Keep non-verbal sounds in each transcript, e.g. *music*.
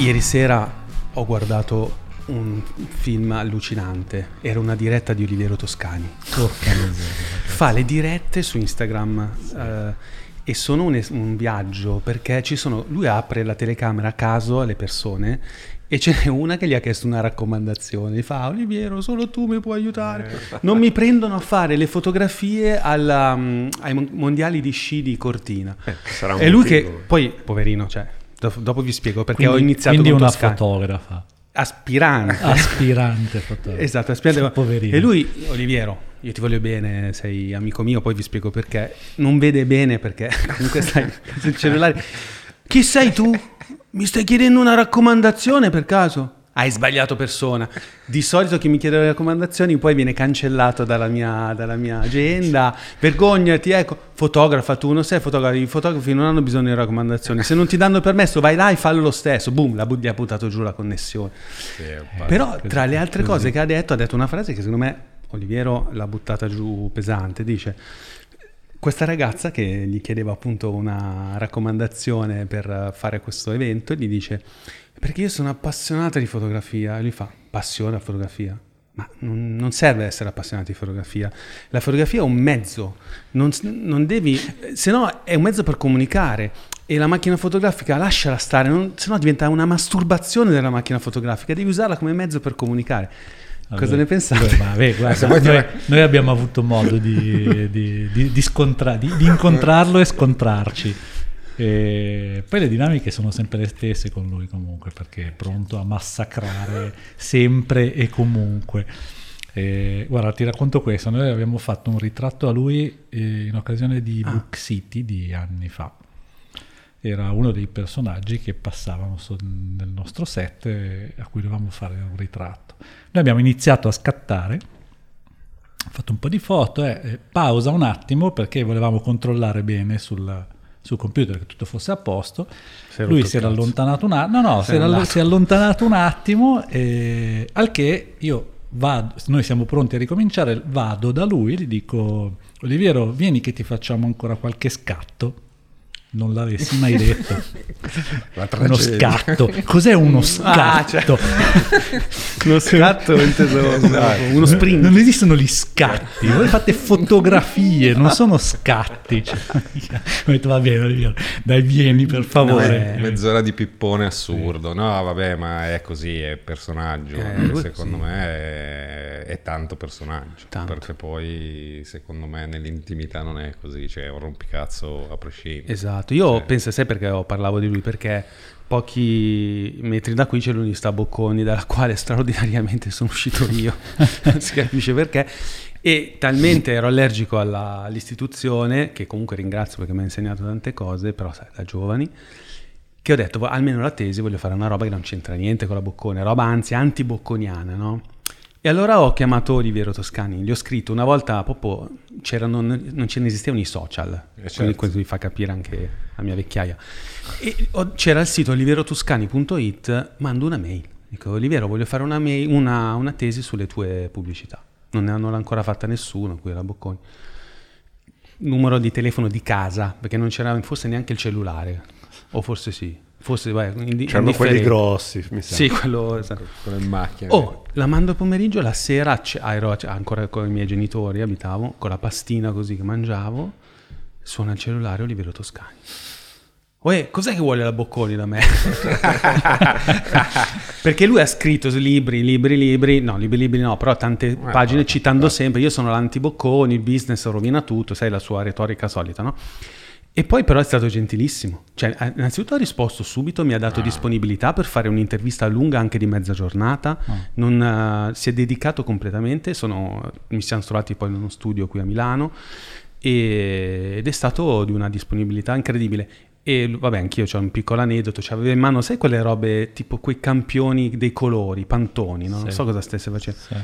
Ieri sera ho guardato un film allucinante. Era una diretta di Oliviero Toscani. Fa le dirette su Instagram eh, e sono un, es- un viaggio perché ci sono, lui apre la telecamera a caso alle persone e ce n'è una che gli ha chiesto una raccomandazione. Gli fa: Oliviero, solo tu mi puoi aiutare. Non mi prendono a fare le fotografie alla, mm, ai mon- mondiali di sci di Cortina. un e lui che motivo. poi, poverino, cioè, dopo vi spiego perché Quindi, ho iniziato quindi con una Toscani. fotografa, Aspirante. *laughs* aspirante fotografa. Esatto, aspirante. Poverino. E lui, Oliviero, io ti voglio bene, sei amico mio, poi vi spiego perché. Non vede bene perché *laughs* comunque stai sul cellulare. Chi sei tu? Mi stai chiedendo una raccomandazione per caso? Hai sbagliato persona. Di solito chi mi chiede le raccomandazioni poi viene cancellato dalla mia, dalla mia agenda. Vergognati, ecco. Fotografa tu, non sei fotografo. I fotografi non hanno bisogno di raccomandazioni. Se non ti danno permesso, vai là e fallo lo stesso. Boom, la gli ha buttato giù la connessione. Però tra le altre cose che ha detto, ha detto una frase che secondo me Oliviero l'ha buttata giù pesante. Dice, questa ragazza che gli chiedeva appunto una raccomandazione per fare questo evento, gli dice, perché io sono appassionata di fotografia. E lui fa, passione a fotografia? Ma non, non serve essere appassionati di fotografia. La fotografia è un mezzo, non, non devi, se no è un mezzo per comunicare. E la macchina fotografica lasciala stare, non, se no diventa una masturbazione della macchina fotografica, devi usarla come mezzo per comunicare. Cosa Vabbè, ne pensate? beh, vabbè, *laughs* guarda, ti- noi, noi abbiamo avuto modo di, di- di- di scontra- di- di incontrarlo e scontrarci. E poi le dinamiche sono sempre le stesse con lui comunque perché è pronto a massacrare *laughs* sempre e comunque. E, guarda, ti racconto questo, noi abbiamo fatto un ritratto a lui eh, in occasione di Ah. Book City di anni fa. Era uno dei personaggi che passavano so- nel nostro set eh, a cui dovevamo fare un ritratto. Noi abbiamo iniziato a scattare, ho fatto un po' di foto, eh, eh, pausa un attimo perché volevamo controllare bene sul, sul computer che tutto fosse a posto. Si Lui si era allontanato un attimo, no, no, si, andato. si è allontanato un attimo, eh, al che io vado, noi siamo pronti a ricominciare, vado da lui, gli dico, Oliviero, vieni che ti facciamo ancora qualche scatto. Non l'avessi mai detto. *laughs* Uno scatto. Cos'è uno Ah, cioè- scatto? *laughs* Uno scatto inteso come uno sprint. Non esistono gli scatti, voi fate fotografie, non sono scatti. Cioè, *laughs* ho detto, va bene, dai, vieni per favore. No, Mezz'ora di pippone assurdo. No, vabbè, ma è così, è personaggio. Eh, secondo sì. me è, è tanto personaggio. Tanto. Perché poi, secondo me, nell'intimità non è così. Cioè, è un rompicazzo a prescindere. Esatto, io Sì. penso, sai perché ho parlavo di lui? Perché pochi metri da qui c'è l'unità Bocconi, dalla quale straordinariamente sono uscito io, *laughs* non si capisce perché. E talmente ero allergico alla- all'istituzione, che comunque ringrazio perché mi ha insegnato tante cose, però sai, da giovani, che ho detto, "Vo- almeno la tesi voglio fare una roba che non c'entra niente con la Boccone, roba anzi anti-bocconiana, no? E allora ho chiamato Oliviero Toscani, gli ho scritto una volta proprio c'erano, non ce ne esistevano i social, quindi certo. questo vi fa capire anche la mia vecchiaia. E ho- c'era il sito olivierotoscani.it, mando una mail, dico Oliviero voglio fare una, mail- una, una tesi sulle tue pubblicità, non ne hanno ancora fatta nessuno, qui era Bocconi. Numero di telefono di casa, perché non c'era forse neanche il cellulare, o forse sì, forse vai, indi- C'erano quelli grossi, mi sa. Sì, quello... esatto. Con le macchine. Oh, la mando pomeriggio, la sera c- ero ancora con i miei genitori, abitavo, con la pastina così che mangiavo, suona il cellulare Oliviero Toscani. Uè, cos'è che vuole la Bocconi da me? *laughs* Perché lui ha scritto libri, libri, libri, no, libri, libri no, però tante pagine però, citando sempre, io sono l'anti-Bocconi, il business rovina tutto, sai la sua retorica solita, no? E poi però è stato gentilissimo. Cioè, eh, innanzitutto ha risposto subito, mi ha dato disponibilità per fare un'intervista lunga anche di mezza giornata, non, eh, si è dedicato completamente, sono- mi siamo trovati poi in uno studio qui a Milano e- ed è stato di una disponibilità incredibile. E vabbè, anch'io c'ho un piccolo aneddoto, cioè, aveva in mano, sai quelle robe tipo quei campioni dei colori, pantoni, no? non Sì. so cosa stesse facendo. Sì.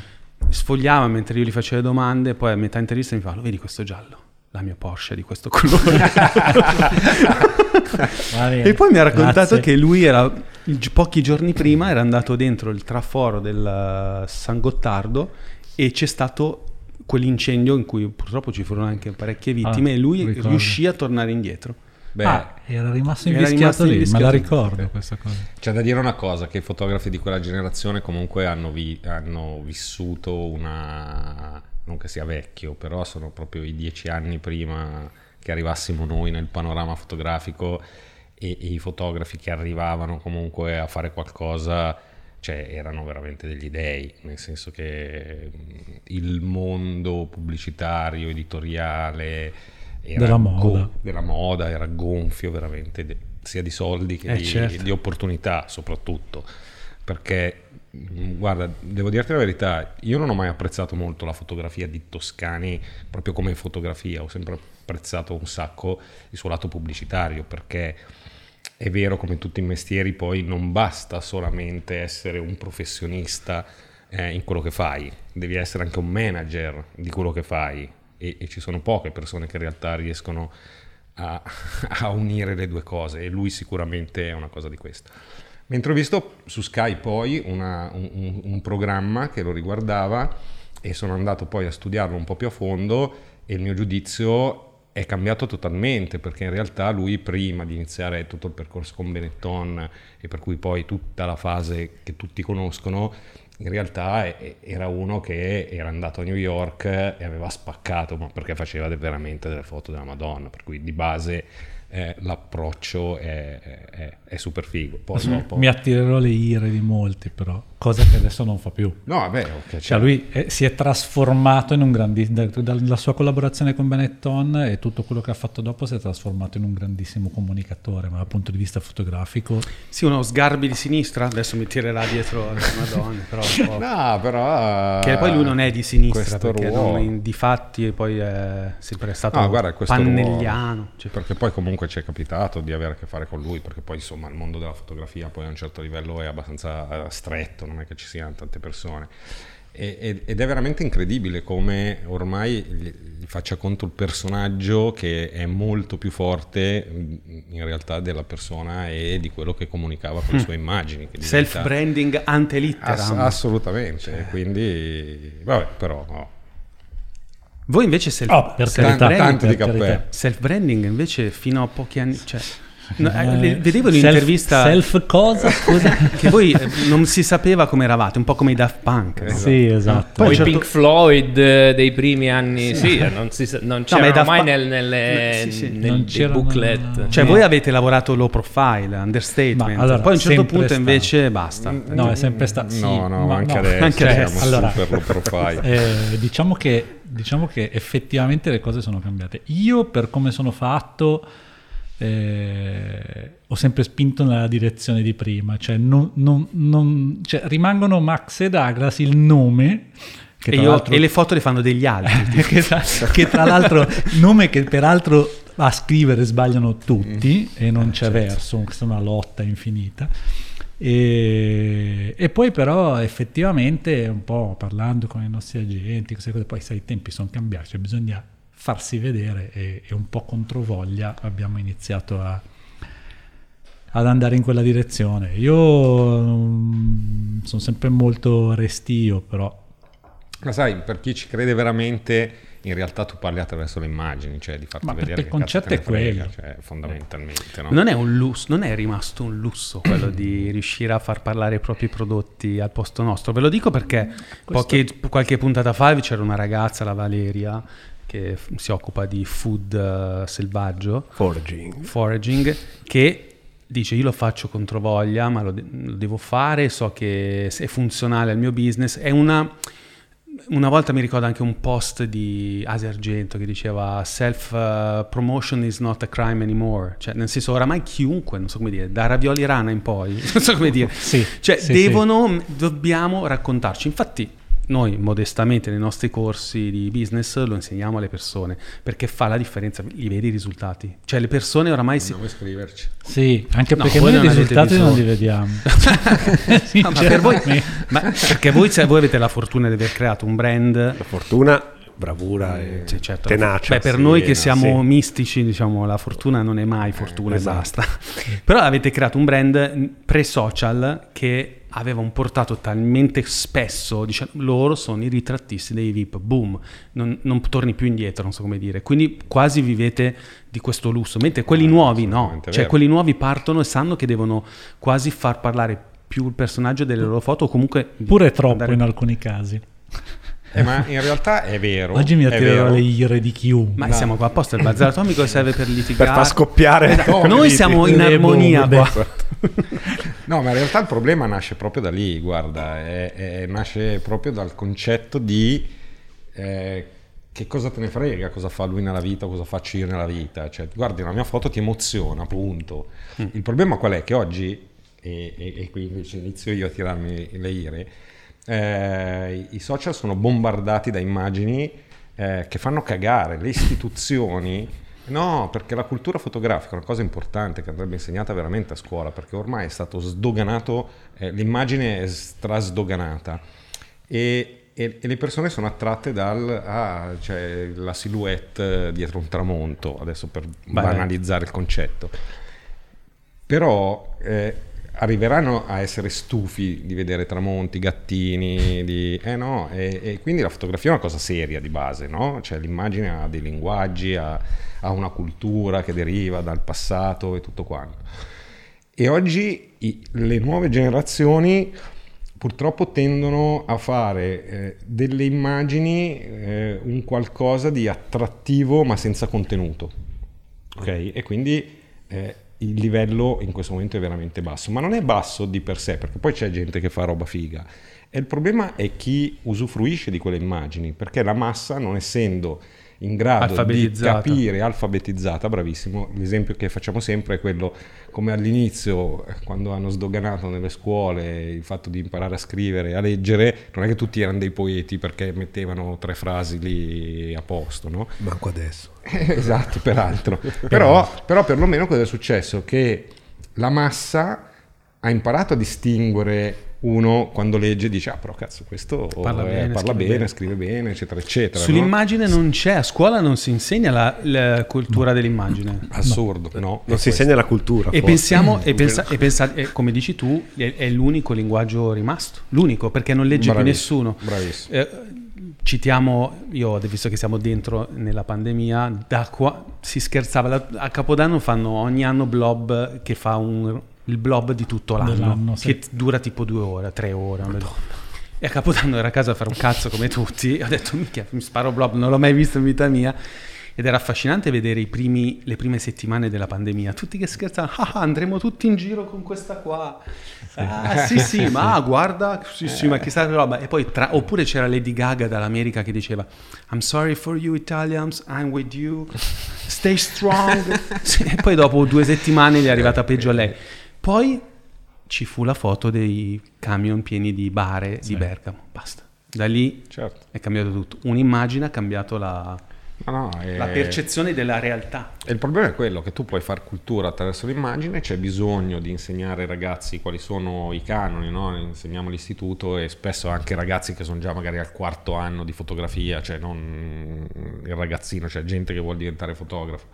Sfogliava mentre io gli facevo le domande, poi a metà intervista mi fa, lo vedi questo giallo? La mia Porsche di questo colore. *laughs* Va bene, E poi mi ha raccontato grazie. che lui era pochi giorni prima era andato dentro il traforo del eh, San Gottardo e c'è stato quell'incendio in cui purtroppo ci furono anche parecchie vittime Ah, e lui ricordo. riuscì a tornare indietro. Beh, ah, era rimasto invischiato rimasto lì, me invischiato la lì. ricordo questa cosa. C'è da dire una cosa, che i fotografi di quella generazione comunque hanno, vi- hanno vissuto una... non che sia vecchio, però sono proprio i dieci anni prima che arrivassimo noi nel panorama fotografico e, e i fotografi che arrivavano comunque a fare qualcosa, cioè erano veramente degli dei, nel senso che mh, il mondo pubblicitario, editoriale... Era Della moda. go- della moda era gonfio veramente de- sia di soldi che Eh, di, certo. di opportunità soprattutto perché guarda devo dirti la verità io non ho mai apprezzato molto la fotografia di Toscani proprio come fotografia ho sempre apprezzato un sacco il suo lato pubblicitario perché è vero come tutti i mestieri poi non basta solamente essere un professionista eh, in quello che fai devi essere anche un manager di quello che fai e, e ci sono poche persone che in realtà riescono a, *laughs* a unire le due cose e lui sicuramente è una cosa di questa. Mentre ho visto su Sky poi una- un, un- programma che lo riguardava e sono andato poi a studiarlo un po' più a fondo e il mio giudizio è cambiato totalmente perché in realtà lui prima di iniziare tutto il percorso con Benetton e per cui poi tutta la fase che tutti conoscono in realtà era uno che era andato a New York e aveva spaccato, ma perché faceva veramente delle foto della Madonna, per cui di base eh, l'approccio è, è- è super figo. Poi dopo... Mi attirerò le ire di molti, però, cosa che adesso non fa più. No, vabbè, ok, Cioè, lui eh, si è trasformato in un grandissimo. Dalla sua collaborazione con Benetton e tutto quello che ha fatto dopo si è trasformato in un grandissimo comunicatore, ma dal punto di vista fotografico. Sì, uno sgarbi di sinistra, adesso mi tirerà dietro la Madonna, però. *laughs* No, però... Che poi lui non è di sinistra, perché ruolo- non- in- di fatti poi è sempre stato No, guarda, questo pannelliano. ruolo- cioè. perché poi comunque ci è capitato di avere a che fare con lui, perché poi insomma il mondo della fotografia poi a un certo livello è abbastanza eh, non è che ci siano tante persone. E- ed è veramente incredibile come ormai gli faccia conto il personaggio che è molto più forte mh, in realtà della persona e di quello che comunicava con le sue immagini. che diventa- Self-branding ante Ass- litteram. assolutamente, quindi vabbè, però no. Voi invece self, Oh, per self- carità, tanti di per cappelli. carità. self-branding invece fino a pochi anni... Cioè, no, eh, Eh, vedevo self- un'intervista Self, cosa? Scusa? che voi eh, non si sapeva come eravate, un po' come i Daft Punk. no? sì, esatto. Poi Poi certo- Pink Floyd eh, dei primi anni, sì, non, si sa- non i Daft mai Punk- nel, nelle, Sì, sì. nel- c'erano- booklet. Cioè, Eh. voi avete lavorato low profile, understatement. Ma allora, Poi a un certo punto stato. invece basta. No, è sempre stato. sì, no, no, ma anche no. adesso Anche siamo adesso. Allora, super low profile. *laughs* Eh, diciamo, che, diciamo che effettivamente le cose sono cambiate. Io, per come sono fatto, eh, ho sempre spinto nella direzione di prima, cioè, non- non- non- cioè, rimangono Max e Douglas il nome. Che E, io- e le foto le fanno degli altri. *laughs* che, tra, che tra l'altro nome che peraltro a scrivere sbagliano tutti e non c'è verso, questa è una lotta infinita. E, e poi però effettivamente un po' parlando con i nostri agenti, queste cose, poi sai i tempi sono cambiati, cioè bisogna farsi vedere e, e un po' controvoglia abbiamo iniziato a, ad andare in quella direzione. Io mm, sono sempre molto restio, però Ma sai, per chi ci crede veramente, in realtà tu parli attraverso le immagini, cioè di farti Ma vedere il concetto è quello. frega, cioè, fondamentalmente, no? Non è un lusso, non è rimasto un lusso quello di riuscire a far parlare i propri prodotti al posto nostro. Ve lo dico perché poche- qualche puntata fa c'era una ragazza, la Valeria, che si occupa di food eh, selvaggio, Foraging. foraging, che dice io lo faccio controvoglia, ma lo, de- lo devo fare, so che è funzionale al mio business. È una... Una volta mi ricordo anche un post di Asia Argento che diceva self uh, promotion is not a crime anymore, cioè nel senso oramai chiunque, non so come dire, da Ravioli Rana in poi, *laughs* non so come dire, Sì, cioè sì, devono, dobbiamo raccontarci, infatti noi modestamente nei nostri corsi di business lo insegniamo alle persone perché fa la differenza, li vedi i risultati, cioè le persone oramai si... Non vuoi scriverci? Sì, anche No, perché noi i risultati non li vediamo. *laughs* *laughs* No, ma per voi, ma perché voi, se voi avete la fortuna di aver creato un brand La fortuna, bravura e Sì, certo. tenacia. Beh, per sì, noi che no, siamo sì. mistici, diciamo, la fortuna non è mai fortuna esatto. e basta. *laughs* Però avete creato un brand pre-social che aveva un portato talmente spesso, diciamo, loro sono i ritrattisti dei VIP, boom, non, non torni più indietro, non so come dire, quindi quasi vivete di questo lusso, mentre quelli Eh, nuovi no, cioè vero. quelli nuovi partono e sanno che devono quasi far parlare più il personaggio delle loro foto o comunque... Pure troppo andare- in alcuni casi. Eh, ma in realtà è vero. Oggi mi attirerò le ire di chiunque. Ma siamo qua apposta, il bazar atomico serve per litigare. Per far scoppiare Esatto, Noi siamo in armonia qua. *laughs* No, ma in realtà il problema nasce proprio da lì, guarda, è- è- nasce proprio dal concetto di eh, che cosa te ne frega, cosa fa lui nella vita, cosa faccio io nella vita. Cioè, guardi, la mia foto ti emoziona, punto. Il problema qual è? Che oggi, e, e- e qui invece inizio io a tirarmi le ire, eh, i social sono bombardati da immagini eh, che fanno cagare le istituzioni. No, perché la cultura fotografica è una cosa importante che andrebbe insegnata veramente a scuola, perché ormai è stato sdoganato, eh, l'immagine è strasdoganata e, e- e le persone sono attratte dal ah, cioè, silhouette dietro un tramonto, adesso per Beh. banalizzare il concetto. Però eh, arriveranno a essere stufi di vedere tramonti, gattini, di... eh no, e, e quindi la fotografia è una cosa seria di base, no? Cioè l'immagine ha dei linguaggi, ha, ha una cultura che deriva dal passato e tutto quanto. E oggi i- le nuove generazioni purtroppo tendono a fare eh, delle immagini eh, un qualcosa di attrattivo ma senza contenuto. Ok? E quindi eh, il livello in questo momento è veramente basso, ma non è basso di per sé, perché poi c'è gente che fa roba figa. E il problema è chi usufruisce di quelle immagini, perché la massa, non essendo in grado di capire, alfabetizzata, bravissimo, l'esempio che facciamo sempre è quello come all'inizio, quando hanno sdoganato nelle scuole il fatto di imparare a scrivere e a leggere, non è che tutti erano dei poeti perché mettevano tre frasi lì a posto, no? Manco adesso. *laughs* esatto, peraltro. *laughs* però, però perlomeno cosa è successo? Che la massa ha imparato a distinguere uno quando legge dice ah però cazzo questo Parla eh, bene, parla scrive bene, bene." scrive bene eccetera eccetera no? Sull'immagine non c'è, a scuola non si insegna la, la cultura dell'immagine. assurdo no, Non È si insegna la cultura. E forse. pensiamo, *laughs* e, pensa- e pensa- e come dici tu, è, è l'unico linguaggio rimasto, l'unico, perché non legge più Bravissimo, nessuno. bravissimo. Eh, citiamo, io visto che siamo dentro nella pandemia, da qua si scherzava, a Capodanno fanno ogni anno blob che fa un, il blob di tutto l'anno, Dell'anno, sì. che dura tipo due ore, tre ore. E a Capodanno ero a casa a fare un cazzo come tutti, *laughs* ho detto minchia, mi sparo blob, non l'ho mai visto in vita mia. Ed era affascinante vedere i primi- le prime settimane della pandemia, tutti che scherzavano, ah, ah, andremo tutti in giro con questa qua. Ah, sì, sì, *laughs* ma ah, guarda, sì, sì, ma chissà che roba. E poi tra- oppure c'era Lady Gaga dall'America che diceva, I'm sorry for you Italians, I'm with you, stay strong. *laughs* Sì, e poi dopo due settimane gli è arrivata peggio a lei. Poi ci fu la foto dei camion pieni di bare di Bergamo, basta. Da lì certo è cambiato tutto. Un'immagine ha cambiato la, No, no, è- la percezione della realtà. E il problema è quello che tu puoi fare cultura attraverso l'immagine, c'è bisogno di insegnare ai ragazzi quali sono i canoni, no? insegniamo all'istituto e spesso anche ragazzi che sono già magari al quarto anno di fotografia, cioè non il ragazzino, c'è gente che vuole diventare fotografo.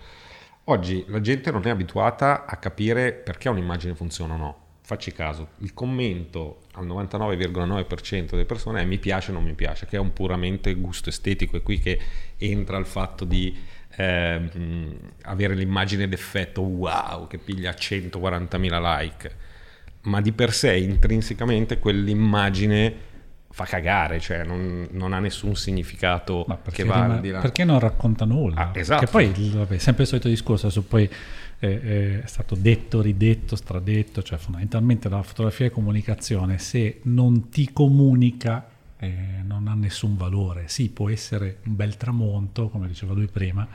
Oggi la gente non è abituata a capire perché un'immagine funziona o no. Facci caso, il commento al 99,9% delle persone è mi piace o non mi piace, che è un puramente gusto estetico, è qui che entra il fatto di ehm, avere l'immagine d'effetto wow che piglia 140.000 like, ma di per sé intrinsecamente quell'immagine fa cagare, cioè non, non ha nessun significato che va rima- al di là. perché non racconta nulla? Ah, esatto. Che poi, vabbè, sempre il solito discorso, adesso poi eh, eh, è stato detto, ridetto, stradetto, cioè fondamentalmente la fotografia è comunicazione, se non ti comunica eh, non ha nessun valore. Sì, può essere un bel tramonto, come diceva lui prima,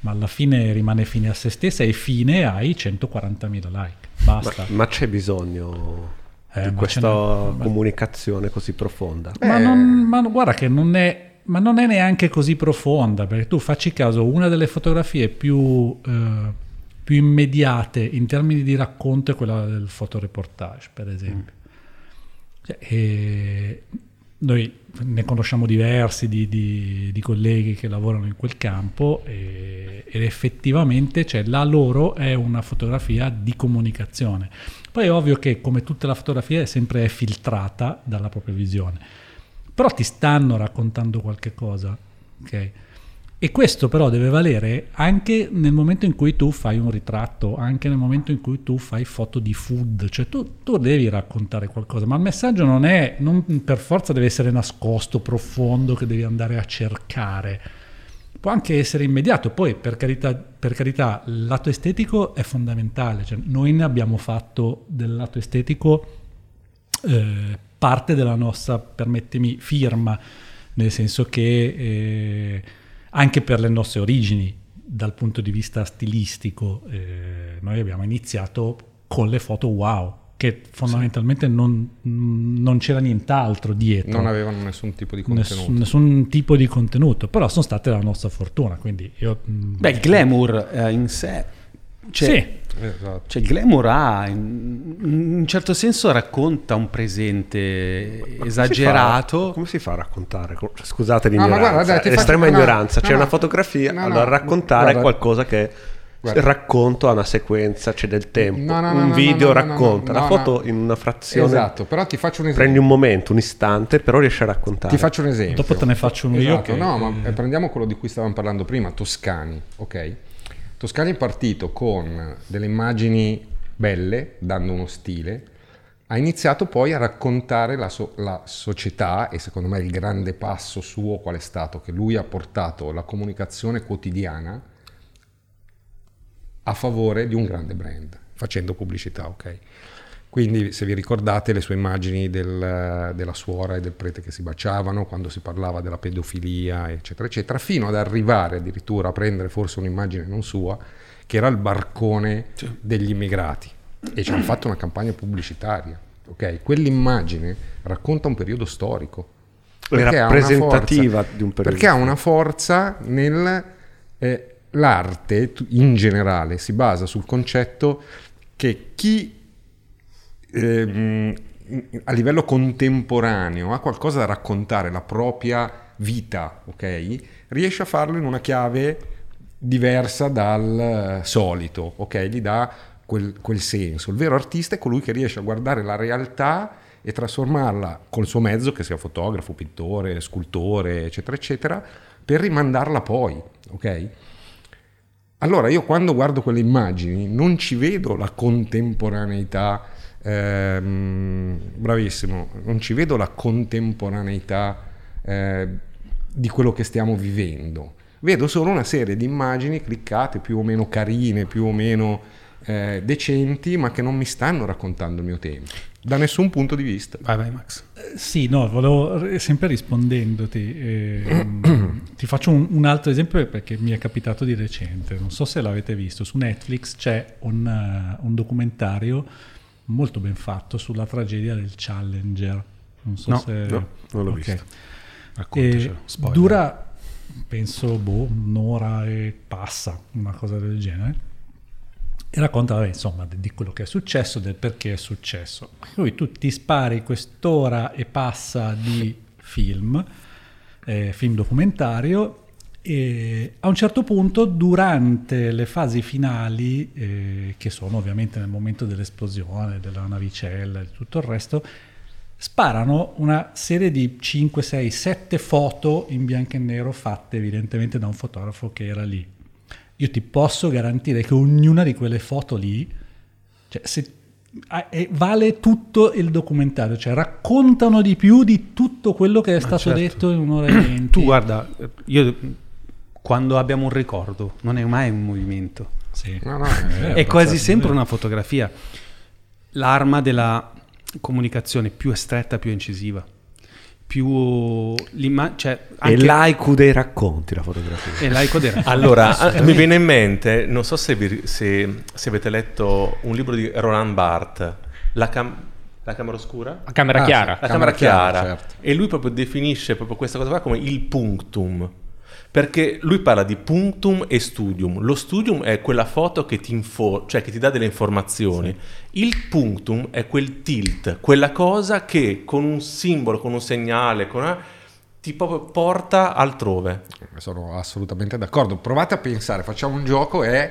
ma alla fine rimane fine a se stessa e fine ai 140.000 like. Ma, Basta. ma c'è bisogno Eh, di ma questa ma- comunicazione così profonda? Ma, non, ma guarda che non è, ma non è neanche così profonda, perché tu facci caso, una delle fotografie più, eh, più immediate in termini di racconto è quella del fotoreportage, per esempio. Cioè, eh, noi ne conosciamo diversi di, di- di colleghi che lavorano in quel campo e- ed effettivamente cioè, la loro è una fotografia di comunicazione. Poi è ovvio che come tutta la fotografia è sempre filtrata dalla propria visione, però ti stanno raccontando qualche cosa, ok? E questo però deve valere anche nel momento in cui tu fai un ritratto, anche nel momento in cui tu fai foto di food, cioè tu, tu devi raccontare qualcosa, ma il messaggio non è, non per forza deve essere nascosto, profondo, che devi andare a cercare. Può anche essere immediato, poi per carità, per carità il lato estetico è fondamentale, cioè, noi ne abbiamo fatto del lato estetico eh, parte della nostra, permettimi, firma, nel senso che eh, anche per le nostre origini, dal punto di vista stilistico, eh, noi abbiamo iniziato con le foto wow, che fondamentalmente non, non c'era nient'altro dietro. Non avevano nessun tipo di contenuto. Nessun, nessun tipo di contenuto, però sono state la nostra fortuna, quindi io... mm, Beh, il glamour eh, in sé. Cioè, sì, Esatto. Cioè, il glamour ha, in in un certo senso, racconta un presente Come si fa- esagerato. Come si fa a raccontare? Co- Scusate No, l'ignoranza, guarda, dai, ti faccio- estrema no, ignoranza. no, C'è no. una fotografia, No, no, allora raccontare guarda. qualcosa che Guarda. racconto a una sequenza, c'è del tempo. No, no, no, un no, video no, no, no, racconta, no, la no. foto in una frazione. Esatto, però ti faccio un esempio. Prendi un momento, un istante, però riesci a raccontare. Ti faccio un esempio. dopo te ne faccio uno io. Esatto, che- no, ma eh, prendiamo quello di cui stavamo parlando prima, Toscani, ok? Toscani è partito con delle immagini belle, dando uno stile, ha iniziato poi a raccontare la, so- la società e secondo me il grande passo suo qual è stato? Che lui ha portato la comunicazione quotidiana a favore di un grande brand, facendo pubblicità, ok? Quindi se vi ricordate le sue immagini del- della suora e del prete che si baciavano, quando si parlava della pedofilia, eccetera, eccetera, fino ad arrivare addirittura a prendere forse un'immagine non sua, che era il barcone degli immigrati. E ci hanno fatto una campagna pubblicitaria, ok? Quell'immagine racconta un periodo storico. È Perché rappresentativa forza- di un periodo Perché ha una forza nel... eh, l'arte in generale si basa sul concetto che chi ehm, a livello contemporaneo ha qualcosa da raccontare, la propria vita, ok? Riesce a farlo in una chiave diversa dal eh, solito, ok? Gli dà quel, quel senso. Il vero artista è colui che riesce a guardare la realtà e trasformarla col suo mezzo, che sia fotografo, pittore, scultore, eccetera, eccetera, per rimandarla poi, ok? Allora io quando guardo quelle immagini non ci vedo la contemporaneità, ehm, bravissimo, non ci vedo la contemporaneità eh, di quello che stiamo vivendo. Vedo solo una serie di immagini cliccate più o meno carine, più o meno eh, decenti, ma che non mi stanno raccontando il mio tempo, da nessun punto di vista. Vai, vai, Max. Sì, no, volevo sempre rispondendoti, ehm, *clears throat* ti faccio un, un altro esempio perché mi è capitato di recente, non so se l'avete visto, su Netflix c'è un, eh, un documentario molto ben fatto sulla tragedia del Challenger. Non so No, se... no, non l'ho Ok. visto. Raccontacelo. E spoiler. dura, penso, boh, un'ora e passa, una cosa del genere. E racconta, vabbè, insomma, di di quello che è successo, del perché è successo. Poi tu ti spari quest'ora e passa di film, eh, film documentario, e a un certo punto, durante le fasi finali, eh, che sono ovviamente nel momento dell'esplosione, della navicella e tutto il resto, sparano una serie di 5, 6, 7 foto in bianco e nero fatte evidentemente da un fotografo che era lì. Io ti posso garantire che ognuna di quelle foto lì cioè, se- vale tutto il documentario, cioè raccontano di più di tutto quello che è stato certo. detto in un'ora e *clears throat* venti. Tu guarda, io quando abbiamo un ricordo, non è mai un movimento. Sì. No, no, *laughs* è- è quasi sempre una fotografia. L'arma della comunicazione più estretta, più incisiva. Più cioè, È anche l'aiku dei racconti la fotografia. è laico della- Allora, ah, mi viene in mente, non so se, vi- se- se avete letto un libro di Roland Barthes, La, cam- la Camera Oscura? La camera Ah, chiara. La Camera Chiara. certo. E lui proprio definisce proprio questa cosa qua come il punctum. Perché lui parla di punctum e studium. Lo studium è quella foto che ti, info- cioè che ti dà delle informazioni. Il punctum è quel tilt, quella cosa che con un simbolo, con un segnale, con una- ti proprio porta altrove. Sono assolutamente d'accordo. Provate a pensare, facciamo un gioco e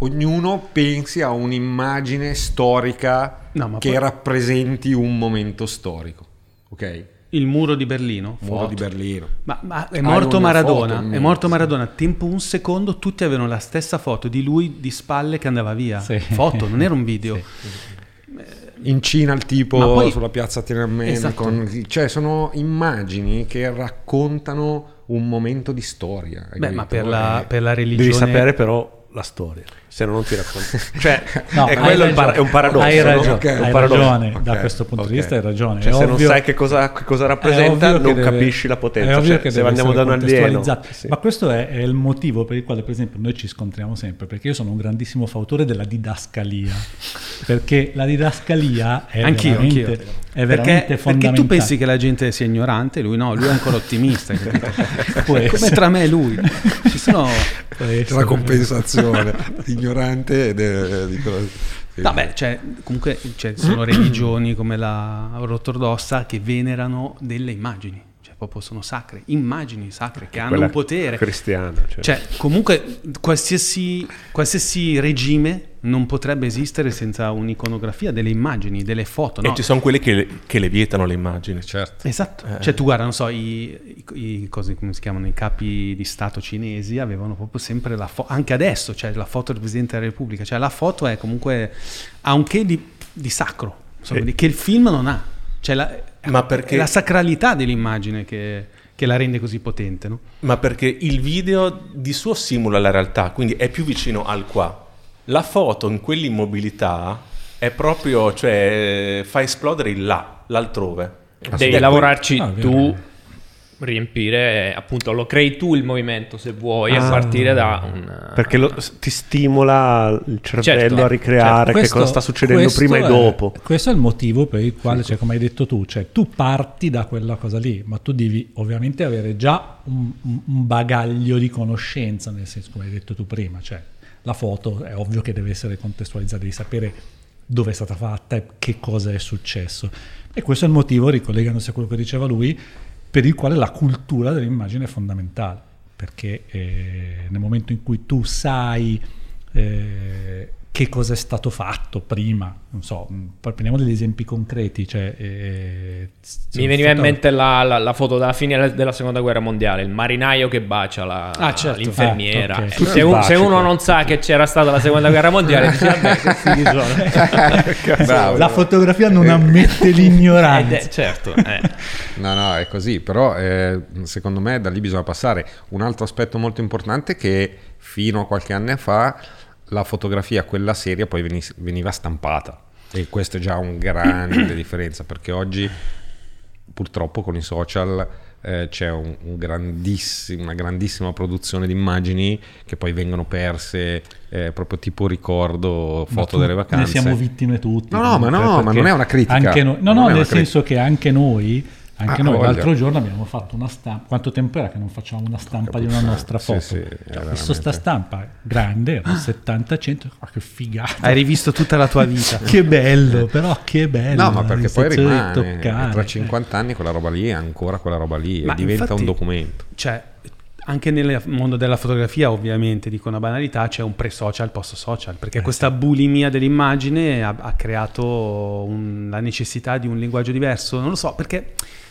ognuno pensi a un'immagine storica No, che poi- rappresenti un momento storico. Ok? Il muro di Berlino. Muro foto. di Berlino. Ma, ma è morto foto Maradona, in è mente, morto sì. Maradona, tempo un secondo tutti avevano la stessa foto di lui di spalle che andava via. Sì. Foto, non era un video. In Cina il tipo poi- sulla piazza Tiananmen, Esatto. con- cioè sono immagini che raccontano un momento di storia. Beh, ma per la, Eh, per la religione... Devi sapere però la storia, se no non ti racconti. *laughs* Cioè, No, è hai quello il para- è un paradosso. Hai no? ragione, Ok, hai un paradosso. ragione, da Ok, questo punto di ok. vista hai ragione. Cioè, se non sai che cosa, che cosa rappresenta, non deve- capisci la potenza. È ovvio Cioè, che se andiamo da un alieno. Sì. Ma questo è, è il motivo per il quale, per esempio, noi ci scontriamo sempre, perché io sono un grandissimo fautore della didascalia, perché la didascalia è Anch'io, veramente, anch'io. è Perché, veramente perché fondamentale. tu pensi che la gente sia ignorante, lui no, lui è ancora ottimista. *laughs* Come tra me e lui. Ci sono... La compensazione *laughs* ignorante ed è- di quello- sì. Vabbè, cioè, comunque cioè, sono *clears throat* religioni come la ortodossa che venerano delle immagini, proprio sono sacre, immagini sacre che hanno un potere. cristiana. Cioè. Cioè, comunque qualsiasi, qualsiasi regime non potrebbe esistere senza un'iconografia delle immagini, delle foto, no? E ci sono quelli che le, che le vietano le immagini. certo. Esatto, cioè tu guarda, non so, i, i- i- cosi, come si chiamano, i capi di Stato cinesi avevano proprio sempre la foto, anche adesso, cioè la foto del Presidente della Repubblica, cioè la foto è comunque, ha un che di, di sacro, insomma, di- che il film non ha, cioè la, Ma perché- è la sacralità dell'immagine che, che la rende così potente, no? Ma perché il video di suo simula la realtà, quindi è più vicino al qua. La foto in quell'immobilità è proprio, cioè, fa esplodere il là, l'altrove. Devi lavorarci Ah, tu, riempire, eh, appunto, lo crei tu il movimento se vuoi, a Ah. partire da un... Perché lo- ti stimola il cervello Certo, a ricreare che Questo- cosa sta succedendo prima e è- dopo. Questo è il motivo per il quale, cioè, come hai detto tu, cioè, tu parti da quella cosa lì, ma tu devi ovviamente avere già un, un- un bagaglio di conoscenza, nel senso, come hai detto tu prima, cioè la foto è ovvio che deve essere contestualizzata, devi sapere dove è stata fatta e che cosa è successo. E questo è il motivo, ricollegandosi a quello che diceva lui, per il quale la cultura dell'immagine è fondamentale, perché eh, nel momento in cui tu sai eh, che cosa è stato fatto prima, non so, poi prendiamo degli esempi concreti, cioè... eh, Mi veniva in mente la, la- la foto della fine della seconda guerra mondiale, il marinaio che bacia la- Ah, certo. l'infermiera. Ah, ok. Tutti Se, un- se uno non sa che c'era stata la seconda guerra mondiale, dice, vabbè, *laughs* che fighi sono. Bravo. La fotografia non ammette l'ignoranza. eh, certo, eh. No, no, è così, però eh, secondo me da lì bisogna passare. Un altro aspetto molto importante è che fino a qualche anno fa la fotografia, quella seria, poi veni- veniva stampata e questo è già un grande *coughs* differenza perché oggi purtroppo con i social eh, c'è un, un grandissimo- una grandissima produzione di immagini che poi vengono perse eh, proprio tipo ricordo foto delle vacanze. Ne siamo vittime tutti. No, no, ma no, ma non è una critica. No, no, nel una senso che anche noi, anche Ah, noi voglia. l'altro giorno abbiamo fatto una stampa. Quanto tempo era che non facciamo una stampa di una nostra Sì, foto? sì, è Ho visto veramente- sta stampa grande, era 70-100, ma che figata. Hai rivisto tutta la tua vita. *laughs* Che bello, però che bello. No, ma perché la poi rimane toccare. tra 50 anni quella roba lì è ancora quella roba lì Ma e diventa infatti- un documento. Cioè, anche nel mondo della fotografia, ovviamente, dico una banalità, c'è un pre-social, post-social, perché Eh, questa bulimia dell'immagine ha, ha creato un- la necessità di un linguaggio diverso. Non lo so, perché cioè, eh,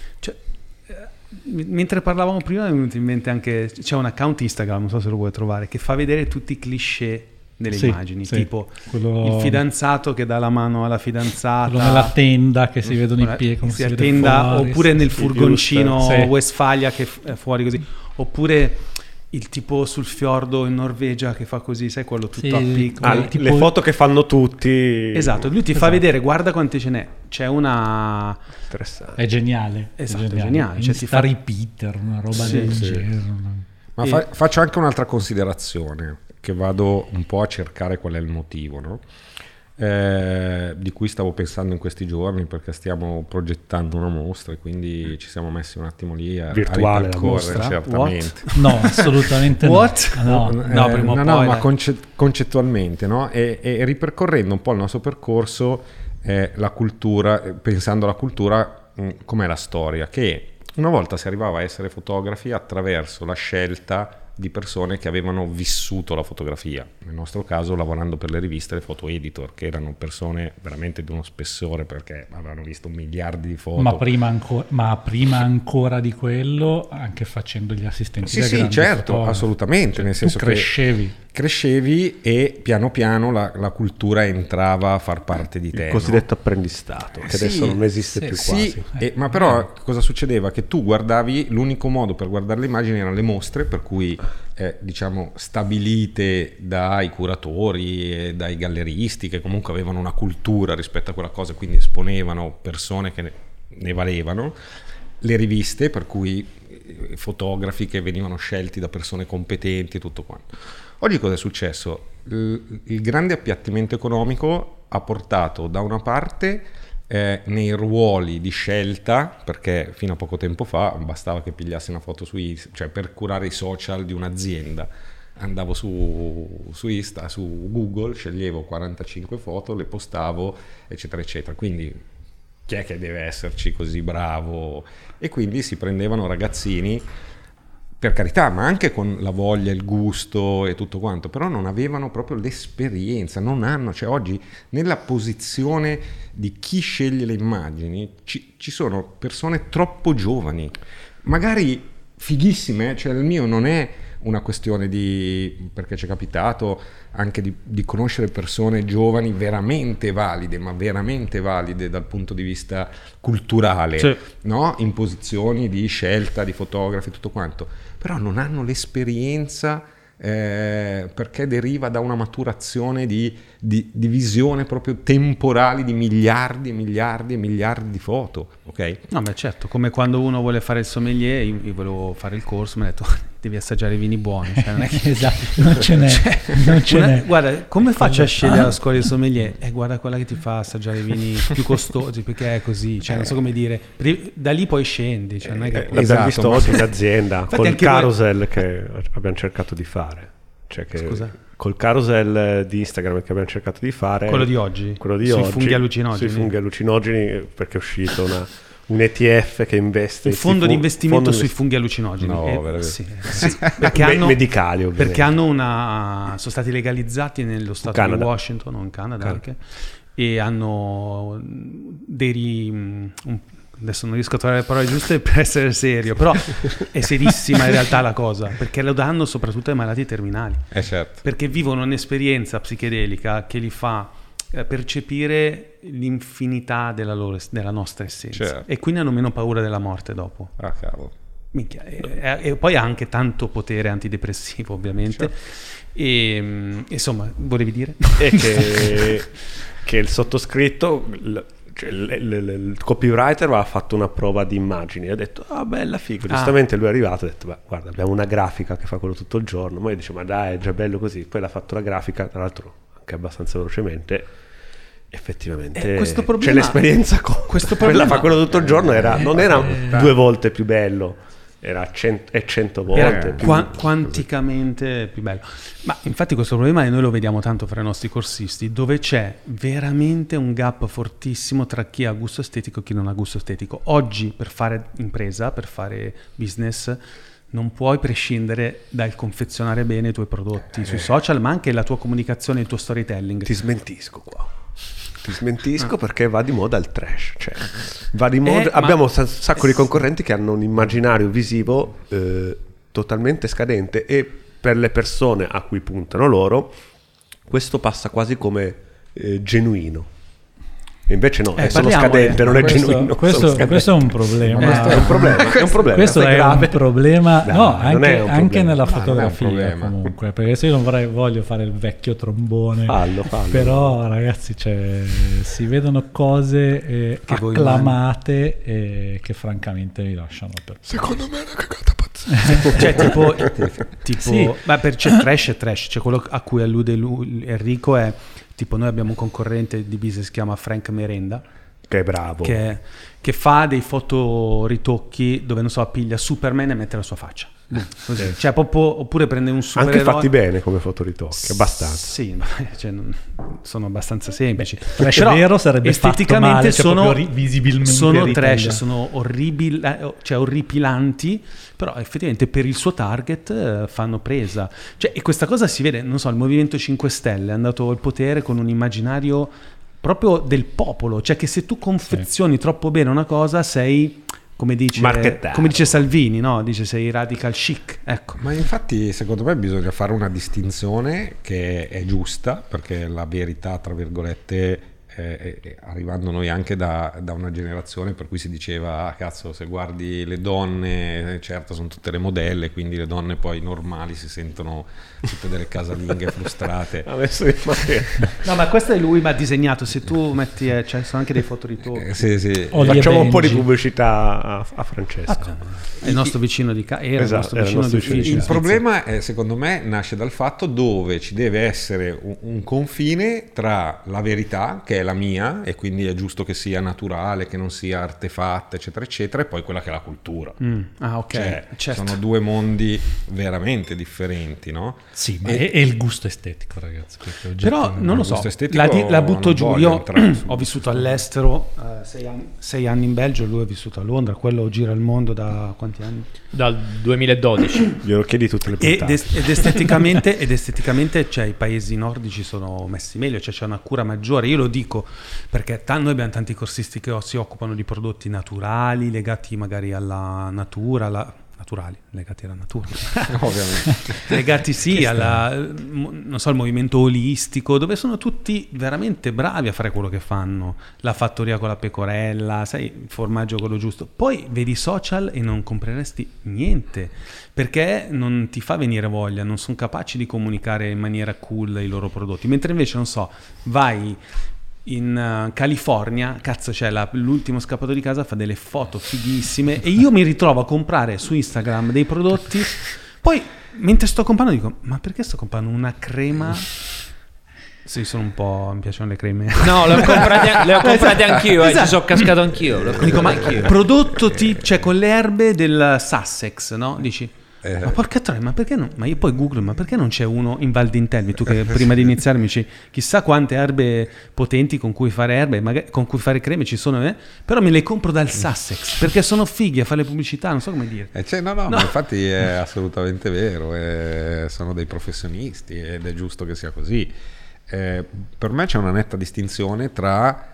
mentre parlavamo prima mi è venuto in mente anche, c'è un account Instagram, non so se lo vuoi trovare, che fa vedere tutti i cliché delle Sì, immagini, sì. tipo Quello- il fidanzato che dà la mano alla fidanzata. Quello nella tenda che si vedono i piedi, si si vede attenda, fuori, oppure nel furgoncino. Westfalia che è fuori così, oppure il tipo sul fiordo in Norvegia che fa così, sai quello tutto Sì, a picco. Ah, tipo- Le foto che fanno tutti. Esatto, lui ti fa Esatto. vedere, guarda quante ce n'è. C'è una Interessante. È geniale. Esatto, è è geniale. geniale, cioè ti fa- repeater, una roba Sì, del sì. genere. Ma E- fa- faccio anche un'altra considerazione, che vado un po' a cercare qual è il motivo. no? Eh, di cui stavo pensando in questi giorni perché stiamo progettando una mostra e quindi ci siamo messi un attimo lì a, Virtuale a ripercorrere certamente. No, assolutamente no. What? no. Eh, no, prima o no, poi, no, ma conce- concettualmente, no? E, e ripercorrendo un po' il nostro percorso, eh, la cultura, eh, pensando alla cultura, mh, com'è la storia? Che una volta si arrivava a essere fotografi attraverso la scelta di persone che avevano vissuto la fotografia, nel nostro caso lavorando per le riviste, le foto editor, che erano persone veramente di uno spessore perché avevano visto miliardi di foto. Ma prima, anco- ma prima ancora di quello, anche facendo gli assistenti Sì, sì, certo, fotografi. assolutamente, nel Tu senso che- crescevi. Crescevi e piano piano la, la cultura entrava a far parte di te. Il no? cosiddetto apprendistato, che Sì, adesso non esiste sì, più Sì, quasi. e- ma però cosa succedeva? Che tu guardavi, l'unico modo per guardare le immagini erano le mostre, per cui eh, diciamo stabilite dai curatori e dai galleristi che comunque avevano una cultura rispetto a quella cosa, quindi esponevano persone che ne, ne valevano, le riviste, per cui eh, fotografi che venivano scelti da persone competenti e tutto quanto. Oggi cosa è successo? Il, il grande appiattimento economico ha portato da una parte eh, nei ruoli di scelta, perché fino a poco tempo fa bastava che pigliassi una foto su Insta, cioè per curare i social di un'azienda. Andavo su, su Insta, su Google, sceglievo 45 foto, le postavo, eccetera, eccetera. Quindi chi è che deve esserci così bravo? E quindi si prendevano ragazzini per carità, ma anche con la voglia, il gusto e tutto quanto, però non avevano proprio l'esperienza, non hanno, cioè oggi nella posizione di chi sceglie le immagini ci, ci sono persone troppo giovani, magari fighissime, cioè il mio non è una questione di, perché ci è capitato anche di, di conoscere persone giovani veramente valide, ma veramente valide dal punto di vista culturale, Sì. no? in posizioni di scelta di fotografi tutto quanto, però non hanno l'esperienza eh, perché deriva da una maturazione di, di, di visione proprio temporali di miliardi e miliardi e miliardi di foto, ok? No, beh, certo, come quando uno vuole fare il sommelier, io, io volevo fare il corso, mi ha detto devi assaggiare i vini buoni. Cioè, non è che... *laughs* Esatto, *laughs* non ce n'è. non ce Una- n'è. guarda, come faccio a scegliere la scuola di sommelier? Eh, guarda quella che ti fa assaggiare i vini più costosi, perché è così, cioè non so come dire. Da lì poi scendi, cioè non è che... Eh, l'abbiamo Esatto, visto ma- oggi in azienda Infatti col anche voi- carousel che abbiamo cercato di fare. Cioè che Scusa? Col carousel di Instagram che abbiamo cercato di fare. Quello di oggi? Quello di Sui oggi. funghi allucinogeni? Sui funghi allucinogeni perché è uscito una- un ETF che investe... Un fondo di investimento fondo sui di- funghi allucinogeni. No, Eh, veramente. sì, *laughs* sì. Perché, hanno, medicali, ovviamente. perché hanno una, sono stati legalizzati nello stato di Canada. Washington, o in Canada Canada. anche, e hanno dei... un- adesso non riesco a trovare le parole giuste per essere serio, però è serissima in realtà la cosa, perché lo danno soprattutto ai malati terminali. Eh certo. perché vivono un'esperienza psichedelica che li fa eh, percepire l'infinità della, loro, della nostra essenza Certo. e quindi hanno meno paura della morte dopo. Ah cavolo. Minchia, e, e- poi ha anche tanto potere antidepressivo ovviamente. E, mm, insomma, volevi dire? e che, *laughs* che il sottoscritto, il, cioè, il- il- il copywriter aveva fatto una prova di immagini e ha detto, ah bella figo, Ah. giustamente lui è arrivato e ha detto, "Beh, guarda abbiamo una grafica che fa quello tutto il giorno, ma io dice, ma dai è già bello così, poi l'ha fatto la grafica, tra l'altro anche abbastanza velocemente, effettivamente Eh, questo c'è problema- l'esperienza con questo quella problema- fa quello tutto il giorno, era, non era eh, due volte più bello, era cento, e cento volte Era più... qua- quanticamente più bello. Ma infatti questo problema noi lo vediamo tanto fra i nostri corsisti, dove c'è veramente un gap fortissimo tra chi ha gusto estetico e chi non ha gusto estetico. Oggi per fare impresa, per fare business, non puoi prescindere dal confezionare bene i tuoi prodotti sui social, ma anche la tua comunicazione, il tuo storytelling. Ti smentisco qua. Ti smentisco perché va di moda il trash. Cioè, va di moda. Eh, ma- Abbiamo un sa- sacco di concorrenti che hanno un immaginario visivo eh, totalmente scadente e per le persone a cui puntano loro, questo passa quasi come eh, genuino. E invece no, Eh, è solo parliamone. scadente, non è questo, genuino. questo- solo questo è un problema. Eh, Questo è un problema. È un problema. Questo è grave. un problema, no, non anche, è un anche problema. nella No, è un fotografia comunque, perché se io non vorrei, voglio fare il vecchio trombone, Fallo, fallo. però ragazzi cioè, si vedono cose eh, Che voi acclamate eh, che francamente mi lasciano per... Secondo me è una cagata pazzesca. *laughs* Cioè, tipo, tipo Sì. ma per c'è trash e trash, cioè quello a cui allude lui, Enrico è tipo noi abbiamo un concorrente di business che si chiama Frank Merenda, Che è bravo. che, che fa dei fotoritocchi dove, non so, piglia Superman e mette la sua faccia. *laughs* Così. Cioè, proprio, oppure prende un super Anche fatti bene come fotoritocchi, abbastanza. Sì, *laughs* cioè, non- sono abbastanza semplici. trash vero sarebbe esteticamente male, cioè sono, ri- visibilmente sono trash, sono orribili, eh, cioè orripilanti, però effettivamente per il suo target eh, fanno presa. Cioè, e questa cosa si vede, non so, il Movimento 5 Stelle è andato al potere con un immaginario proprio del popolo, cioè che se tu confezioni troppo bene una cosa sei... Come dice, come dice Salvini, no? Dice sei radical chic. Ecco. Ma infatti secondo me bisogna fare una distinzione che è giusta perché la verità, tra virgolette, eh, eh, arrivando noi anche da, da una generazione per cui si diceva, ah cazzo, se guardi le donne, eh, certo sono tutte le modelle, quindi le donne poi normali si sentono tutte delle casalinghe *laughs* frustrate. *laughs* No, ma questo è lui, ma disegnato. Se tu metti, eh, cioè, sono anche dei fotoritocchi. Eh, sì, sì. Facciamo un po' di pubblicità a, a Francesco. È il nostro vicino di casa. Era Esatto, il nostro vicino di ufficio. Il problema, è, secondo me, nasce dal fatto dove ci deve essere un, un confine tra la verità, che è la mia, e quindi è giusto che sia naturale, che non sia artefatta, eccetera, eccetera, e poi quella che è la cultura. Mm, Ah, ok. Cioè, certo. sono due mondi veramente differenti, no? Sì, ma E- è, è il gusto estetico, ragazzi. Però non lo so, la, di- la butto giù. Io *clears throat* ho vissuto all'estero eh, sei, anni, sei anni in Belgio, lui è vissuto a Londra, quello gira il mondo da quanti anni? Dal 2012. *coughs* Glielo chiedi tutte le Ed, puntate. est- ed esteticamente, *laughs* ed esteticamente cioè, i paesi nordici sono messi meglio, cioè c'è una cura maggiore. Io lo dico perché ta- noi abbiamo tanti corsisti che si occupano di prodotti naturali, legati magari alla natura, alla- naturali, legati alla natura. *laughs* Ovviamente. legati sì alla, non so, al movimento olistico, dove sono tutti veramente bravi a fare quello che fanno. La fattoria con la pecorella, sai, il formaggio quello giusto. Poi vedi i social e non compreresti niente, perché non ti fa venire voglia, non sono capaci di comunicare in maniera cool i loro prodotti. Mentre invece, non so, vai in eh, California, cazzo c'è la- l'ultimo scappato di casa, fa delle foto fighissime e io mi ritrovo a comprare su Instagram dei prodotti, poi mentre sto comprando dico, ma perché sto comprando una crema? Sì, sono un po', mi piacciono le creme. No, le ho comprate, le ho comprate anch'io, eh, Esatto. ci sono cascato anch'io. Dico, ma anch'io. prodotto ti, cioè con le erbe del Sussex, no? Dici, Eh. ma porca troia, ma perché non? Ma io poi googlo, ma perché non c'è uno in Val d'Intelvi? Tu che prima di *laughs* iniziare mi dici, chissà quante erbe potenti con cui fare erbe, magari- con cui fare creme ci sono, eh? però me le compro dal Sussex, perché sono fighi a fare le pubblicità, non so come dire. Eh, cioè, no, no, ma infatti è *laughs* assolutamente vero, eh, sono dei professionisti ed è giusto che sia così. Eh, per me c'è una netta distinzione tra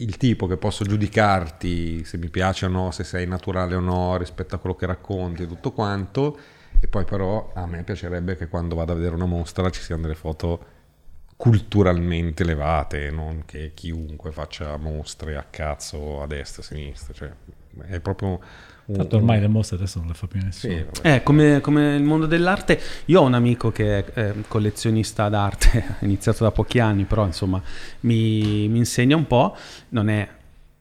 il tipo che posso giudicarti se mi piace o no, se sei naturale o no rispetto a quello che racconti e tutto quanto, e poi però a me piacerebbe che quando vado a vedere una mostra ci siano delle foto culturalmente elevate, non che chiunque faccia mostre a cazzo a destra e a sinistra, cioè è proprio un, Tanto ormai le mostre adesso non le fa più nessuno. sì. Eh, come, come il mondo dell'arte, io ho un amico che è eh, collezionista d'arte, *laughs* ha iniziato da pochi anni, però insomma mi, mi insegna un po', non è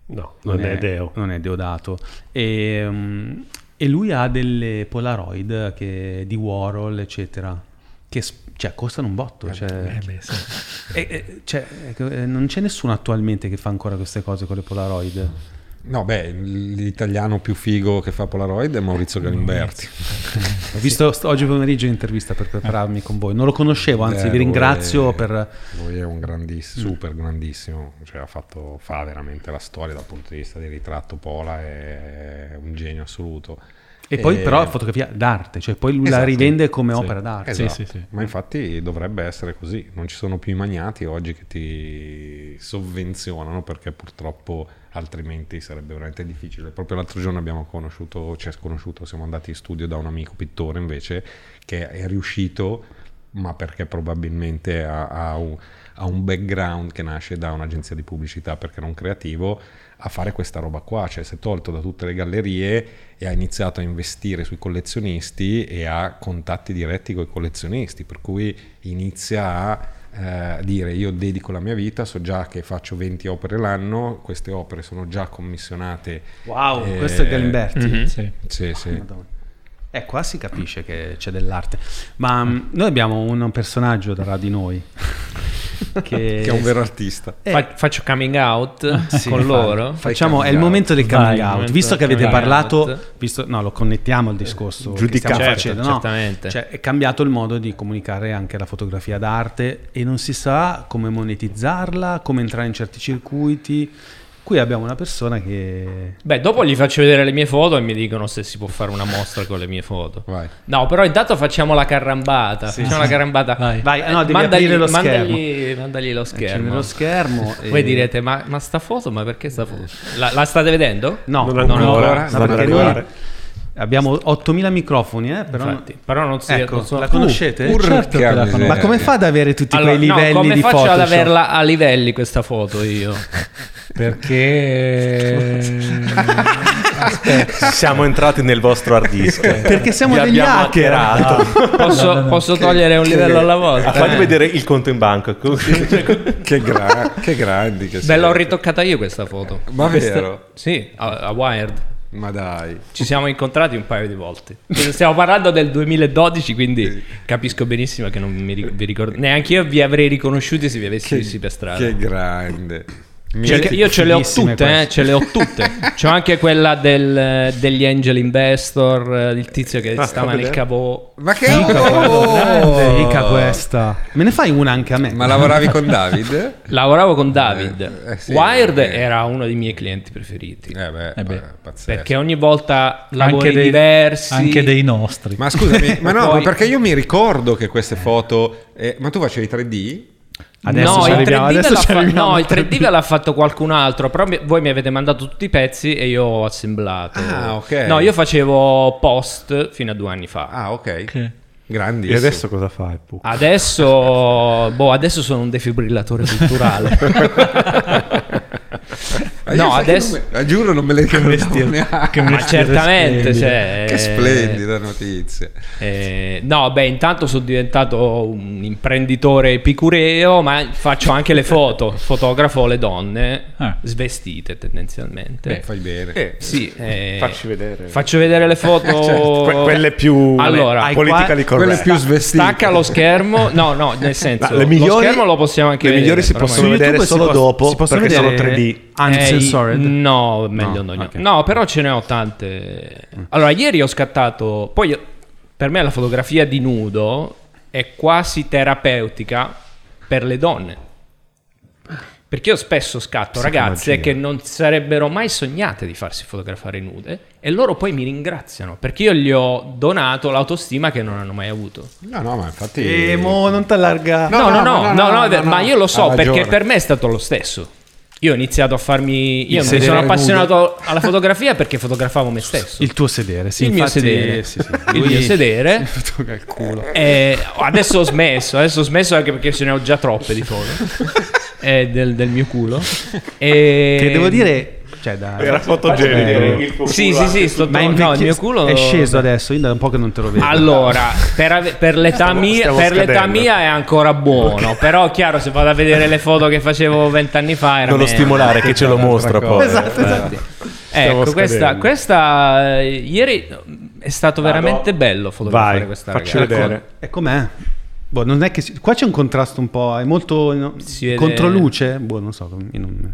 No, non, è Deo. Non è Deodato. E, mm, e lui ha delle Polaroid che- di Warhol, eccetera, che cioè, costano un botto. Cioè, Eh beh, sì. *laughs* e- e- cioè, eh, non c'è nessuno attualmente che fa ancora queste cose con le Polaroid. No, beh, l'italiano più figo che fa Polaroid è Maurizio Galimberti. Ho visto st- oggi pomeriggio un'intervista per prepararmi con voi. Non lo conoscevo, anzi, Eh, vi ringrazio lui è- per. Lui è un grandissimo, super grandissimo, cioè ha fatto, fa veramente la storia dal punto di vista del ritratto Pola, è un genio assoluto. E poi, E- però, fotografia d'arte, cioè poi lui la Esatto. rivende come Sì. opera d'arte. Esatto. sì, sì. Ma infatti dovrebbe essere così, non ci sono più i magnati oggi che ti sovvenzionano perché purtroppo altrimenti sarebbe veramente difficile. Proprio l'altro giorno abbiamo conosciuto, cioè sconosciuto, siamo andati in studio da un amico pittore invece che è riuscito, ma perché probabilmente ha, ha un, ha un background che nasce da un'agenzia di pubblicità perché un creativo, a fare questa roba qua, cioè si è tolto da tutte le gallerie e ha iniziato a investire sui collezionisti e ha contatti diretti con i collezionisti, per cui inizia a eh, dire io dedico la mia vita, so già che faccio 20 opere l'anno, queste opere sono già commissionate. Wow, Eh, questo è Galimberti. Mhm. Sì. Sì, sì. Madonna. Eh, qua si capisce che c'è dell'arte. Ma mm, noi abbiamo un personaggio tra di noi *laughs* che, Che è un vero artista. Eh, Fa- faccio coming out *laughs* sì, con loro. Facciamo, è il momento del Vai, coming il out. Visto che avete parlato, out. visto, no, lo connettiamo al discorso che Giudicato. Certo, facendo. no? certamente. Cioè, è cambiato il modo di comunicare anche la fotografia d'arte e non si sa come monetizzarla, come entrare in certi circuiti. Qui abbiamo una persona che... Beh, dopo gli faccio vedere le mie foto e mi dicono se si può fare una mostra con le mie foto. Vai. No, però intanto facciamo la carrambata. facciamo la carrambata. Vai. Vai, no, devi mandagli, aprire lo mandagli, mandagli lo schermo. lo schermo. *laughs* e- Voi direte, ma, ma sta foto, ma perché sta foto? La, la state vedendo? No, Non no, ancora, no, perché noi arrivare. Abbiamo 8000 microfoni, eh, però... Infatti, però non si Ecco, non so- la conoscete? Urca certo che la conosco. Ma come fa ad avere tutti Allora, quei no, livelli come di faccio Photoshop? ad averla a livelli questa foto io? *laughs* Perché Siamo entrati nel vostro hard disk. *laughs* Perché siamo Vi degli hacker. hackerato. *laughs* Posso, No, no, no. posso togliere un livello alla volta? Ah, Fatti vedere il conto in banca. Che, gra- che grandi che Beh, l'ho ritoccata io questa foto. Ma Questa- vero? Sì, a, a Wired. Ma dai. Ci siamo incontrati un paio di volte. Stiamo parlando del 2012, quindi capisco benissimo che non mi vi ricordo. Neanche io vi avrei riconosciuti se vi avessi visti per strada. Che grande. Cioè, io ce le ho tutte, eh, ce le ho tutte. *laughs* C'ho anche quella del- degli angel investor, eh, il tizio che Ah, stava nel capo. Ma che Grande, Ica questa. Me ne fai una anche a me? Ma lavoravi con David? *laughs* Lavoravo con David. Eh, eh, sì, Wired eh. era uno dei miei clienti preferiti. Eh beh, Eh beh. Perché ogni volta lavori anche dei, diversi. anche dei nostri. Ma scusami, *laughs* ma no, Poi- ma perché io mi ricordo che queste foto... eh, ma tu facevi 3D? Adesso no, ci il arriviamo, 3D, adesso ve l'ha ci fa- arriviamo no, il 3D ve l'ha fatto qualcun altro, però mi- voi mi avete mandato tutti i pezzi e io ho assemblato. Ah, ok. No, io facevo post fino a due anni fa. Ah, ok. Che- Grandissimo. E adesso cosa fai? Adesso, boh, adesso sono un defibrillatore culturale. *laughs* *laughs* No, adesso- non me- giuro non me le ricordavo neanche. che Ma certamente, cioè, Che splendida notizia. eh, no, beh, intanto sono diventato un imprenditore epicureo, ma faccio anche le foto, *laughs* fotografo le donne Ah. svestite tendenzialmente. Beh, fai bene. Eh, Sì, eh, Facci vedere. Faccio vedere le foto. *laughs* Que- quelle più Allora, hai politically qua- Quelle più svestite. Stacca lo schermo. No, no, nel senso, No, le migliori- lo schermo lo possiamo anche le vedere. migliori si possono vedere YouTube solo si po- dopo, si perché sono vedere 3D. Uncensored? Eh, no, meglio No, no. ok. No, però ce ne ho tante. Allora, ieri ho scattato. Poi per me la fotografia di nudo è quasi terapeutica per le donne. Perché io spesso scatto ragazze che non sarebbero mai sognate di farsi fotografare nude e loro poi mi ringraziano perché io gli ho donato l'autostima che non hanno mai avuto. No, no, ma infatti... E mo non ti allarga. No, no, no, no, no, no, ma no. io lo so perché per me è stato lo stesso. Io ho iniziato a farmi. Io mi sono nudo. appassionato alla fotografia perché fotografavo me stesso. Il tuo sedere, sì. Il mio sedere. sì, sì. Il mio sedere. *laughs* Il culo. E adesso ho smesso, adesso ho smesso anche perché ce ne ho già troppe di foto *laughs* Eh, del, del mio culo. E... Che devo dire, cioè, da, Era fotogenico. Sì, sì, sì, sto ma no, il mio culo è sceso adesso. Io da un po' che non te lo vedo. Allora, per, ave- per l'età, mia, per l'età mia è ancora buono. Però, chiaro, se vado a vedere le foto che facevo vent'anni fa, era Non lo stimolare che ce lo mostra poi. Esatto, esatto. Ecco, Stiamo questa, questa, eh, ieri è stato veramente bello fotografare Vai, questa facci ragazza. vedere. E com'è? Boh, non è che si- qua c'è un contrasto un po', è molto no, controluce? Boh, non so, non-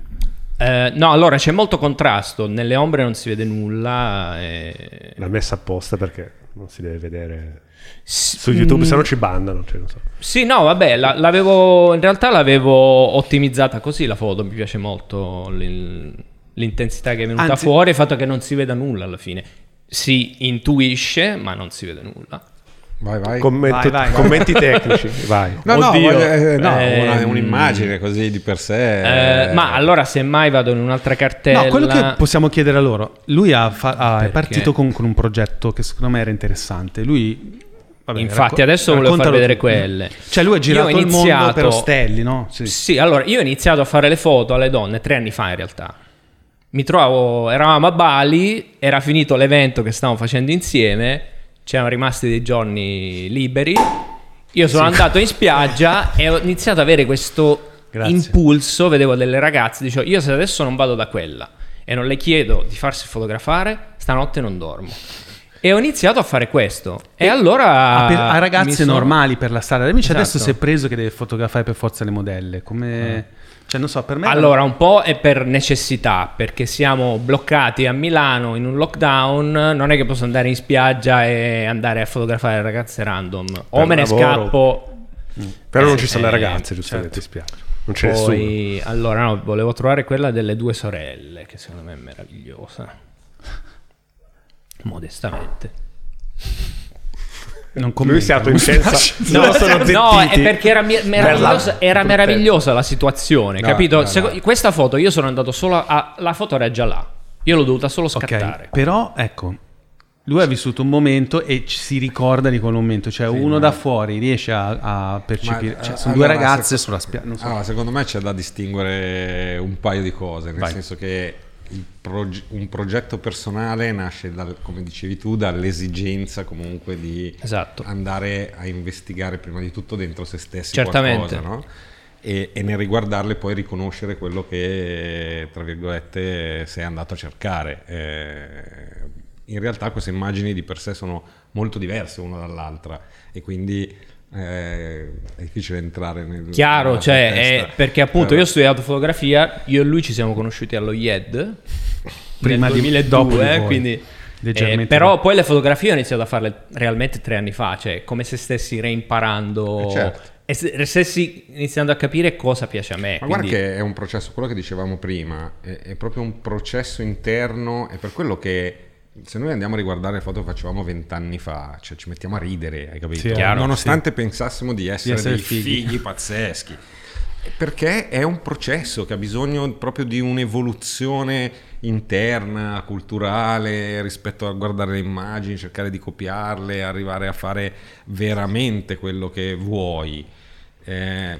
Eh, no, allora c'è molto contrasto, nelle ombre non si vede nulla. e- L'ha messa apposta perché non si deve vedere S- su YouTube, mm, se no ci bandano. Cioè, non so. Sì, no, vabbè, la- l'avevo, in realtà l'avevo ottimizzata così la foto, mi piace molto l'in- l'intensità che è venuta Anzi- fuori, il fatto che non si veda nulla alla fine. Si intuisce, ma non si vede nulla. Vai, vai. Commento- Vai, vai. Commenti *laughs* tecnici, vai. No, no, Oddio. voglio- eh, no, una- Ehm, un'immagine così di per sé. Eh, ma allora, se mai vado in un'altra cartella... No, quello che possiamo chiedere a loro, lui ha fa- ha- è partito con, con un progetto che secondo me era interessante. Lui, vabbè, Infatti, racco- adesso volevo far vedere tu. quelle. Cioè, lui ha girato Io ho il mondo iniziato- per ostelli, no? Sì. Sì, allora io ho iniziato a fare le foto alle donne tre anni fa in realtà. Mi trovavo, eravamo a Bali, era finito l'evento che stavamo facendo insieme, c'erano rimasti dei giorni liberi. Io sono andato in spiaggia *laughs* e ho iniziato ad avere questo Grazie. impulso, vedevo delle ragazze, dicevo io se adesso non vado da quella e non le chiedo di farsi fotografare, stanotte non dormo. E ho iniziato a fare questo. E allora... Ah, per- a ragazze sono- normali per la strada. Invece adesso Esatto. si è preso che deve fotografare per forza le modelle. Come... Cioè, non so, per me... Allora, un po' è per necessità, perché siamo bloccati a Milano in un lockdown, non è che posso andare in spiaggia e andare a fotografare ragazze random. O Per me ne lavoro. scappo. Però non Eh, ci sono le eh, ragazze, giustamente, certo. in spiaggia. Non c'è nessuno. Poi, allora, no, volevo trovare quella delle due sorelle, che secondo me è meravigliosa. Modestamente. Non Lui si è commenta. autoincensa. *laughs* No, No, sono zittiti. no, è perché era, mi- meravigliosa, era meravigliosa la situazione, No, capito? no, Seco-. Questa foto io sono andato solo a... La foto era già là. Io l'ho dovuta solo scattare. però ecco, lui ha vissuto un momento e ci si ricorda di quel momento. Cioè, uno da fuori riesce a, a percepire. Ma, cioè, eh, sono allora, due ragazze seco- sulla spiaggia. So. Allora, secondo me c'è da distinguere un paio di cose, nel Vai. senso che proge- un progetto personale nasce, dal- come dicevi tu, dall'esigenza comunque di Esatto. andare a investigare prima di tutto dentro se stessi Certamente. qualcosa, no? E, e nel riguardarle poi riconoscere quello che, tra virgolette, sei andato a cercare. Eh, in realtà queste immagini di per sé sono molto diverse una dall'altra e quindi è difficile entrare nel... Chiaro, cioè, è- perché appunto Però- io ho studiato fotografia, io e lui ci siamo conosciuti allo IED Prima di- 2002, dopo di eh, quindi Leggermente eh, però poi le fotografie ho iniziato a farle realmente tre anni fa, cioè come se stessi reimparando Eh, certo. e stessi iniziando a capire cosa piace a me. Ma quindi- guarda che è un processo, quello che dicevamo prima, è, è proprio un processo interno, è per quello che se noi andiamo a riguardare le foto che facevamo vent'anni fa, cioè ci mettiamo a ridere, hai capito? Sì, chiaro, Nonostante pensassimo di essere, essere dei fighi. figli. pazzeschi. Perché è un processo che ha bisogno proprio di un'evoluzione interna, culturale, rispetto a guardare le immagini, cercare di copiarle, arrivare a fare veramente quello che vuoi. Eh,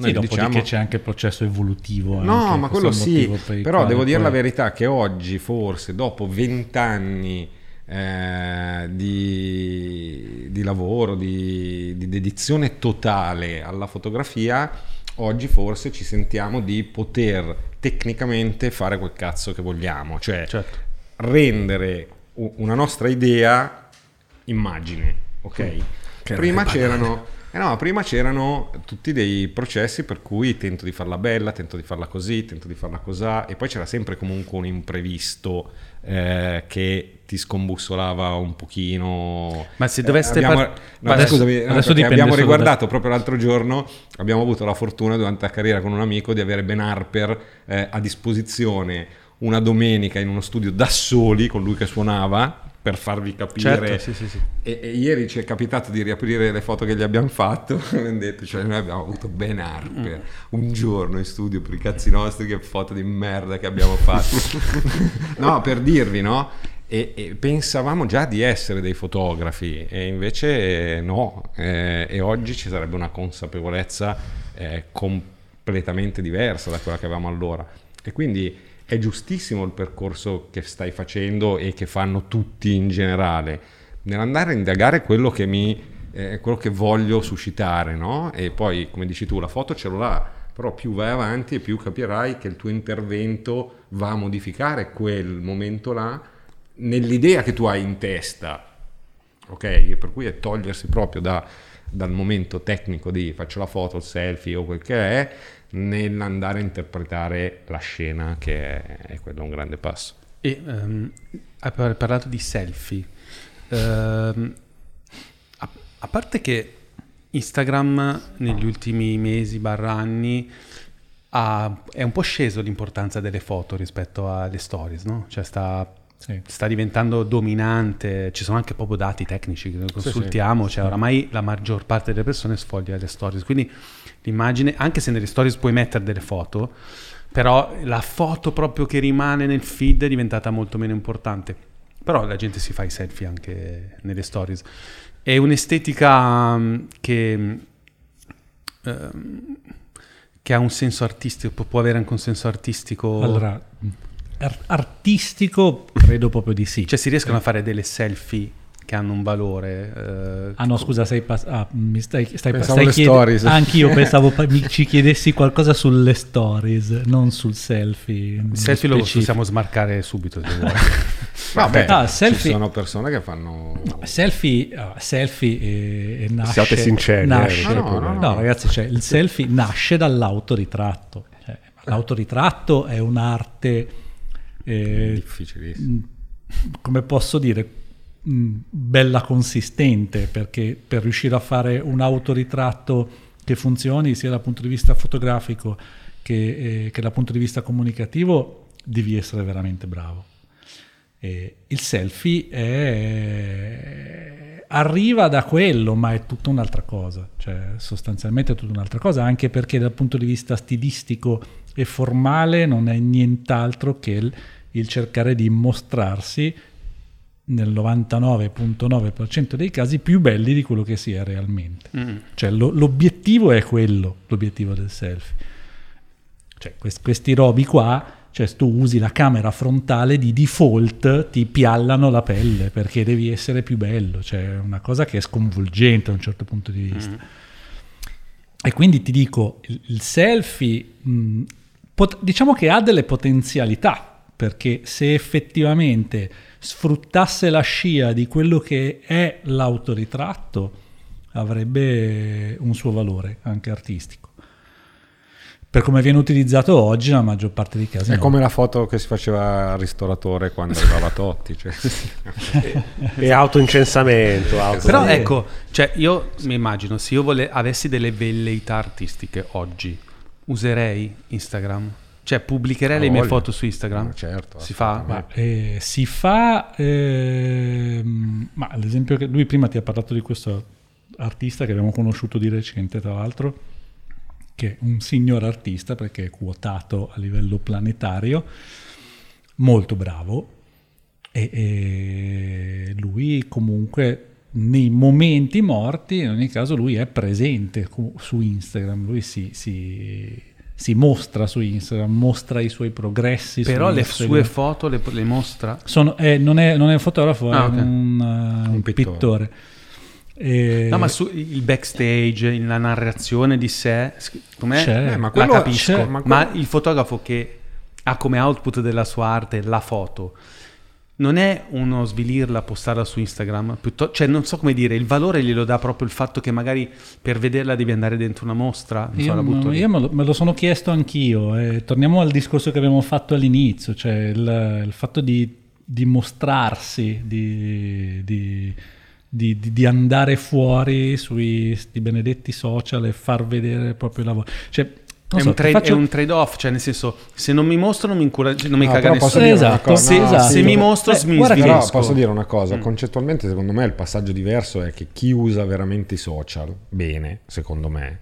Sì, diciamo- c'è anche il processo evolutivo. No, anche, ma questo quello sì, però devo dire poi- la verità che oggi forse dopo vent'anni eh, di, di lavoro, di, di dedizione totale alla fotografia, oggi forse ci sentiamo di poter tecnicamente fare quel cazzo che vogliamo, cioè Certo. rendere una nostra idea immagine, ok? prima c'erano, *laughs* eh no, prima c'erano tutti dei processi per cui tento di farla bella, tento di farla così, tento di farla cosà e poi c'era sempre comunque un imprevisto eh, che ti scombussolava un pochino. Ma se doveste abbiamo, par- no, Adesso- scusami, adesso abbiamo riguardato proprio l'altro giorno, abbiamo avuto la fortuna durante la carriera con un amico di avere Ben Harper eh, a disposizione una domenica in uno studio da soli con lui che suonava per farvi capire Certo, sì, sì, sì. e, e ieri ci è capitato di riaprire le foto che gli abbiamo fatto *laughs* detto, cioè noi abbiamo avuto Ben Harper un giorno in studio per i cazzi nostri, che foto di merda che abbiamo fatto. *laughs* no, per dirvi, no? E, e pensavamo già di essere dei fotografi e invece no, Eh, e oggi ci sarebbe una consapevolezza eh, completamente diversa da quella che avevamo allora. E quindi è giustissimo il percorso che stai facendo e che fanno tutti in generale, nell'andare a indagare quello che mi eh, quello che voglio suscitare, no? E poi, come dici tu, la foto ce l'ho là, però più vai avanti e più capirai che il tuo intervento va a modificare quel momento là nell'idea che tu hai in testa, ok? E Per cui è togliersi proprio da- dal momento tecnico di faccio la foto, il selfie o quel che è, nell'andare a interpretare la scena, che è, è quello un grande passo. E ehm, hai par- parlato di selfie. Ehm, a, a parte che Instagram negli ultimi mesi, barra anni, ha- è un po' sceso l'importanza delle foto rispetto alle stories, no? Cioè sta, Sì. sta diventando dominante, ci sono anche proprio dati tecnici che consultiamo, cioè oramai la maggior parte delle persone sfoglia le stories, quindi l'immagine, anche se nelle stories puoi mettere delle foto, però la foto proprio che rimane nel feed è diventata molto meno importante. Però la gente si fa i selfie anche nelle stories. È un'estetica mm, che, mm, ehm, che ha un senso artistico, può- avere anche un senso artistico. Allora, ar- artistico credo proprio di sì. Cioè si riescono a fare delle selfie che hanno un valore. eh, Ah no, scusa, sei pas- ah, mi stai, stai, Pensavo stai alle chiede- stories. Anch'io *laughs* pensavo pa- mi ci chiedessi qualcosa sulle stories, non sul selfie. Il selfie lo possiamo smarcare subito se vuoi. *laughs* Vabbè, ci selfie- sono persone che fanno... Selfie, ah, selfie eh, nasce, Siate sinceri, eh, nasce- no, no, no, no, no. ragazzi, cioè, il selfie nasce dall'autoritratto. Cioè, l'autoritratto è un'arte, eh, Difficilissimo. come posso dire, mh, bella consistente, perché per riuscire a fare un autoritratto che funzioni sia dal punto di vista fotografico che, eh, che dal punto di vista comunicativo, devi essere veramente bravo. Eh, il selfie è- arriva da quello, ma è tutta un'altra cosa, cioè sostanzialmente è tutta un'altra cosa, anche perché dal punto di vista stilistico e formale non è nient'altro che il, il cercare di mostrarsi nel 99.9% dei casi più belli di quello che si è realmente. Mm. Cioè lo- l'obiettivo è quello, l'obiettivo del selfie. Cioè quest- questi robi qua, cioè tu usi la camera frontale di default ti piallano la pelle perché devi essere più bello, cioè è una cosa che è sconvolgente da un certo punto di vista. E quindi ti dico, il, il selfie mh, pot- diciamo che ha delle potenzialità, perché se effettivamente sfruttasse la scia di quello che è l'autoritratto, avrebbe un suo valore anche artistico. Per come viene utilizzato oggi, la maggior parte dei casi È no. come la foto che si faceva al ristoratore quando arrivava Totti. Cioè. *laughs* E autoincensamento. Auto... Però ecco, cioè io mi immagino, se io vole- avessi delle velleità artistiche oggi, userei Instagram? Cioè pubblicherei le mie foto su Instagram? Ma certo, Si fa? Ma, eh, si fa, ehm, ma ad esempio che lui prima ti ha parlato di questo artista che abbiamo conosciuto di recente tra l'altro, che è un signor artista perché è quotato a livello planetario, molto bravo e, e lui comunque nei momenti morti, in ogni caso lui è presente su Instagram, lui si, si- si mostra su Instagram, mostra i suoi progressi. Però le Instagram. sue foto le, le mostra? Sono- eh, non, è, non è un fotografo, Ah, è ok. un, uh, un pittore. pittore. E- No, ma su, il backstage, la narrazione di sé, com'è? C'è. Eh, ma la capisco. c'è, ma, ma quello- il fotografo che ha come output della sua arte la foto, non è uno svilirla, postarla su Instagram, piuttosto, cioè non so come dire, il valore glielo dà proprio il fatto che magari per vederla devi andare dentro una mostra, non so, Io, butto lì. io me, lo, me lo sono chiesto anch'io. eh. torniamo al discorso che abbiamo fatto all'inizio, cioè il, il fatto di, di mostrarsi, di, di- di- di- di andare fuori sui benedetti social e far vedere il proprio lavoro. Cioè, non È, so, un trade, faccio- è un trade-off, cioè nel senso, se non mi mostro non mi, incura- non mi No, caga nessuno. Esatto, no, esatto. Se mi mostro Eh, mi Però posso dire una cosa, Mm. concettualmente secondo me il passaggio diverso è che chi usa veramente i social, bene, secondo me,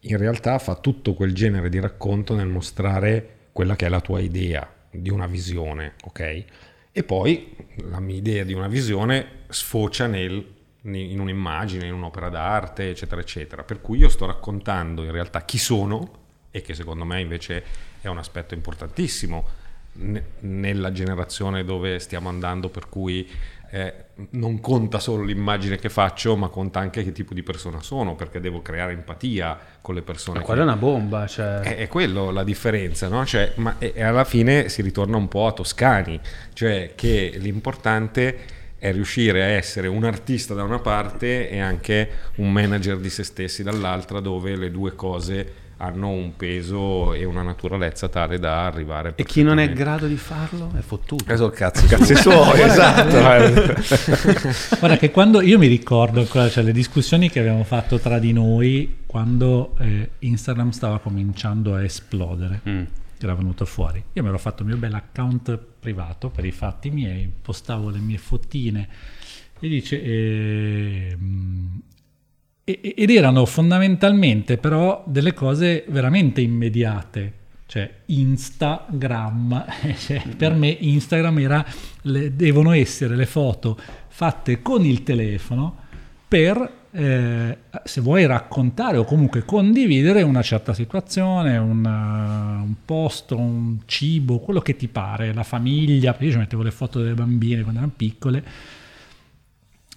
in realtà fa tutto quel genere di racconto nel mostrare quella che è la tua idea di una visione, ok? E poi la mia idea di una visione sfocia nel- in un'immagine, in un'opera d'arte, eccetera, eccetera. Per cui io sto raccontando in realtà chi sono e che secondo me invece è un aspetto importantissimo ne- nella generazione dove stiamo andando, per cui eh, non conta solo l'immagine che faccio, ma conta anche che tipo di persona sono, perché devo creare empatia con le persone. Ma che- quella è una bomba, cioè... è, è quello la differenza, no? Cioè, ma e, e alla fine si ritorna un po' a Toscani, cioè che l'importante è riuscire a essere un artista da una parte e anche un manager di se stessi dall'altra, dove le due cose hanno un peso e una naturalezza tale da arrivare E chi non è in grado di farlo è fottuto. Preso il cazzo. Cazzi suoi, esatto. *laughs* Guarda che quando io mi ricordo ancora cioè, le discussioni che abbiamo fatto tra di noi quando eh, Instagram stava cominciando a esplodere, Mm. era venuto fuori. Io mi ero fatto il mio bel account privato per i fatti miei, postavo le mie fotine e dice ehm, e- e- ed erano fondamentalmente però delle cose veramente immediate. Cioè Instagram, *laughs* cioè, per me Instagram era, le- devono essere le foto fatte con il telefono per, eh, se vuoi raccontare o comunque condividere una certa situazione, un, uh, un posto, un cibo, quello che ti pare, la famiglia, io ci mettevo le foto delle bambine quando erano piccole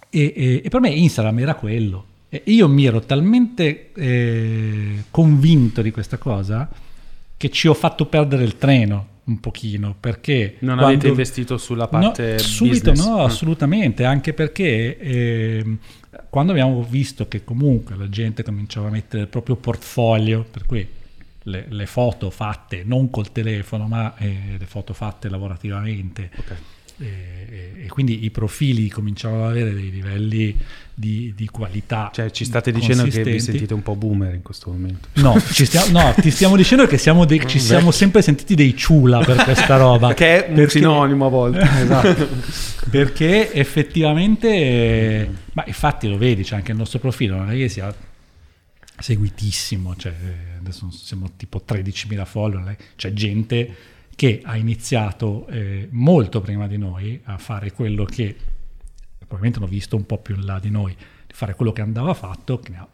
e, e- e per me Instagram era quello. E io mi ero talmente eh, convinto di questa cosa che ci ho fatto perdere il treno. un pochino perché Non quando- avete investito sulla parte No, subito business? no, Ah. assolutamente, anche perché ehm, quando abbiamo visto che comunque la gente cominciava a mettere il proprio portfolio, per cui le, le foto fatte non col telefono, ma eh, le foto fatte lavorativamente, e, e- e quindi i profili cominciavano ad avere dei livelli di, di qualità. Cioè, ci state dicendo che vi sentite un po' boomer in questo momento. No, *laughs* ci stiamo- no, ti stiamo dicendo che siamo dei- ci siamo sempre sentiti dei ciula per questa roba. *laughs* Che è un Perché- sinonimo a volte. *laughs* esatto. Perché effettivamente, eh, ma infatti lo vedi, c'è anche il nostro profilo, non è che sia seguitissimo, cioè, eh, adesso siamo tipo 13.000 follower, è- c'è gente che ha iniziato eh, molto prima di noi a fare quello che probabilmente hanno visto un po' più in là di noi, di fare quello che andava fatto, che ne ha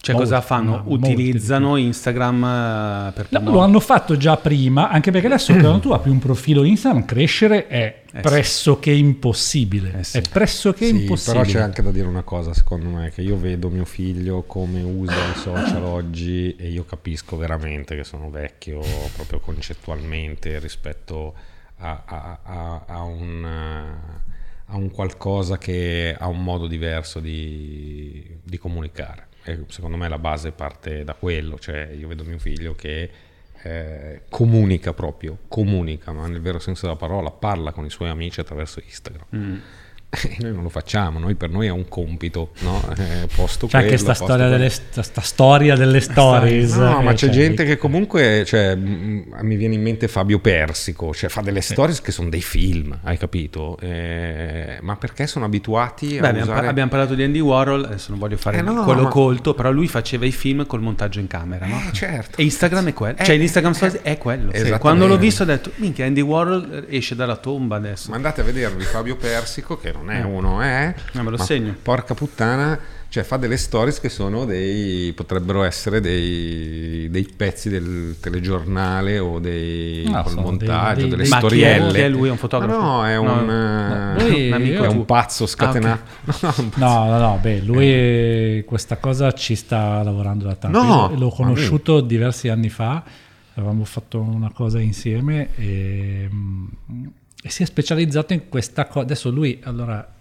Cioè, Molti, cosa fanno? molti Utilizzano Instagram eh, per No, lo hanno fatto già prima, anche perché adesso *clears throat* quando tu apri un profilo Instagram, crescere è Eh sì. pressoché impossibile. Eh sì. È pressoché Sì, impossibile. però c'è anche da dire una cosa, secondo me, che io vedo mio figlio come usa i social *clears throat* oggi e io capisco veramente che sono vecchio proprio concettualmente rispetto a, a- a- a un, eh, a un qualcosa che ha un modo diverso di, di comunicare. Secondo me la base parte da quello, cioè io vedo mio figlio che eh, comunica proprio, comunica, ma nel vero senso della parola, parla con i suoi amici attraverso Instagram. Mm. E *laughs* noi non lo facciamo, noi, per noi è un compito, no? Eh, posto C'è anche quello, sta posto storia, quello. delle, sta, sta storia delle stories. No, ma eh, c'è cioè, gente che comunque, cioè, mh, mi viene in mente Fabio Persico, cioè fa delle stories che sono dei film, hai capito? Eh, ma perché sono abituati a Beh, abbiamo, usare... par- abbiamo parlato di Andy Warhol, adesso non voglio fare Eh, no, quello ma- colto, però lui faceva i film col montaggio in camera, no? Eh, certo. E Instagram è quello, Eh, cioè l'Instagram Stories è quello. Quando l'ho visto ho detto, minchia, Andy Warhol esce dalla tomba adesso. Ma andate a vedervi Fabio Persico, che non è uno, eh? No, me lo segno. Porca puttana, cioè fa delle stories che sono dei. potrebbero essere dei, dei pezzi del telegiornale o dei. No, dei- delle dei- Ma chi è? storielle. Chi è lui? È un fotografo? Ma no, è No, un. no, eh, lui- un amico è un pazzo scatenato. *laughs* No, un pazzo. No, no, no, beh, lui eh, questa cosa ci sta lavorando da tanto. No, Io l'ho conosciuto diversi anni fa, avevamo fatto una cosa insieme e, mm, e si è specializzato in questa cosa. Adesso lui, allora,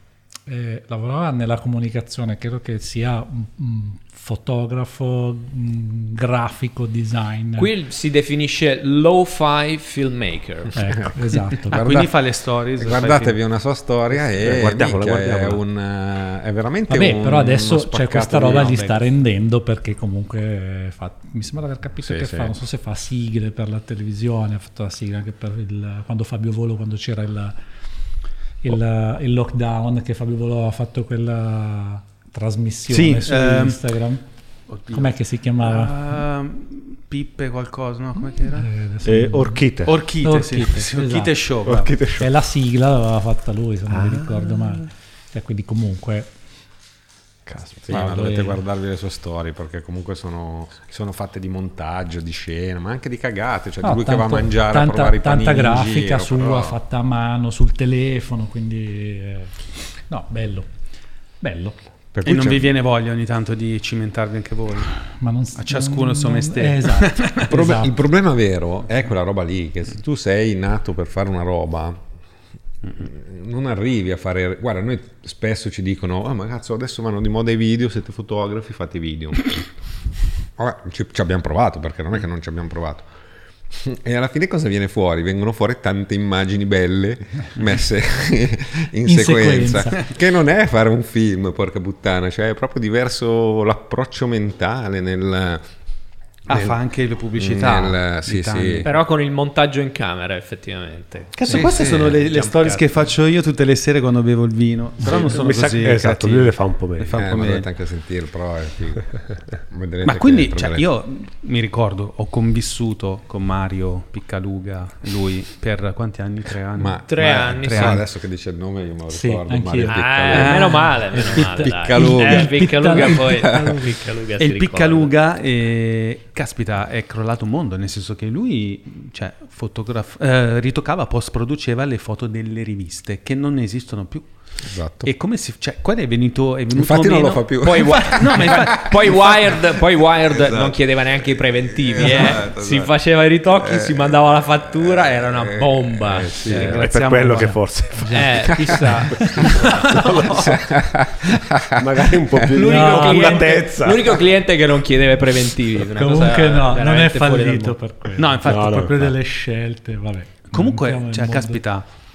eh, lavorava nella comunicazione, credo che sia un, un fotografo, un grafico, design. Qui si definisce lo-fi filmmaker. *laughs* Ecco, esatto. Ah, Guarda- quindi fa le stories. Guardatevi una sua storia e guardiamola, minchia, è, guardiamola. un, eh, è veramente Vabbè, un- però adesso c'è questa roba gli sta rendendo perché comunque fa, mi sembra di aver capito Sì, che sì. fa, non so se fa sigle per la televisione, ha fatto la sigla anche per il, quando Fabio Volo, quando c'era il, il, il lockdown, che Fabio Volo ha fatto quella trasmissione Sì, su ehm, Instagram. Oddio. Com'è che si chiamava? Ah, Pippe qualcosa, no? Come che era? Eh, Eh, Orchite. Orchite, sì. Orchite, Sì, Orchite esatto. Show. Orchite Show. E la sigla l'aveva fatta lui, se non mi ricordo male. E quindi comunque Sì, ma dovete guardarvi le sue storie perché comunque sono, sono fatte di montaggio, di scena, ma anche di cagate, cioè No, di lui che va a tanto- mangiare tanta, a provare i panini tanta in grafica giro, sua però- fatta a mano sul telefono quindi eh, no bello bello E non c'è- vi viene voglia ogni tanto di cimentarvi anche voi? ma non, A ciascuno il suo mestiere. eh, esatto, il, esatto. il problema vero è quella roba lì, che se tu sei nato per fare una roba, non arrivi a fare... Guarda, noi spesso ci dicono, ah ma cazzo adesso vanno di moda i video, siete fotografi, fate video. Vabbè, *coughs* ci, ci abbiamo provato, perché non è che non ci abbiamo provato. E alla fine cosa viene fuori? Vengono fuori tante immagini belle messe *laughs* in, In sequenza, sequenza. che non è fare un film, porca puttana, cioè è proprio diverso l'approccio mentale nel... Ah, nel- fa anche le pubblicità. nel- sì, sì. Però con il montaggio in camera, effettivamente. Cazzo, Sì, queste sì, sono le, le stories che faccio io tutte le sere quando bevo il vino. Però non sono sa così. che- esatto, lui le fa un po' bene. Le fa un Eh, po' ma bene. dovete anche sentirlo, però. *laughs* Vedrete Ma quindi, cioè, io mi ricordo, ho convissuto con Mario Piccaluga, lui, per quanti anni? Tre anni? Ma, Tre ma- anni, sì, sì. adesso che dice il nome io me lo Sì, ricordo. anch'io. Mario Ah, Piccaluga. meno male, meno Il male. Piccaluga. Eh, Piccaluga Il poi. Piccaluga. Piccaluga E il. Piccaluga, eh, caspita, è crollato un mondo, nel senso che lui cioè, fotograf- eh, ritoccava, post produceva le foto delle riviste che non esistono più. Esatto. E come si... Cioè, qua è venuto... È venuto Infatti non meno- lo fa più. Poi, Wi- No, ma infatti- poi Wired, poi Wired Esatto. non chiedeva neanche i preventivi, eh. Esatto, si esatto. faceva i ritocchi, si mandava la fattura, era una Eh, bomba. eh, sì. Eh, È per quello che forse Eh, chissà. *laughs* magari un po' più L'unico, di cliente, l'unico cliente che non chiedeva i preventivi. una Comunque cosa no, non è fallito per quello. No, infatti, No, no, proprio infatti. delle scelte, vabbè. Comunque, cioè, caspita, eh,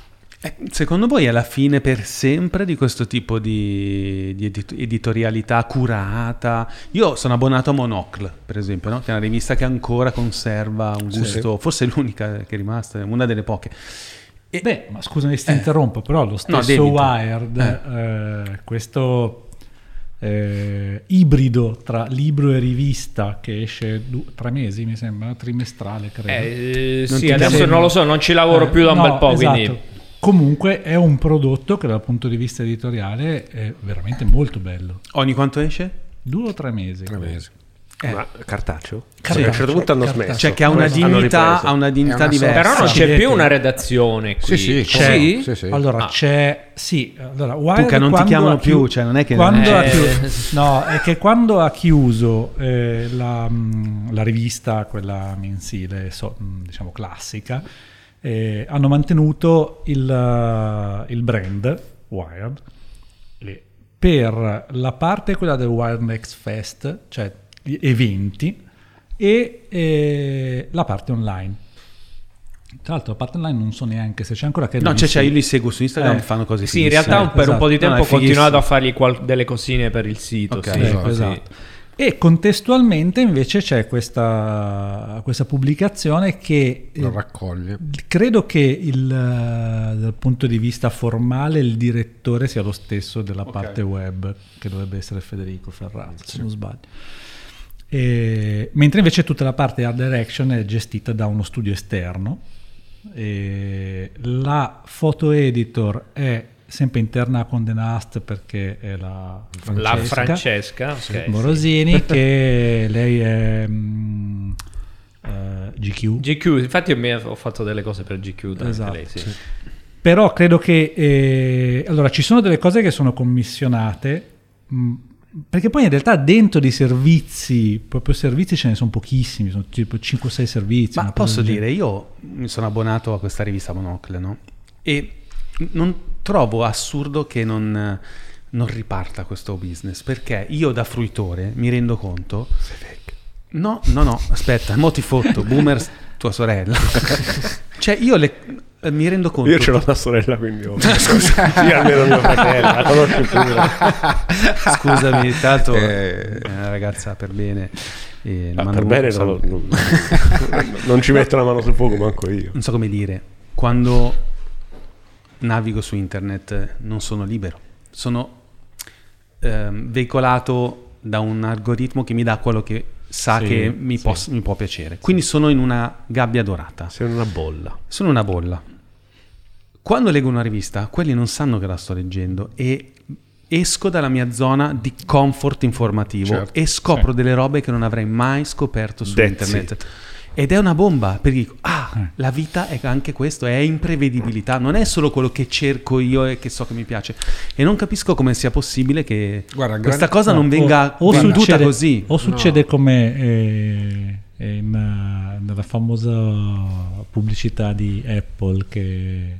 secondo voi è la fine per sempre di questo tipo di, di edit- editorialità curata? Io sono abbonato a Monocle, per esempio, no? che è una rivista che ancora conserva un gusto, forse è l'unica che è rimasta, una delle poche. E- Beh, ma scusami se ti interrompo, però lo stesso debito. Wired, eh, questo eh, ibrido tra libro e rivista che esce du- tre mesi, mi sembra, trimestrale, credo. Eh, sì, adesso piace? non lo so, non ci lavoro Eh, più da un no, bel po', esatto. quindi... Comunque è un prodotto che dal punto di vista editoriale è veramente molto bello. Ogni quanto esce? Due o tre mesi. Tre mesi. Ma cartaceo? Cartaceo, a un certo punto hanno cartaceo. smesso. Cioè che ha una dignità, ha una dignità È una diversa. Però non c'è più una redazione qui. Sì, sì, C'è. sì, sì, sì. Allora Ah. c'è, sì, allora, Wired Pucca, non ti chiamano più, chiu- cioè, non è che- quando Eh. ha chiuso, no, è che quando ha chiuso eh, la, mh, la rivista, quella mensile, so- mh, diciamo classica, eh, hanno mantenuto il, eh, il brand Wired e per la parte quella del Wired Next Fest, cioè gli eventi, e eh, la parte online. Tra l'altro la parte online non so neanche se c'è ancora che No, c'è, si- c'è, io li seguo su Instagram, Eh. fanno cose Sì, in realtà per un po' di Esatto. tempo ho continuato a fargli qual- delle cosine per il sito. Ok. sì. Esatto. esatto. E contestualmente invece c'è questa, questa pubblicazione che eh, Lo raccoglie. credo che il, eh, dal punto di vista formale il direttore sia lo stesso della parte web, che dovrebbe essere Federico Ferrazzi, se non sbaglio. E- mentre invece tutta la parte art direction è gestita da uno studio esterno. E la photo editor è sempre interna a Condé Nast perché è la La Francesca. Francesca, ok, sì. Morosini che lei è mm, eh, GQ GQ, infatti io ho fatto delle cose per GQ da Esatto, lei, sì. sì. però credo che eh, allora ci sono delle cose che sono commissionate mh, perché poi in realtà dentro di servizi proprio servizi ce ne sono pochissimi sono tipo 5-6 servizi Ma posso dire, io mi sono abbonato a questa rivista Monocle, no? E non trovo assurdo che non, non riparta questo business, perché io da fruitore mi rendo conto... No, no, no, aspetta, mo ti fotto, boomer tua sorella. *laughs* cioè io le- eh, mi rendo conto... Io ce l'ho una sorella, quindi ho... *laughs* sì, almeno mio fratello, la conosci pure. Scusami, l'altro Eh. è una ragazza per bene. e Ah, per bene non, non- non ci metto la mano sul fuoco manco io. non so come dire, quando navigo su internet non sono libero, sono ehm, veicolato da un algoritmo che mi dà quello che sa Sì, che mi, sì. poss- mi può piacere. Quindi sono in una gabbia dorata, in una bolla. sono una bolla. Quando leggo una rivista, quelli non sanno che la sto leggendo e esco dalla mia zona di comfort informativo Certo, e scopro delle robe che non avrei mai scoperto su That's internet. it. Ed è una bomba, perché dico, ah, Eh. la vita è anche questo, è imprevedibilità, non è solo quello che cerco io e che so che mi piace. E non capisco come sia possibile che Guarda, questa grande- cosa non o- venga o, venduta succede, così. o succede come eh, in, eh, nella famosa pubblicità di Apple che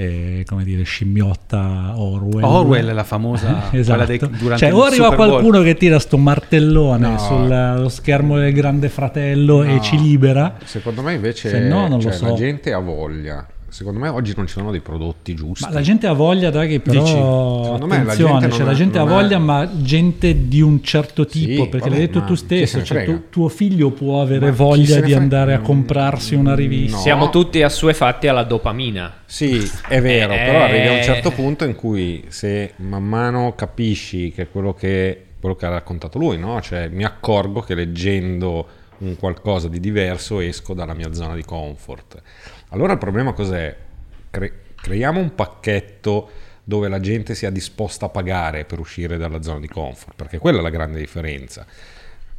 eh, come dire scimmiotta Orwell Orwell è la famosa, *laughs* esatto. dei, durante cioè o arriva qualcuno che tira sto martellone No. sullo schermo del grande fratello e No. ci libera Secondo me invece Se no, non lo cioè, so. la gente ha voglia. Secondo me oggi non ci sono dei prodotti giusti. ma la gente ha voglia Draghi però Dici? Secondo me la gente non cioè, la ha- gente ha voglia ma gente di un certo tipo Sì, perché vabbè, l'hai detto tu stesso cioè, tu- tuo figlio può avere Ma voglia di andare a Mm, comprarsi una rivista no. Siamo tutti assuefatti alla dopamina. Sì, è vero, Eh. però arrivi a un certo punto in cui se man mano capisci che quello che, quello che ha raccontato lui, no? Cioè mi accorgo che leggendo un qualcosa di diverso esco dalla mia zona di comfort. Allora il problema cos'è? Cre- creiamo un pacchetto dove la gente sia disposta a pagare per uscire dalla zona di comfort, perché quella è la grande differenza.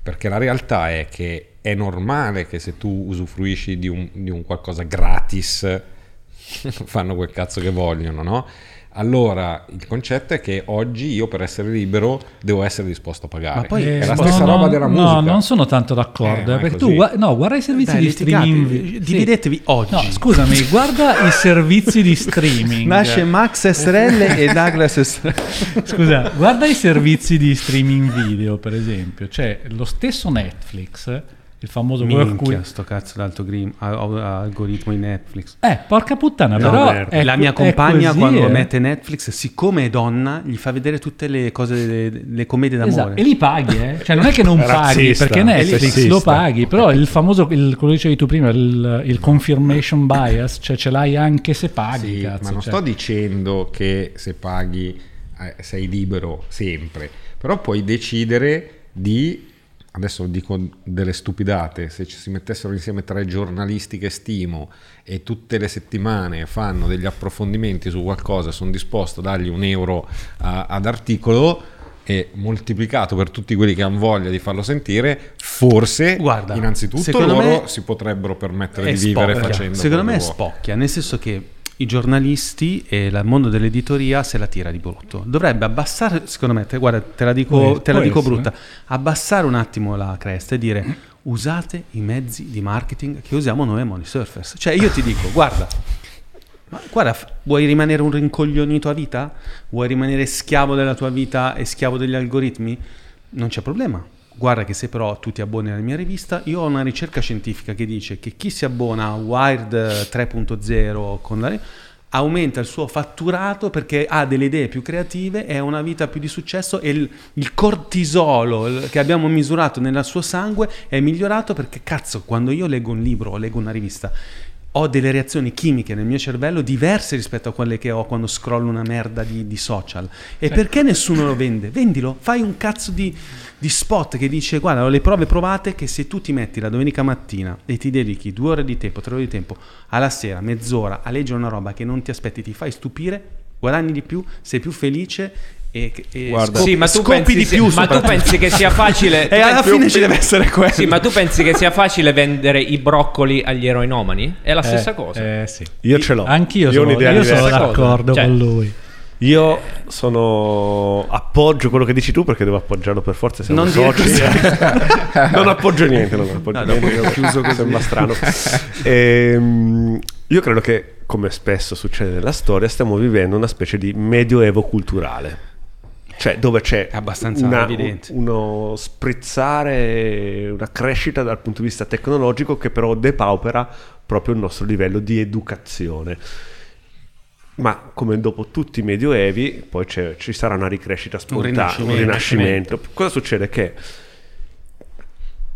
Perché la realtà è che è normale che se tu usufruisci di un, di un qualcosa gratis *laughs* fanno quel cazzo che vogliono, no? Allora il concetto è che oggi io per essere libero devo essere disposto a pagare. Ma poi- è Eh, la no, stessa no, roba della no, musica. non sono tanto d'accordo. Eh, eh, perché tu no, guarda i servizi Dai, di streaming. Sì. dividetevi oggi. No, scusami, guarda i servizi di streaming. Nasce Max SRL e *laughs* Douglas SRL. Scusa, guarda i servizi di streaming video, per esempio. C'è lo stesso Netflix, il famoso. Minchia, sto cazzo d'alto grim- algoritmo di Netflix. Eh, porca puttana, No, però... è la mia compagna così, quando eh. mette Netflix, siccome è donna, gli fa vedere tutte le cose, le, le commedie d'amore. Esatto, e li paghi, eh? Cioè non è che non paghi, perché Netflix lo paghi, però il famoso, il, quello che dicevi tu prima, il, il confirmation bias, cioè ce l'hai anche se paghi, Sì, cazzo. ma non cioè. sto dicendo che se paghi eh, sei libero sempre, però puoi decidere di, adesso dico delle stupidate, se ci si mettessero insieme tre giornalisti che stimo e tutte le settimane fanno degli approfondimenti su qualcosa, sono disposto a dargli un euro a- ad articolo e moltiplicato per tutti quelli che hanno voglia di farlo sentire, forse Guarda, innanzitutto loro si potrebbero permettere di vivere spocchia. facendo Secondo me è spocchia, nel senso che i giornalisti e il mondo dell'editoria se la tira di brutto. Dovrebbe abbassare, secondo me, te, guarda, te la dico, Può- te la dico essere. brutta, abbassare un attimo la cresta e dire usate i mezzi di marketing che usiamo noi a Money Surfers. Cioè io ti dico, guarda, ma guarda, vuoi rimanere un rincoglionito a vita? Vuoi rimanere schiavo della tua vita e schiavo degli algoritmi? Non c'è problema. Guarda che se però tu ti abboni alla mia rivista, io ho una ricerca scientifica che dice che chi si abbona a Wired eh, 3.0 con la aumenta il suo fatturato perché ha delle idee più creative e ha una vita più di successo e il, il cortisolo che abbiamo misurato nel suo sangue è migliorato perché cazzo quando io leggo un libro o leggo una rivista ho delle reazioni chimiche nel mio cervello diverse rispetto a quelle che ho quando scrollo una merda di, di social. E perché nessuno lo vende? Vendilo, fai un cazzo di, di spot che dice guarda ho le prove provate che se tu ti metti la domenica mattina e ti dedichi due ore di tempo, tre ore di tempo alla sera, mezz'ora a leggere una roba che non ti aspetti, ti fai stupire, guadagni di più, sei più felice e, e Guarda. scopi, sì, ma tu, scopi pensi, di se- più. ma tu pensi che sia facile. *laughs* E alla fine ci deve essere quello. Sì, ma tu pensi che sia facile vendere i broccoli agli eroinomani? È la stessa Eh, cosa. Eh, sì. Io ce l'ho. Anch'io Io sono, io sono d'accordo Cioè, con lui. Io sono appoggio quello che dici tu perché devo appoggiarlo per forza. Siamo Non soci. *laughs* non appoggio niente, non appoggio No, niente. ho chiuso così. Sembra strano. *laughs* Ehm, io credo che, come spesso succede nella storia, stiamo vivendo una specie di medioevo culturale. Cioè, dove c'è una- uno sprizzare, una crescita dal punto di vista tecnologico che però depaupera proprio il nostro livello di educazione. Ma come dopo tutti i medioevi, poi c'è- ci sarà una ricrescita spontanea, un rinascimento. rinascimento. Cosa succede? Che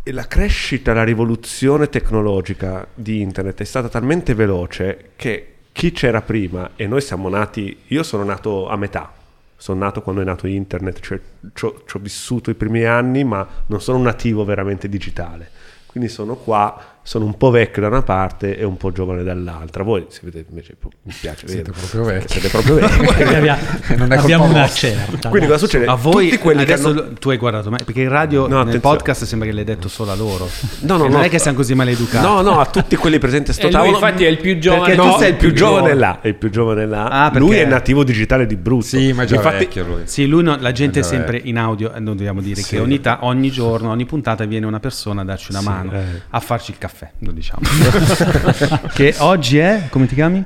la crescita, la rivoluzione tecnologica di internet è stata talmente veloce che chi c'era prima, e noi siamo nati, io sono nato a metà, sono nato quando è nato internet, cioè ci ho vissuto i primi anni, ma non sono un nativo veramente digitale. Quindi sono qua, sono un po' vecchio da una parte e un po' giovane dall'altra. Voi siete invece, mi piace Siete proprio vecchi. Siete proprio vecchi. *laughs* Abbiamo, *laughs* Non è abbiamo una certa. Quindi cosa succede? A voi Tutti quelli che adesso hanno- tu hai guardato me perché in radio No, nel podcast sembra che l'hai detto solo a loro. No, no, no. non è che siamo così maleducati. No, no, a tutti quelli presenti a sto E lui, tavolo. infatti, è il più giovane. Perché No, tu sei il più più giovane là, è il più giovane là. Ah, perché- Lui è nativo digitale di brutto. Sì, ma è già Infatti- vecchio lui. Sì, lui no- la gente è Eh, sempre in audio, eh, non dobbiamo dire Sì. che ogni, ta- ogni giorno, ogni puntata viene una persona a darci una Sì, mano eh. a farci il caffè, lo diciamo. *laughs* che oggi è, come ti chiami?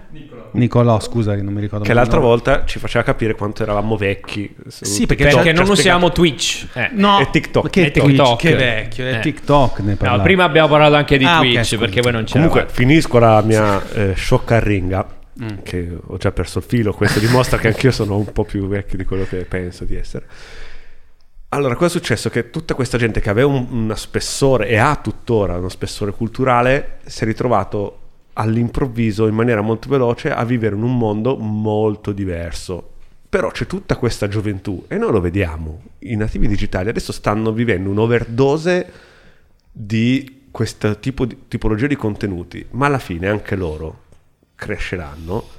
Nicolò. scusa che non mi ricordo. Che l'altra nome. volta ci faceva capire quanto eravamo vecchi. Sì, perché TikTok Perché non usiamo Twitch. Eh. No, E TikTok. Che E Twitch, TikTok. che vecchio, è Eh. TikTok ne No, prima abbiamo parlato anche di Ah, Twitch scusa. perché voi non c'eravate. Comunque, finisco la mia eh, sciocca arringa. Mm. Che ho già perso il filo. Questo dimostra che anch'io sono un po' più vecchio di quello che penso di essere. Allora, cosa è successo? Che tutta questa gente che aveva un, uno spessore e ha tuttora uno spessore culturale si è ritrovato all'improvviso, in maniera molto veloce, a vivere in un mondo molto diverso. Però c'è tutta questa gioventù e noi lo vediamo. I nativi digitali adesso stanno vivendo un'overdose di questo tipo di tipologia di contenuti, ma alla fine anche loro cresceranno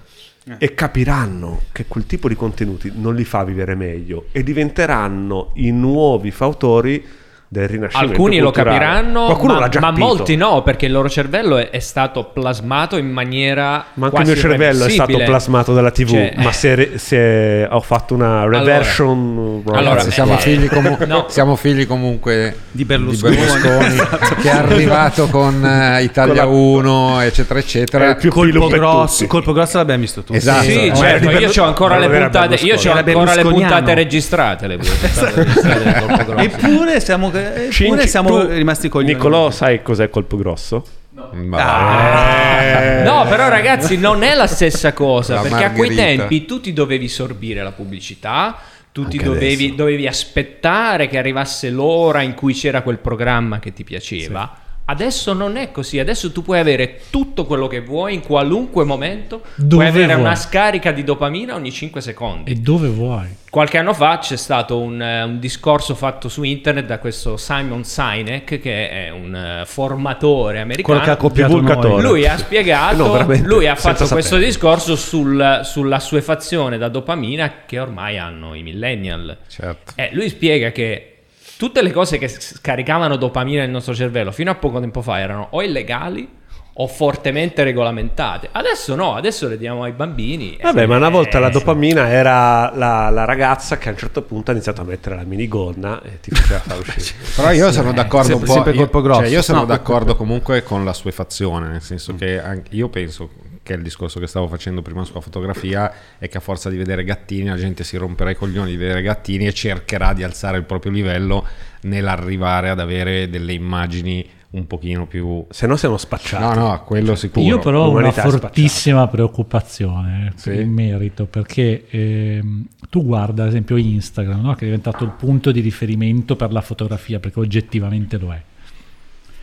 e capiranno che quel tipo di contenuti non li fa vivere meglio e diventeranno i nuovi fautori del rinascimento Alcuni lo culturale. capiranno, Qualcuno ma, l'ha già ma capito. molti no, perché il loro cervello è, è stato plasmato in maniera Ma anche il mio cervello è stato plasmato dalla TV, Cioè, ma eh, se, se ho fatto una reversion... Allora, Ragazzi, siamo, eh, figli *laughs* comu- no. siamo figli comunque Di Berlusconi. Berlusconi, *laughs* che è arrivato con eh, Italia Con la- 1, eccetera, eccetera. più Colpo grosso, colpo grosso l'abbiamo visto tutti. Esatto. Sì, Eh, certo, io ho ancora le puntate, io era ancora le berlusconiano. puntate registrate, le puntate registrate grosso. Eppure siamo, eppure Cinci, siamo tu, rimasti coglioni. Nicolò, sai cos'è colpo grosso? Ma- No, però ragazzi, non è la stessa cosa, La perché a quei margherita. tempi tu ti dovevi sorbire la pubblicità, tu ti Anche dovevi, adesso. dovevi aspettare che arrivasse l'ora in cui c'era quel programma che ti piaceva. Adesso non è così, adesso tu puoi avere tutto quello che vuoi in qualunque momento, Dove puoi avere vuoi. una scarica di dopamina ogni 5 secondi. E dove vuoi? Qualche anno fa c'è stato un, eh, un discorso fatto su internet da questo Simon Sinek, che è un eh, formatore americano. Quello che ha copiato Divulgatore. Lui ha spiegato, *laughs* No, lui ha fatto questo saperlo. discorso sul, sull'assuefazione da dopamina che ormai hanno i millennial. Certo. Eh, lui spiega che tutte le cose che scaricavano dopamina nel nostro cervello fino a poco tempo fa erano o illegali o fortemente regolamentate. Adesso no, adesso le diamo ai bambini. Vabbè, ma una volta la eh, dopamina era la, la ragazza che a un certo punto ha iniziato a mettere la minigonna e ti faceva far uscire. *laughs* Però io sono d'accordo sempre- un po'. sempre io, colpo grosso. cioè, io sono No, d'accordo comunque con la suefazione, nel senso che anche- io penso che il discorso che stavo facendo prima sulla fotografia è che a forza di vedere gattini la gente si romperà i coglioni di vedere gattini e cercherà di alzare il proprio livello nell'arrivare ad avere delle immagini un pochino più Se no siamo spacciati. No, no, quello sicuro. Io però ho una è fortissima preoccupazione eh, Sì. in merito perché ehm, tu guarda ad esempio Instagram no, che è diventato il punto di riferimento per la fotografia perché oggettivamente lo è.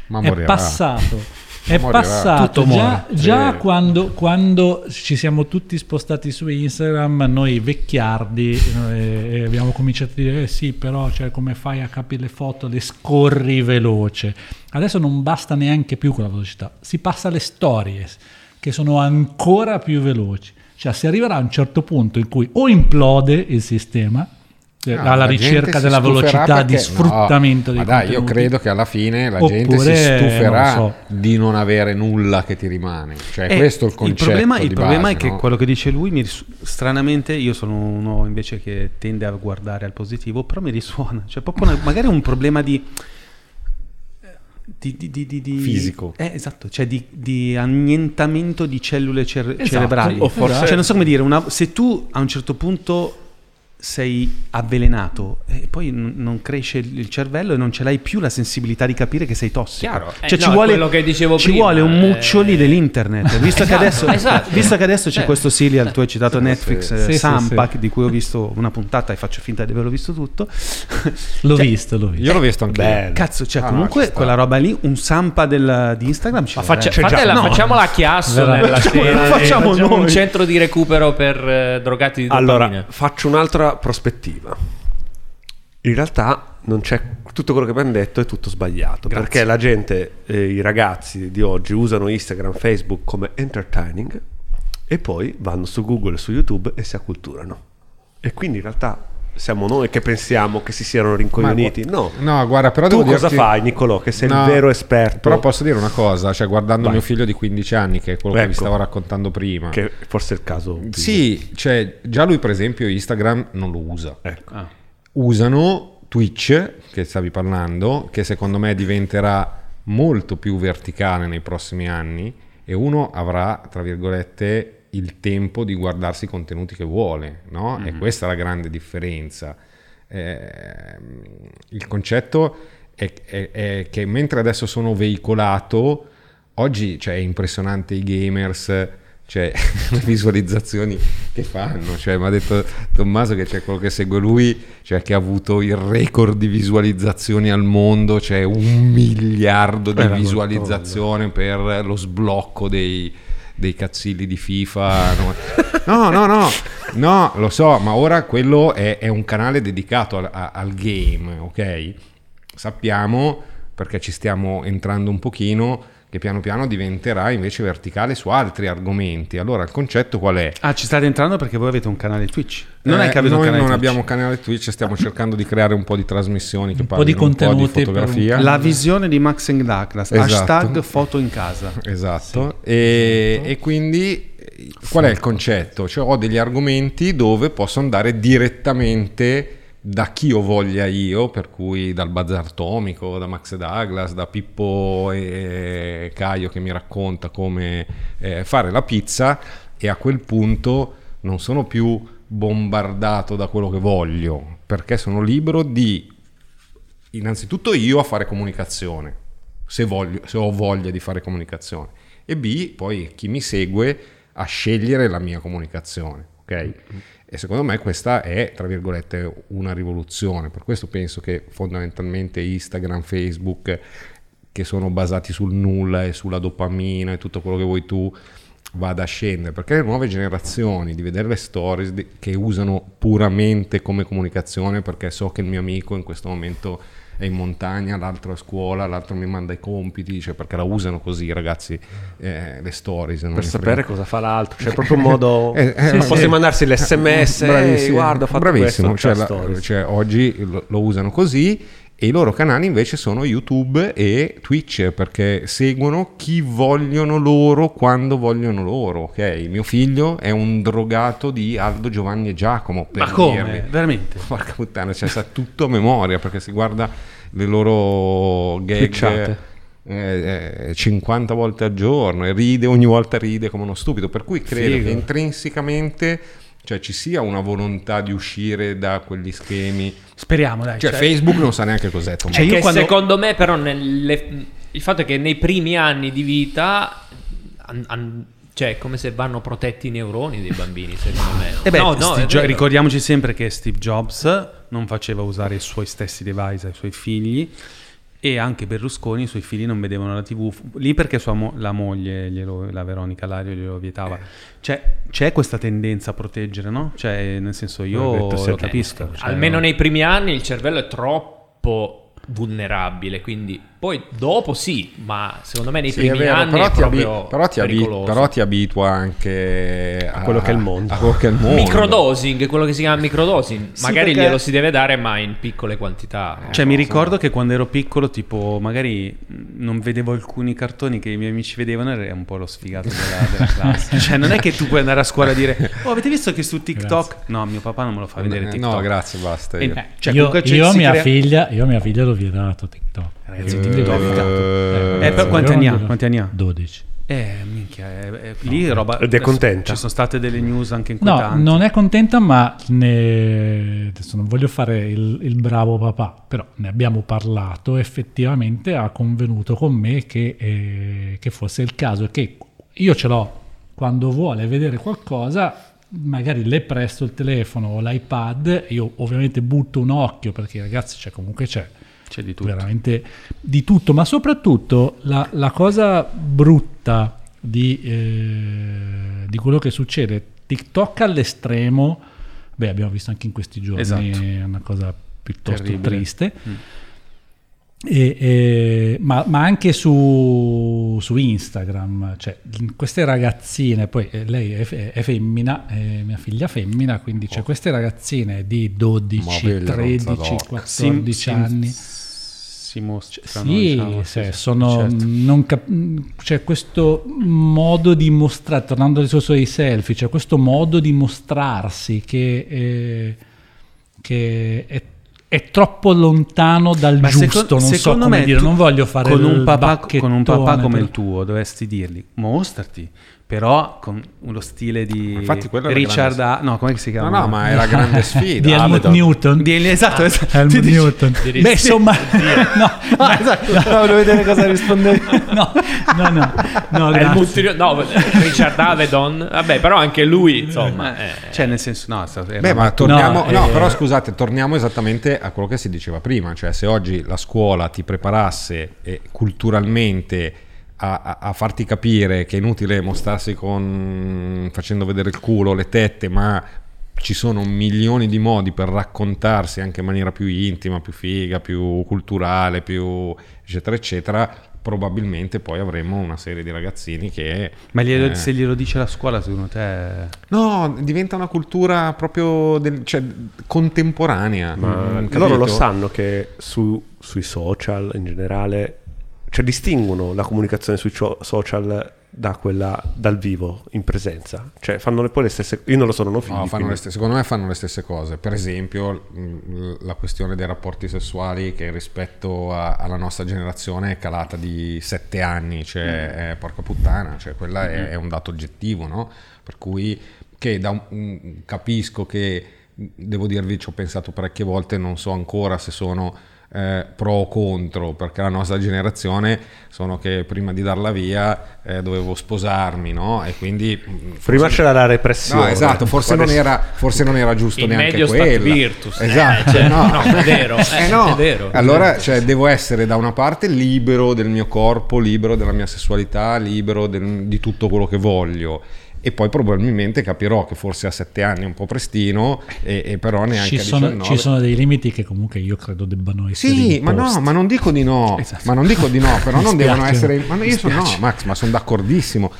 Ma è morirà. passato. È passato già, già Sì. quando, quando ci siamo tutti spostati su Instagram, noi vecchiardi eh, abbiamo cominciato a dire: eh sì, però cioè, come fai a capire le foto? Le scorri veloce. Adesso non basta neanche più quella velocità, si passa alle stories che sono ancora più veloci. Cioè, si arriverà a un certo punto in cui o implode il sistema eh, No, alla ricerca della velocità di sfruttamento no, dei ma dai, io credo che alla fine la gente si Oppure, stuferà non so. di non avere nulla che ti rimane. Cioè, Eh, questo è il concetto. problema, il problema base, è che no? quello che dice lui, mi ris- stranamente, io sono uno invece che tende a guardare al positivo, però mi risuona. Cioè, proprio una- magari un problema di. Di, di- di- di- di- Fisico. Eh, esatto, cioè di, di annientamento di cellule cer- Esatto, cerebrali. o forse- Cioè, non so come dire, una- se tu a un certo punto sei avvelenato e poi n- non cresce il cervello e non ce l'hai più la sensibilità di capire che sei tossico. Chiaro. Eh, Cioè, no, ci è vuole, quello che dicevo ci prima, vuole un eh. muccio lì dell'internet. *laughs* Visto, che Esatto, adesso, esatto. visto che adesso c'è Cioè- questo serial, tu hai citato Netflix, eh, Sì, sì, Sampa, sì. di cui ho visto una puntata e faccio finta di averlo visto tutto. L'ho *laughs* Cioè, visto, l'ho visto. Io l'ho visto anche Bello. Cazzo, cioè Ah, no, comunque ci sta. quella roba lì, un Sampa del- di Instagram ci Ma faccia- eh. fatela- No. facciamola a chiasso nella Facciamo- scena, facciamo facciamo un centro di recupero per eh, drogati di dopamina. Allora, faccio un'altra prospettiva. In realtà non c'è tutto quello che abbiamo detto è tutto sbagliato, Grazie. perché la gente, eh, i ragazzi di oggi usano Instagram, Facebook come entertaining e poi vanno su Google e su YouTube e si acculturano. E quindi in realtà siamo noi che pensiamo che si siano rincoglioniti. Ma- no. No, guarda, però tu devo cosa dirti- fai, Nicolò? Che sei No, il vero esperto. Però posso dire una cosa, cioè guardando Vai. mio figlio di 15 anni, che è quello che vi Ecco. stavo raccontando prima. Che forse è il caso. più- Sì, cioè già lui per esempio Instagram non lo usa. Ecco. Ah. Usano Twitch, che stavi parlando, che secondo me diventerà molto più verticale nei prossimi anni e uno avrà, tra virgolette, il tempo di guardarsi i contenuti che vuole, no? E questa è la grande differenza. Ehm, il concetto è, è- è che mentre adesso sono veicolato, oggi cioè, è impressionante i gamers, cioè *laughs* le visualizzazioni che fanno. Cioè, mi ha detto Tommaso che c'è quello che segue lui, cioè che ha avuto il record di visualizzazioni al mondo, cioè un miliardo di Eh, visualizzazioni per lo sblocco dei, dei cazzilli di FIFA. No, no, no, no, lo so, ma ora quello è, un canale dedicato al game, ok? Sappiamo, perché ci stiamo entrando un pochino, che piano piano diventerà invece verticale su altri argomenti. Allora il concetto qual è? Ah, ci state entrando perché voi avete un canale Twitch. Non è Eh, che avete un noi canale non Twitch. abbiamo canale Twitch, stiamo cercando di creare un po' di trasmissioni che Un po' di un po' di contenuti un- fotografia. La visione di Max and Douglas. Esatto. Hashtag foto in casa. Esatto, E, e quindi qual è il concetto? Cioè ho degli argomenti dove posso andare direttamente da chi ho voglia io, per cui dal Bazar Atomico, da Max Douglas, da Pippo e Caio che mi racconta come eh, fare la pizza e a quel punto non sono più bombardato da quello che voglio, perché sono libero di innanzitutto io a fare comunicazione, se, voglio- se ho voglia di fare comunicazione, e B, poi chi mi segue a scegliere la mia comunicazione, ok? E secondo me questa è, tra virgolette, una rivoluzione, per questo penso che fondamentalmente Instagram, Facebook, che sono basati sul nulla e sulla dopamina e tutto quello che vuoi tu, vada a scendere. Perché le nuove generazioni di vedere le stories che usano puramente come comunicazione perché so che il mio amico in questo momento è in montagna, l'altro è a scuola, l'altro mi manda i compiti, cioè perché la usano così ragazzi eh, le stories. Per sapere cosa fa l'altro, c'è proprio un modo... *laughs* Eh, eh, sì, posso sì. mandarsi l'sms, Bravissimo, guarda, ho fatto bravissimo. questo, Cioè, c'è la- cioè, oggi lo, lo usano così e i loro canali invece sono YouTube e Twitch perché seguono chi vogliono loro quando vogliono loro. Ok, mio figlio è un drogato di Aldo Giovanni e Giacomo. Per Ma come? dirvi. Veramente? *laughs* Porca puttana, cioè, sa tutto a memoria perché si guarda le loro gag eh, eh, 50 volte al giorno e ride, ogni volta ride come uno stupido. Per cui credo Figo. che intrinsecamente cioè, ci sia una volontà di uscire da quegli schemi. Speriamo, dai. Cioè, cioè- Facebook non sa neanche cos'è. Tom. Cioè, È io che quando- secondo me, però, nelle- il fatto è che nei primi anni di vita, an- an- cioè, è come se vanno protetti i neuroni dei bambini, secondo me. Eh beh, no, no, Jo- ricordiamoci sempre che Steve Jobs non faceva usare i suoi stessi device ai suoi figli e anche Berlusconi i suoi figli non vedevano la tv lì perché sua mo- la moglie, glielo- la Veronica Lario, glielo vietava. Cioè, c'è questa tendenza a proteggere, no? Cioè, nel senso, io detto lo capisco. cioè, Almeno no. nei primi anni il cervello è troppo vulnerabile, quindi poi dopo sì, ma secondo me nei Sì, primi è vero, anni però, è ti abi- proprio però ti abi- pericoloso. però ti abitua anche a, quello che è il mondo. a quello che è il mondo. Microdosing, quello che si chiama microdosing, Sì, magari perché- glielo si deve dare ma in piccole quantità. Cioè, mi ricordo che quando ero piccolo, tipo, magari non vedevo alcuni cartoni che i miei amici vedevano, era un po' lo sfigato della, della *laughs* classe. cioè, non è che tu puoi andare a scuola e dire, oh, avete visto che su TikTok? No, mio papà non me lo fa vedere Eh, TikTok. No, grazie, basta. E- io. cioè, io, io mia crea- figlia, io a mia figlia l'ho vietato TikTok. Ragazzi, vietato. Eh, Eh, per quanti anni ha? Quanti anni ha? 12. Eh, minchia, è- è- lì roba... Ed è contenta? Ci sono state delle news anche No, inquietanti. non è contenta, ma ne... adesso non voglio fare il, il bravo papà, però ne abbiamo parlato. Effettivamente ha convenuto con me che, eh, che fosse il caso che io ce l'ho quando vuole vedere qualcosa. Magari le presto il telefono o l'iPad, io ovviamente butto un occhio perché ragazzi c'è comunque c'è C'è di tutto. veramente di tutto, ma soprattutto la, la cosa brutta di, eh, di quello che succede, TikTok all'estremo, beh abbiamo visto anche in questi giorni, Esatto. è una cosa piuttosto Terribile. triste. Mm. E- e- ma, ma anche su, su Instagram, cioè queste ragazzine, poi eh, lei è, è femmina, è mia figlia femmina, quindi c'è queste ragazzine di 12, Ma bella 13, rozzadoc. 14 anni. Si mostrano, Sì, diciamo, sì, sono, certo. non cap- c'è questo modo di mostrare, tornando al discorso dei selfie, c'è questo modo di mostrarsi che, eh, che è, è troppo lontano dal Ma giusto, seco- non so secondo come me dire, tu- non voglio fare con un, papà, con un papà come però- il tuo dovresti dirgli mostrati però con uno stile di Infatti è la Richard grande- A- no come si No, chiama? No, ma è la *laughs* grande sfida. di Helmut Avedon. Newton. Di- esatto, Ah, esatto. Helmut Ti dici- Newton. di- Beh, insomma, *laughs* no, Ah, esatto. No, volevo vedere cosa rispondevi *laughs* no, no, no, no, multi- no, Richard Avedon, vabbè, però anche lui, insomma, eh, cioè nel senso no era Beh, ma torniamo, No, no, eh, però scusate, torniamo esattamente a quello che si diceva prima, cioè se oggi la scuola ti preparasse eh, culturalmente a, a- farti capire che è inutile mostrarsi con facendo vedere il culo, le tette, ma ci sono milioni di modi per raccontarsi anche in maniera più intima, più figa, più culturale, più eccetera eccetera, probabilmente poi avremo una serie di ragazzini che... Ma glielo- eh, se glielo dice la scuola, secondo te... No, diventa una cultura proprio del- cioè, contemporanea. Ma mm, loro lo sanno che su- sui social in generale, cioè distinguono la comunicazione sui social da quella dal vivo, in presenza. Cioè fanno le- poi le stesse... Io non lo so, non ho figli. No, fanno stesse- secondo me fanno le stesse cose. Per esempio, la questione dei rapporti sessuali che rispetto a- alla nostra generazione è calata di sette anni, cioè eh, porca puttana, cioè quella è, è un dato oggettivo, no? Per cui che da un- un- capisco che devo dirvi, ci ho pensato parecchie volte, non so ancora se sono eh, pro o contro, perché la nostra generazione sono che prima di darla via eh, dovevo sposarmi, no? E quindi mh, Prima c'era la repressione. No, esatto, forse non, Adesso- era, forse non era giusto Il neanche medio quella. virtus. Eh, Esatto, cioè, no. no, è vero, *laughs* Eh, eh, no. è vero. Allora, cioè, devo essere da una parte libero del mio corpo, libero della mia sessualità, libero del- di tutto quello che voglio. E poi probabilmente capirò che forse a sette anni è un po' prestino, e, e però neanche Ci a sono, 19. ci sono dei limiti che comunque io credo debbano essere Sì, ma no, ma non dico di no, ma non dico di no, però non devono spiace. essere... Ma io sono, no. Max, ma sono d'accordissimo,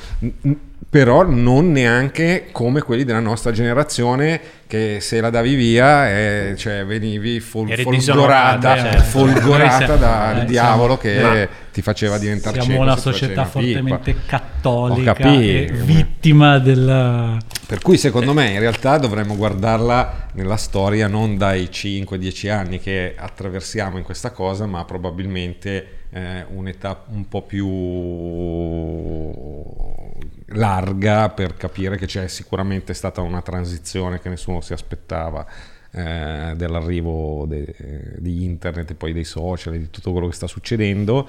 però non neanche come quelli della nostra generazione che se la davi via, eh, cioè venivi fol- folgorata, disonorata, certo. folgorata dal eh, diavolo siamo- che ti faceva diventare Siamo cieco una società una pipa. fortemente cattolica capito. vittima della... Per cui secondo me in realtà dovremmo guardarla nella storia non dai 5-10 anni che attraversiamo in questa cosa, ma probabilmente eh, un'età un po' più larga per capire che c'è sicuramente stata una transizione che nessuno si aspettava eh, dell'arrivo de- di internet e poi dei social e di tutto quello che sta succedendo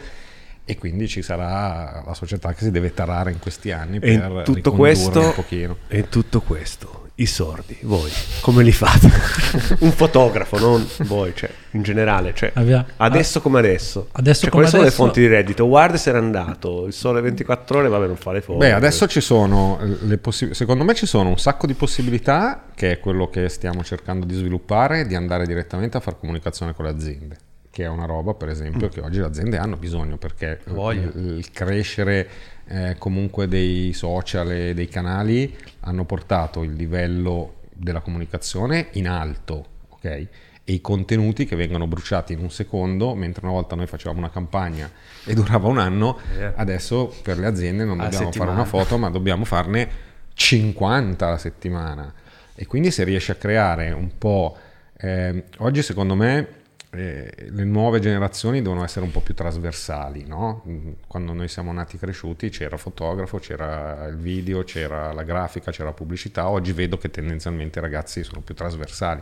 e quindi ci sarà la società che si deve tarare in questi anni per tutto questo, un pochino. e tutto questo, i sordi, voi, come li fate? *laughs* un fotografo, non voi, cioè, in generale, cioè, Avvia- adesso come adesso. Adesso Cioè, come quali sono adesso- le fonti di reddito? Guarda se era andato, il sole 24 ore, vabbè non fa le foto. Beh, adesso ci sono le possi- secondo me ci sono un sacco di possibilità, che è quello che stiamo cercando di sviluppare, di andare direttamente a fare comunicazione con le aziende, che è una roba, per esempio, che oggi le aziende hanno bisogno, perché Voglia. il, crescere eh, comunque dei social e dei canali hanno portato il livello della comunicazione in alto, ok? E i contenuti che vengono bruciati in un secondo, mentre una volta noi facevamo una campagna e durava un anno, Eh. adesso per le aziende non dobbiamo fare settimana. una foto, ma dobbiamo farne 50 alla settimana. E quindi se riesci a creare un po'... ehm, oggi secondo me eh, le nuove generazioni devono essere un po' più trasversali, no? Quando noi siamo nati cresciuti c'era fotografo, c'era il video, c'era la grafica, c'era la pubblicità. Oggi vedo che tendenzialmente i ragazzi sono più trasversali.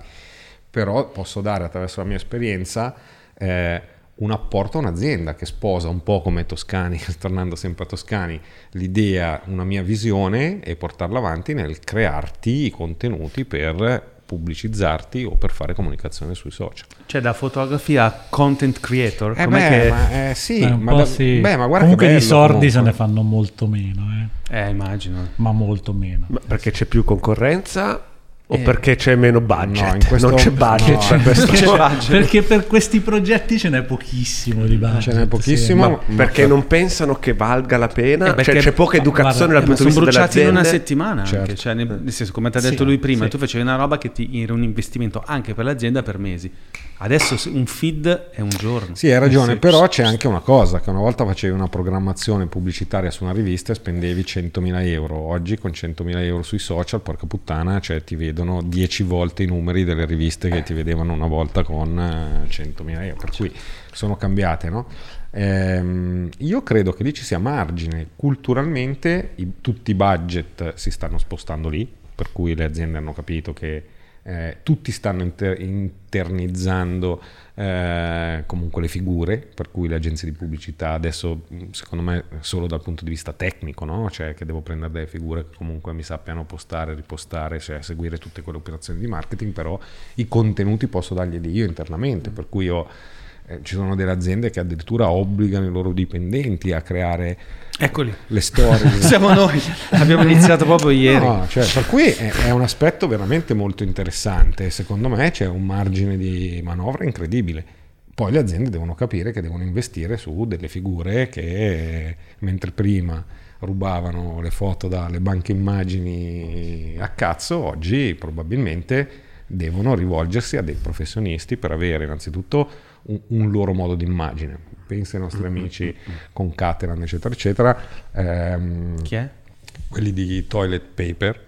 Però posso dare attraverso la mia esperienza eh, un apporto a un'azienda che sposa un po' come Toscani, *laughs* tornando sempre a Toscani, l'idea, una mia visione e portarla avanti nel crearti i contenuti per pubblicizzarti o per fare comunicazione sui social. Cioè, da fotografia a content creator, Eh com'è beh, che... ma, eh, sì, Eh, ma, da- sì. beh, ma guarda comunque che di bello, sordi comunque. se ne fanno molto meno, eh. Eh, immagino. ma molto meno. Ma perché c'è più concorrenza o Eh. perché c'è meno budget? No, in questo- non c'è budget. no, per questo. *laughs* C'è budget. Perché per questi progetti ce n'è pochissimo di budget. Ce n'è sì. pochissimo. Ma perché non pensano che valga la pena? Eh, perché- cioè, c'è poca educazione dal Eh, ma punto di sono vista bruciati in una dell'azienda. settimana anche, Certo. cioè, nel, nel senso, come ti ha Sì, detto lui prima, sì. tu facevi una roba che ti era un investimento anche per l'azienda per mesi. Adesso un feed è un giorno. Sì, hai ragione, Eh sì. però c'è anche una cosa, che una volta facevi una programmazione pubblicitaria su una rivista e spendevi 100.000 euro, oggi con 100.000 euro sui social, porca puttana, cioè ti vedono 10 volte i numeri delle riviste che ti vedevano una volta con eh, 100.000 euro, per cui sono cambiate, no? Ehm, io credo che lì ci sia margine, culturalmente i- tutti i budget si stanno spostando lì, per cui le aziende hanno capito che eh, tutti stanno inter- internizzando eh, comunque le figure, per cui le agenzie di pubblicità adesso secondo me solo dal punto di vista tecnico, no? cioè che devo prendere delle figure che comunque mi sappiano postare, ripostare, cioè seguire tutte quelle operazioni di marketing, però i contenuti posso darglieli io internamente, per cui io eh, ci sono delle aziende che addirittura obbligano i loro dipendenti a creare Eccoli. le storie. *laughs* Siamo noi. Abbiamo iniziato proprio ieri. No, cioè, per cui è, è un aspetto veramente molto interessante. Secondo me c'è un margine di manovra incredibile. poi le aziende devono capire che devono investire su delle figure che mentre prima rubavano le foto dalle banche immagini a cazzo, oggi probabilmente devono rivolgersi a dei professionisti per avere innanzitutto un, un loro modo di immagine. Pensa ai nostri amici con Cateran, eccetera, eccetera. ehm, Chi è? quelli di Toilet Paper,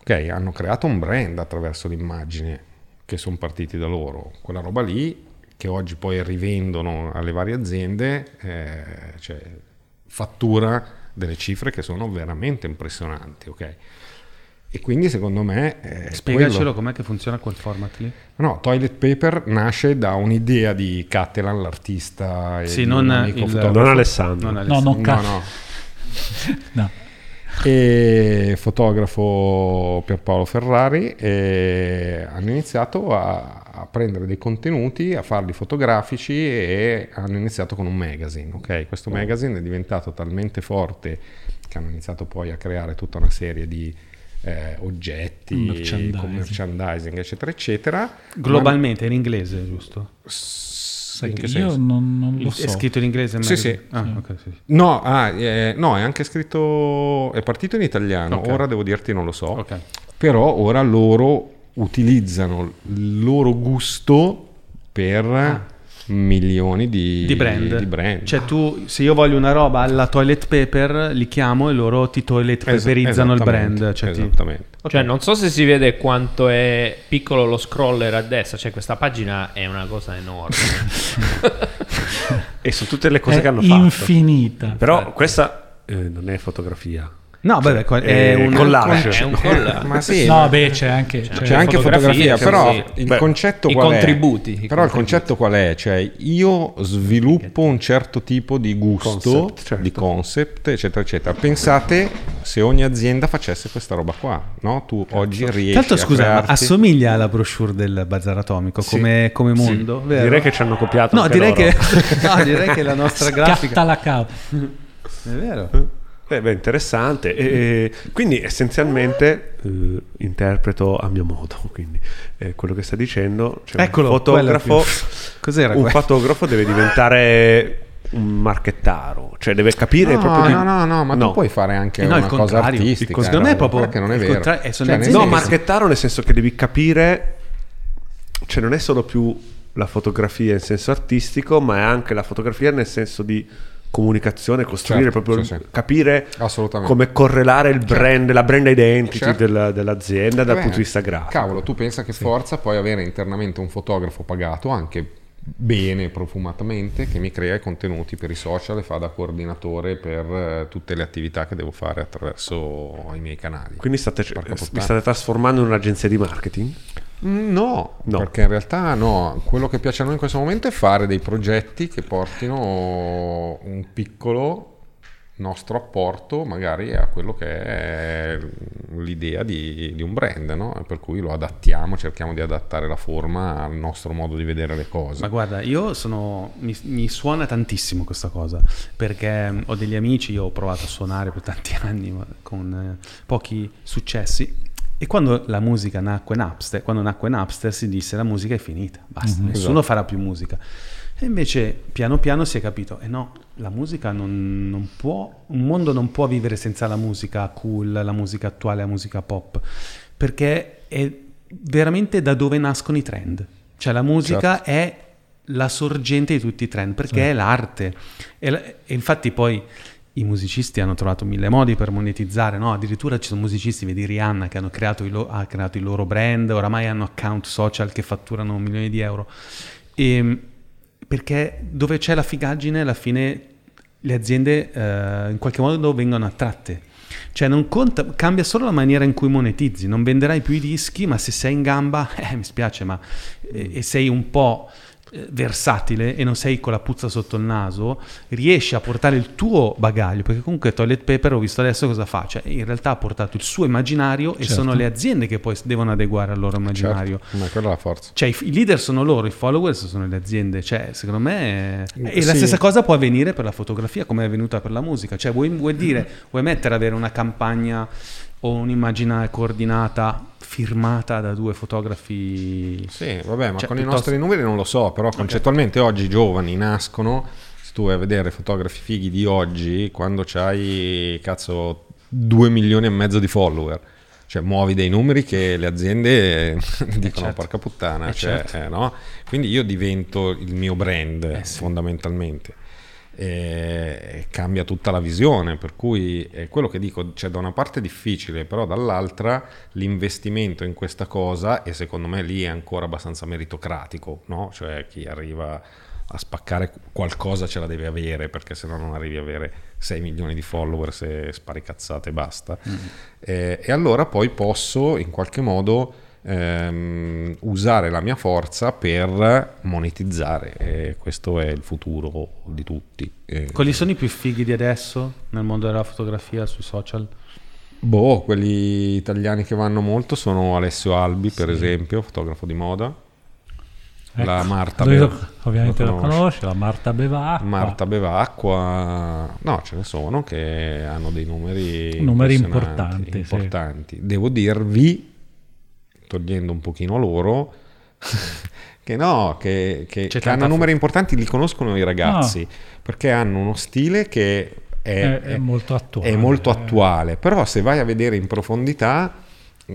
ok, hanno creato un brand attraverso l'immagine che sono partiti da loro. Quella roba lì che oggi poi rivendono alle varie aziende, eh, cioè, fattura delle cifre che sono veramente impressionanti, ok? E quindi secondo me... eh, Spiegacelo quello- com'è che funziona quel format lì. No, Toilet Paper nasce da un'idea di Cattelan, l'artista e Sì, non il-. Non Alessandro. Non No, Alessandro. no, No, ca- *laughs* no. no. e fotografo Pierpaolo Ferrari e hanno iniziato a, a prendere dei contenuti, a farli fotografici e hanno iniziato con un magazine. ok? Questo magazine è diventato talmente forte che hanno iniziato poi a creare tutta una serie di eh, oggetti, Merchandising. con merchandising, eccetera, eccetera. Globalmente, in inglese, giusto? Ma- in che Io senso? non, non lo È so. scritto in inglese? Sì, sì. Ah, ok, sì. No, ah, eh, no, è anche scritto, è partito in italiano, Ok. ora devo dirti non lo so. Ok. però ora loro utilizzano il loro gusto per milioni di. Di brand. di brand. Cioè tu, se io voglio una roba alla toilet paper, li chiamo e loro ti toilet Es- paperizzano il esattamente, brand. Cioè ti- esattamente. Cioè, non so se si vede quanto è piccolo lo scroller a destra. Cioè, questa pagina è una cosa enorme. *laughs* E sono tutte le cose È che hanno fatto. infinita. Però questa eh, non è fotografia. No, beh, beh, è, Eh, un collage. è un *laughs* collage. Ma sì, no, beh, c'è anche... c'è, cioè, anche fotografia, sì, però sì. il Beh, concetto i qual contributi, è? i Però il contributi. concetto qual è? Cioè io sviluppo un certo tipo di gusto, Concept, certo. di concept, eccetera, eccetera. Pensate se ogni azienda facesse questa roba qua, no? Tu oggi riesci Tanto a scusa, crearti... assomiglia alla brochure del Bazar Atomico come, come mondo, vero? Direi che ci hanno copiato. No, anche direi loro. che, *laughs* no, direi che la nostra *laughs* Scatta grafica la capa. è vero. Beh, beh, interessante. E, quindi essenzialmente eh, interpreto a mio modo. Quindi eh, quello che sta dicendo, cioè Eccolo, un fotografo, Cos'era un quello? fotografo deve diventare un marchettaro, cioè deve capire No, proprio di- no, no, no, ma No. tu puoi fare anche Eh no, il una cosa contrario. artistica. Il- secondo me è proprio- che non è il vero. contrario, eh, sono Cioè, No, marchettaro nel senso che devi capire, cioè non è solo più la fotografia in senso artistico, ma è anche la fotografia nel senso di comunicazione, costruire Certo, proprio, sì, sì. capire come correlare il brand, la brand identity Certo. della- dell'azienda dal Beh, punto di vista grafico. Cavolo, tu pensa che forza poi avere internamente un fotografo pagato anche bene, profumatamente, che mi crea i contenuti per i social e fa da coordinatore per eh, tutte le attività che devo fare attraverso i miei canali. Quindi state, vi puttana. state trasformando in un'agenzia di marketing? Mm, No, No. perché in realtà no, quello che piace a noi in questo momento è fare dei progetti che portino un piccolo nostro apporto magari a quello che è l'idea di, di un brand, no? per cui lo adattiamo, cerchiamo di adattare la forma al nostro modo di vedere le cose. Ma guarda, io sono. Mi, mi suona tantissimo questa cosa perché mm, ho degli amici, io ho provato a suonare per tanti *laughs* anni ma con eh, pochi successi. E quando la musica nacque Napster, quando nacque Napster si disse la musica è finita, basta, nessuno esatto. farà più musica. E invece piano piano si è capito, eh no, la musica non, non può, un mondo non può vivere senza la musica cool, la musica attuale, la musica pop, perché è veramente da dove nascono i trend. Cioè la musica è la sorgente di tutti i trend, perché è l'arte. E, e infatti poi i musicisti hanno trovato mille modi per monetizzare, no? Addirittura ci sono musicisti, vedi Rihanna, che hanno creato, lo- ha creato il loro brand, oramai hanno account social che fatturano milioni di euro. E, perché dove c'è la figaggine, alla fine le aziende eh, in qualche modo vengono attratte. Cioè non conta, cambia solo la maniera in cui monetizzi, non venderai più i dischi, ma se sei in gamba, *laughs* eh, mi spiace, ma eh, sei un po' versatile e non sei con la puzza sotto il naso, riesci a portare il tuo bagaglio, perché comunque Toilet Paper ho visto adesso cosa fa, cioè in realtà ha portato il suo immaginario e Certo. sono le aziende che poi devono adeguare al loro immaginario. Certo, ma quella è la forza. Cioè i, i leader sono loro, i followers sono le aziende, cioè secondo me... E la Sì. stessa cosa può avvenire per la fotografia come è avvenuta per la musica, cioè vuoi, vuoi dire, *laughs* vuoi mettere avere una campagna o un'immagine coordinata firmata da due fotografi. Sì, vabbè, ma Cioè, con i piuttosto- nostri numeri non lo so, però concettualmente oggi i giovani nascono, se tu vai a vedere fotografi fighi di oggi, quando c'hai, cazzo, 2 milioni e mezzo di follower. Cioè, muovi dei numeri che le aziende *laughs* dicono certo. porca puttana, Eh, cioè, certo. eh, no? quindi io divento il mio brand Eh, sì. Fondamentalmente. E cambia tutta la visione, per cui è quello che dico, cioè da una parte è difficile, però dall'altra l'investimento in questa cosa, e secondo me lì è ancora abbastanza meritocratico, no? Cioè chi arriva a spaccare qualcosa ce la deve avere, perché se no non arrivi a avere 6 milioni di follower se spari cazzate e basta. Eh, e allora poi posso in qualche modo ehm, usare la mia forza per monetizzare e questo è il futuro di tutti. Quali sono i più fighi di adesso nel mondo della fotografia sui social? Boh, quelli italiani che vanno molto sono Alessio Albi, per esempio, fotografo di moda. La Ecco, Marta lui Be- lo- ovviamente conosci? conosce, la Marta Bevacqua. Marta Bevacqua, no, ce ne sono che hanno dei numeri, Numeri impressionanti, importanti, sì. importanti. Devo dirvi, togliendo un pochino loro, *laughs* che no, che, che- che hanno numeri importanti, li conoscono i ragazzi, Ah. perché hanno uno stile che è, È- è molto attuale. è molto attuale. Però se vai a vedere in profondità,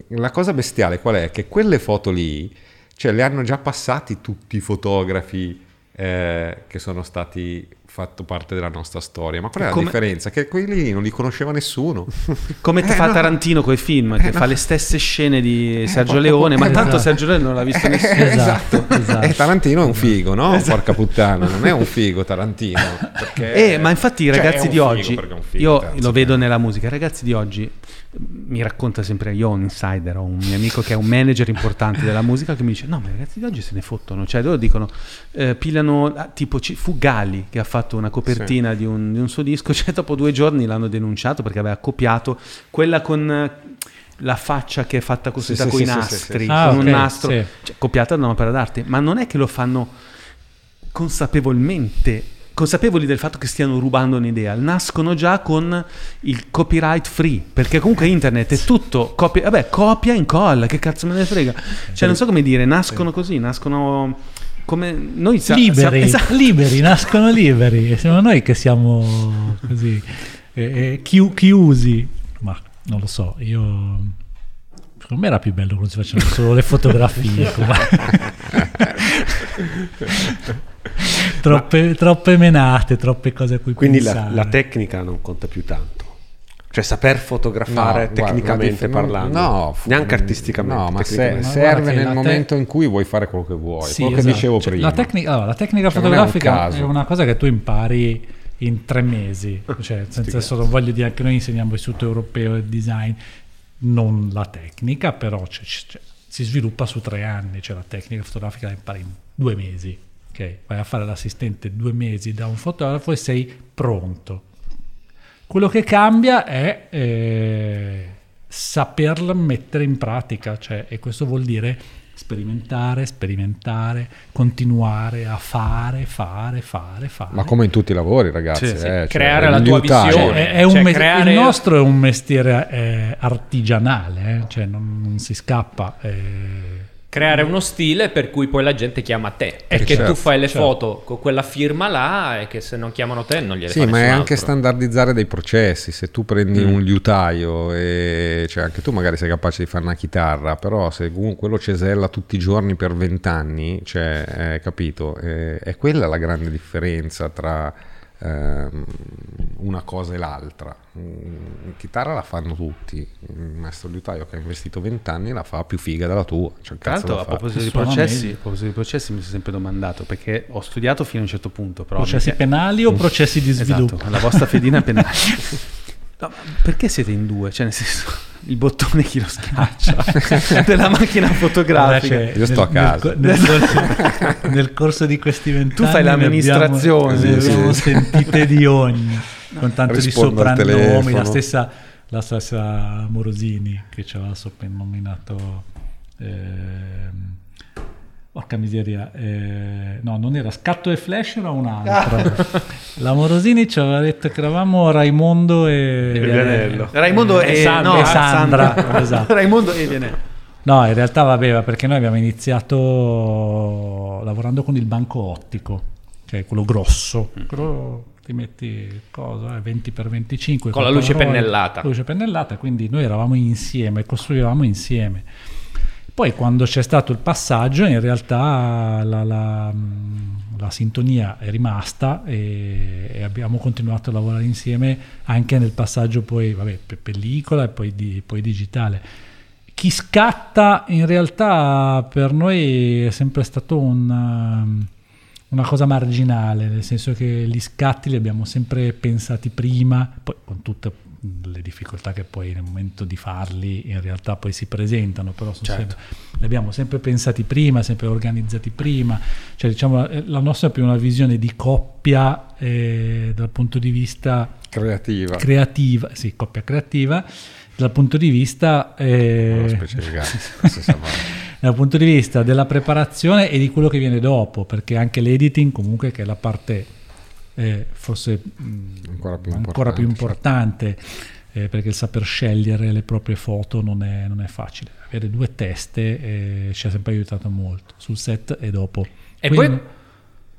la cosa bestiale qual è? Che quelle foto lì, cioè le hanno già passati tutti i fotografi eh, che sono stati fatto parte della nostra storia. Ma qual è Come- la differenza? Che quelli non li conosceva nessuno. *laughs* Come Eh, fa no. Tarantino con i film, che Eh, fa no. le stesse scene di Sergio porca Leone, ma tanto Esatto. Sergio Leone non l'ha visto nessuno. Esatto, esatto. E Tarantino è un figo, no? Porca puttana, non è un *laughs* figo Tarantino. perché- Eh, ma infatti i Cioè, ragazzi è un di oggi, figo, io lo vedo eh. nella musica, i ragazzi di oggi mi racconta sempre, io ho un insider, ho un mio amico che è un manager importante della musica che mi dice no ma i ragazzi di oggi se ne fottono, cioè loro dicono, eh, pilano, ah, tipo ci- fu Gali che ha fatto una copertina di, un, di un suo disco, *laughs* cioè dopo due giorni l'hanno denunciato perché aveva copiato quella con... eh, la faccia che è fatta così Sì, sì, con i sì, sì, nastri, sì, sì. Ah, con un ok, nastro, sì. cioè, copiata da un'opera d'arte, ma non è che lo fanno consapevolmente, consapevoli del fatto che stiano rubando un'idea, nascono già con il copyright free, perché comunque internet è tutto copia, vabbè, copia e incolla, che cazzo me ne frega. Cioè non so come dire, nascono così, nascono come noi sa- liberi, sa- esatto. liberi, nascono liberi. E siamo noi che siamo così eh, eh, chi- chiusi. Ma non lo so, io... Secondo me era più bello quando si facevano solo le fotografie. *laughs* *laughs* *laughs* troppe, troppe menate, troppe cose a cui Quindi la, pensare. la tecnica non conta più tanto. Cioè saper fotografare No, guarda, tecnicamente la dif- parlando. no, neanche artisticamente. No, ma se- serve guarda che nel la te- momento in cui vuoi fare quello che vuoi. Sì, quello che esatto. dicevo Cioè, prima. La tecnica, allora, la tecnica Cioè, non è un fotografica è, una cosa che tu impari in tre mesi, *laughs* cioè, senza solo voglio dire che noi insegniamo istituto europeo e design, non la tecnica, però c'è- c'è- si sviluppa su tre anni, cioè la tecnica fotografica la impari in due mesi. Ok? Vai a fare l'assistente due mesi da un fotografo e sei pronto. Quello che cambia è eh, saperla mettere in pratica, cioè, e questo vuol dire sperimentare, sperimentare, continuare a fare, fare, fare, fare. Ma come in tutti i lavori, ragazzi. Sì, sì. eh, cioè, Creare la tua visione. Cioè, è, è Cioè, mes- creare- Il nostro è un mestiere eh, artigianale, eh, cioè non, non si scappa. Creare uno stile per cui poi la gente chiama te. Perché certo, tu fai le certo. foto con quella firma là e che se non chiamano te non gliele Sì, fa ma è anche altro. standardizzare dei processi. Se tu prendi Mm. un liutaio e cioè anche tu magari sei capace di fare una chitarra, però se comunque lo cesella tutti i giorni per vent'anni, cioè, eh, capito? Eh, è quella la grande differenza tra una cosa e l'altra. Mm, chitarra la fanno tutti. Il maestro liutaio che ha investito vent'anni la fa più figa della tua. Cioè, Tra l'altro, a proposito, di Suona processi, a proposito di processi, mi sono sempre domandato perché ho studiato fino a un certo punto. Però processi mi- penali o processi di sviluppo? Esatto, la vostra fedina è penale. *laughs* No, ma perché siete in due? Cioè, nel senso, *laughs* il bottone chi lo schiaccia *laughs* della macchina fotografica. Cioè, Io sto a casa. Nel, nel corso, *laughs* nel corso di questi vent'anni fai ne l'amministrazione, abbiamo, ne abbiamo sì. sentite di ogni, con tanto di soprannomi, la stessa, la stessa Morosini che ci aveva soprannominato... ehm, Porca miseria, eh, no, non era Scatto e Flash, era un altro. *laughs* La Morosini ci aveva detto che eravamo Raimondo e, Vianello. Raimondo e, E Sandra. no, E Sandra, Sandra. esatto. *laughs* Raimondo e Vianello. No, in realtà vabbè, perché noi abbiamo iniziato lavorando con il banco ottico, che è quello grosso. Mm. Quello ti metti cosa, eh, 20 x 25 Con la luce Polaroid, pennellata. Luce pennellata, quindi noi eravamo insieme, costruivamo insieme. Poi quando c'è stato il passaggio, in realtà la, la- la sintonia è rimasta e, e abbiamo continuato a lavorare insieme anche nel passaggio poi, vabbè, pe- pellicola e poi, di- poi digitale. Chi scatta in realtà per noi è sempre stato un, um, una cosa marginale, nel senso che gli scatti li abbiamo sempre pensati prima, poi con tutte le difficoltà che poi nel momento di farli in realtà poi si presentano, però sono Certo. sempre- li abbiamo sempre pensati prima, sempre organizzati prima, cioè diciamo eh, la nostra è più una visione di coppia eh, dal punto di vista Creativa. creativa, sì, coppia creativa, dal punto di vista eh, *laughs* dal punto di vista della preparazione e di quello che viene dopo, perché anche l'editing comunque che è la parte eh, forse mh, Ancora più ancora più importante, importante, eh, perché il saper scegliere le proprie foto non è, non è facile. Avere due teste eh, ci ha sempre aiutato molto, sul set e dopo. E Quindi- voi,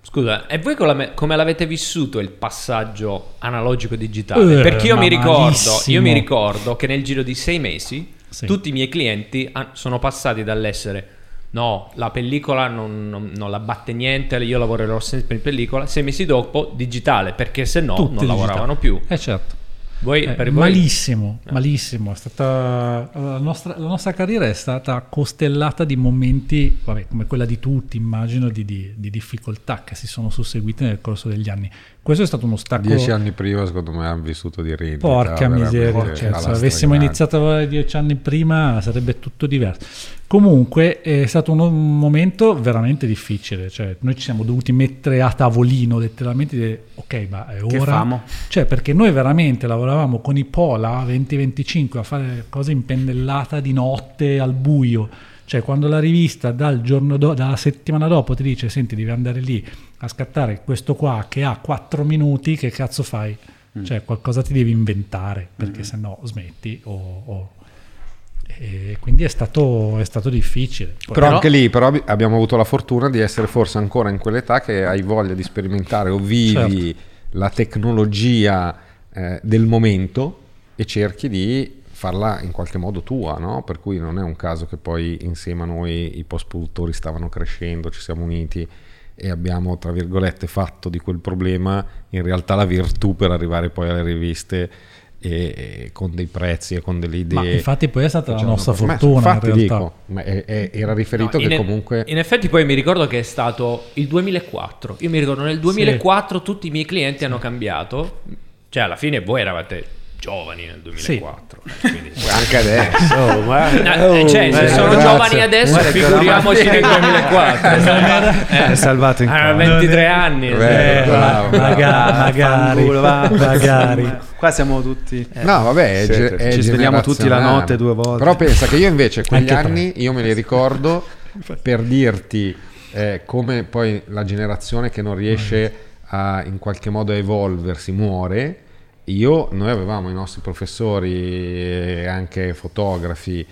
scusa, e voi come la- come l'avete vissuto il passaggio analogico-digitale? Eh, Perché io mi, ricordo, io mi ricordo che nel giro di sei mesi Sì. tutti i miei clienti han- sono passati dall'essere no, la pellicola non, non- non la batte niente, io lavorerò sempre in pellicola, sei mesi dopo digitale, perché se no tutti non lavoravano più. Eh certo. Voi, Eh, per voi- malissimo, malissimo. È stata, la, nostra, la nostra carriera è stata costellata di momenti, vabbè, come quella di tutti, immagino, di, di- di difficoltà che si sono susseguite nel corso degli anni. Questo è stato uno ostacolo. Dieci anni prima, secondo me, hanno vissuto di rendita. Porca miseria, cioè, se avessimo iniziato a lavorare dieci anni prima sarebbe tutto diverso. Comunque è stato un, momento veramente difficile, cioè, noi ci siamo dovuti mettere a tavolino letteralmente e dire ok ma è Che ora, famo? cioè perché noi veramente lavoravamo con i Pola 2025 a fare cose in pennellata di notte al buio, cioè quando la rivista dal giorno do- dalla settimana dopo ti dice senti devi andare lì a scattare questo qua che ha 4 minuti, che cazzo fai? Cioè qualcosa ti devi inventare perché se no smetti o... o- e quindi è stato, è stato difficile. Poi- Però, anche lì però abbiamo avuto la fortuna di essere forse ancora in quell'età che hai voglia di sperimentare o vivi Certo. la tecnologia eh, del momento e cerchi di farla in qualche modo tua, no? Per cui non è un caso che poi insieme a noi i post produttori stavano crescendo, ci siamo uniti e abbiamo, tra virgolette, fatto di quel problema in realtà la virtù per arrivare poi alle riviste e, con dei prezzi e con delle idee. Ma infatti poi è stata la nostra fortuna Infatti in realtà. dico, ma è- è- era riferito No, in che e- comunque... In effetti poi mi ricordo che è stato il 2004. Io mi ricordo nel 2004 tutti i miei clienti hanno cambiato. Cioè alla fine voi eravate giovani nel 2004. eh, quindi- *laughs* Anche adesso, *laughs* oh, ma- Eh, cioè, se *laughs* eh, sono grazie. giovani adesso, Guarda, figuriamoci nel 2004. È salvato in Ah, casa. 23 anni. Beh, Eh, bravo, ma- magari, magari. Qua siamo tutti... No, vabbè, è, Siete- ge- è ci svegliamo tutti la notte due volte. Però pensa che io invece quegli Anche tre. anni, io me li ricordo per dirti eh, come poi la generazione che non riesce a in qualche modo a evolversi muore. Io, noi avevamo i nostri professori e anche fotografi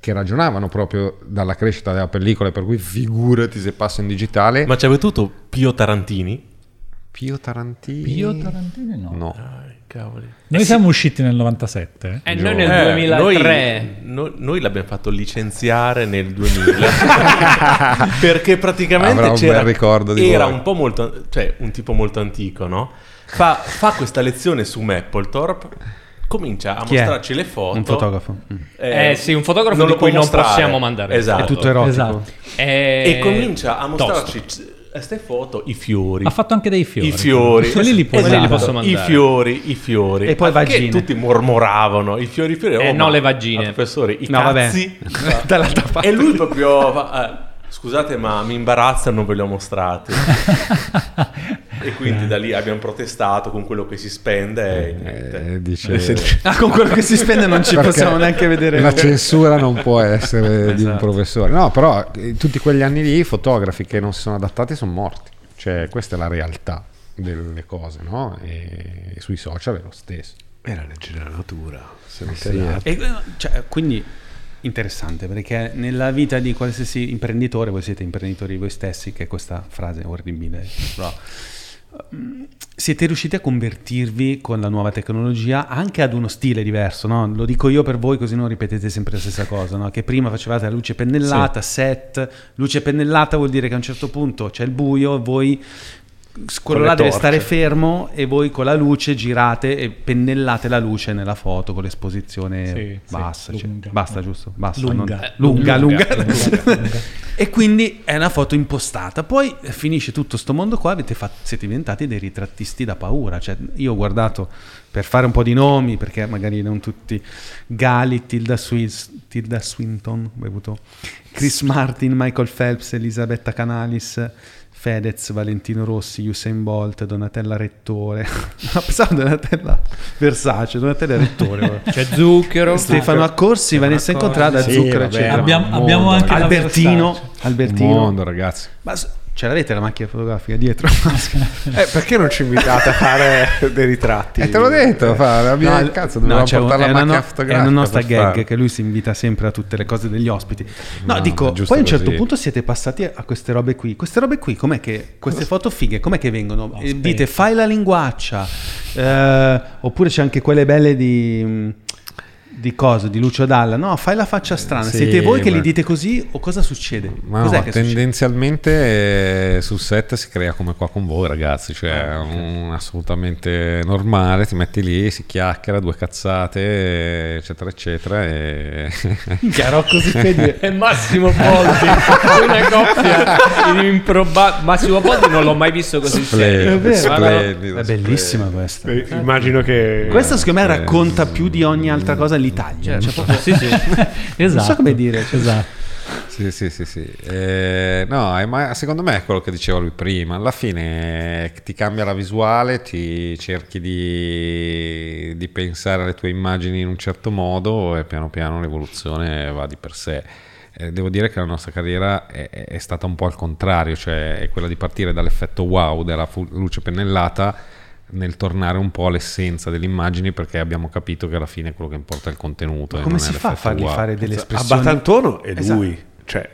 che ragionavano proprio dalla crescita della pellicola, per cui figurati se passa in digitale. Ma ci avete avuto Pio Tarantini? Pio Tarantini? Pio Tarantini no. No. Ai, cavoli. Noi siamo usciti nel 97. E noi nel Eh, 2003. Noi, noi- noi l'abbiamo fatto licenziare nel 2000 *laughs* perché praticamente Avrà un c'era, bel ricordo di era voi. un po' molto, cioè un tipo molto antico, no? Fa, fa questa lezione su Mapplethorpe, comincia a Chi è? mostrarci le foto. Un fotografo. Mm. Eh, sì, un fotografo non di cui non possiamo mandare. Esatto. È tutto erotico. Esatto. E, E comincia a mostrarci queste foto, i fiori. Ha fatto anche dei fiori. I fiori, Quelli li può Esatto, li posso mandare. I fiori, i fiori. E poi Perché vagine. tutti mormoravano i fiori, i fiori. Eh, oh, no, ma- le vagine. Professore, i No, vabbè. cazzi. *laughs* Dall'altra parte. e lui proprio fa, eh, scusate, ma mi imbarazza, non ve li ho mostrati. *laughs* e quindi da lì abbiamo protestato con quello che si spende e niente. Eh, dice... *laughs* Ah, con quello che si spende non ci possiamo neanche vedere. La censura non può essere di un Esatto. professore. No, però eh, tutti quegli anni lì i fotografi che non si sono adattati sono morti. Cioè, questa è la realtà delle cose, no? E sui social è lo stesso. Era legge della natura. Se non Sì, la- E, cioè, quindi interessante perché nella vita di qualsiasi imprenditore, voi siete imprenditori voi stessi, che questa frase è orribile, però mm, siete riusciti a convertirvi con la nuova tecnologia anche ad uno stile diverso, no? Lo dico io per voi così non ripetete sempre la stessa cosa, no? Che prima facevate la luce pennellata, set, luce pennellata vuol dire che a un certo punto c'è il buio e voi quello là deve stare fermo e voi con la luce girate e pennellate la luce nella foto con l'esposizione Sì, sì, bassa, cioè, lunga. basta giusto? Basta, Lunga. non- Eh, lunga, lunga. lunga, *laughs* lunga. e quindi è una foto impostata. Poi finisce tutto sto mondo qua, avete fatto, siete diventati dei ritrattisti da paura. Cioè, io ho guardato per fare un po' di nomi, perché magari non tutti, Gali, Tilda, Swis- Tilda Swinton, ho bevuto, Chris Martin, Michael Phelps, Elisabetta Canalis, Fedez, Valentino Rossi, Usain Bolt, Donatella Rettore. *laughs* No, pensavo Donatella Versace, Donatella Rettore. C'è Zucchero. Stefano Accorsi, Vanessa Incontrada, Sì, Zucchero, vabbè, eccetera. ma Abbiamo- abbiamo anche. Albertino, Versace. Un Albertino. mondo, ragazzi. Ma ce l'avete la macchina fotografica dietro? *laughs* Eh, perché non ci invitate a fare dei ritratti? E te l'ho detto, fa, la mia No, cazzo, no, un- portare è la macchina no- è fotografica. una nostra gag fare. che lui si invita sempre a tutte le cose degli ospiti. No, No, dico, poi a un certo così. punto siete passati a queste robe qui. Queste robe qui, com'è che queste foto fighe, com'è che vengono? No, Eh, aspetta. dite fai la linguaccia, eh, oppure c'è anche quelle belle di mh, di cosa? Di Lucio Dalla? No, fai la faccia strana. Sì, Siete voi che ma- li dite così o cosa succede? Ma Cos'è no, tendenzialmente eh, sul set si crea come qua con voi ragazzi, cioè Ah, è un- assolutamente normale, ti metti lì, si chiacchiera, due cazzate, eccetera, eccetera. E... *laughs* Rocco Siffredi *laughs* E Massimo Boldi, una coppia di improbabili. Massimo Boldi non l'ho mai visto così serio. È vero. splendido, È bellissima questa. Eh, Immagino che... Questa secondo me racconta più di ogni altra cosa l'Italia. Cioè, proprio- Sì, sì. *laughs* esatto. Non so come dire, cioè- esatto. Sì, sì, sì, sì. Eh, no, è- ma secondo me è quello che diceva lui prima. Alla fine eh, ti cambia la visuale, ti cerchi di, di pensare alle tue immagini in un certo modo e piano piano l'evoluzione va di per sé. Eh, devo dire che la nostra carriera è, è stata un po' al contrario, cioè è quella di partire dall'effetto wow della fu- luce pennellata nel tornare un po' all'essenza delle immagini perché abbiamo capito che alla fine quello che importa è il contenuto. e come non è si fa a fargli wow. fare delle A espressioni? Batantuono è Esatto. lui. Cioè,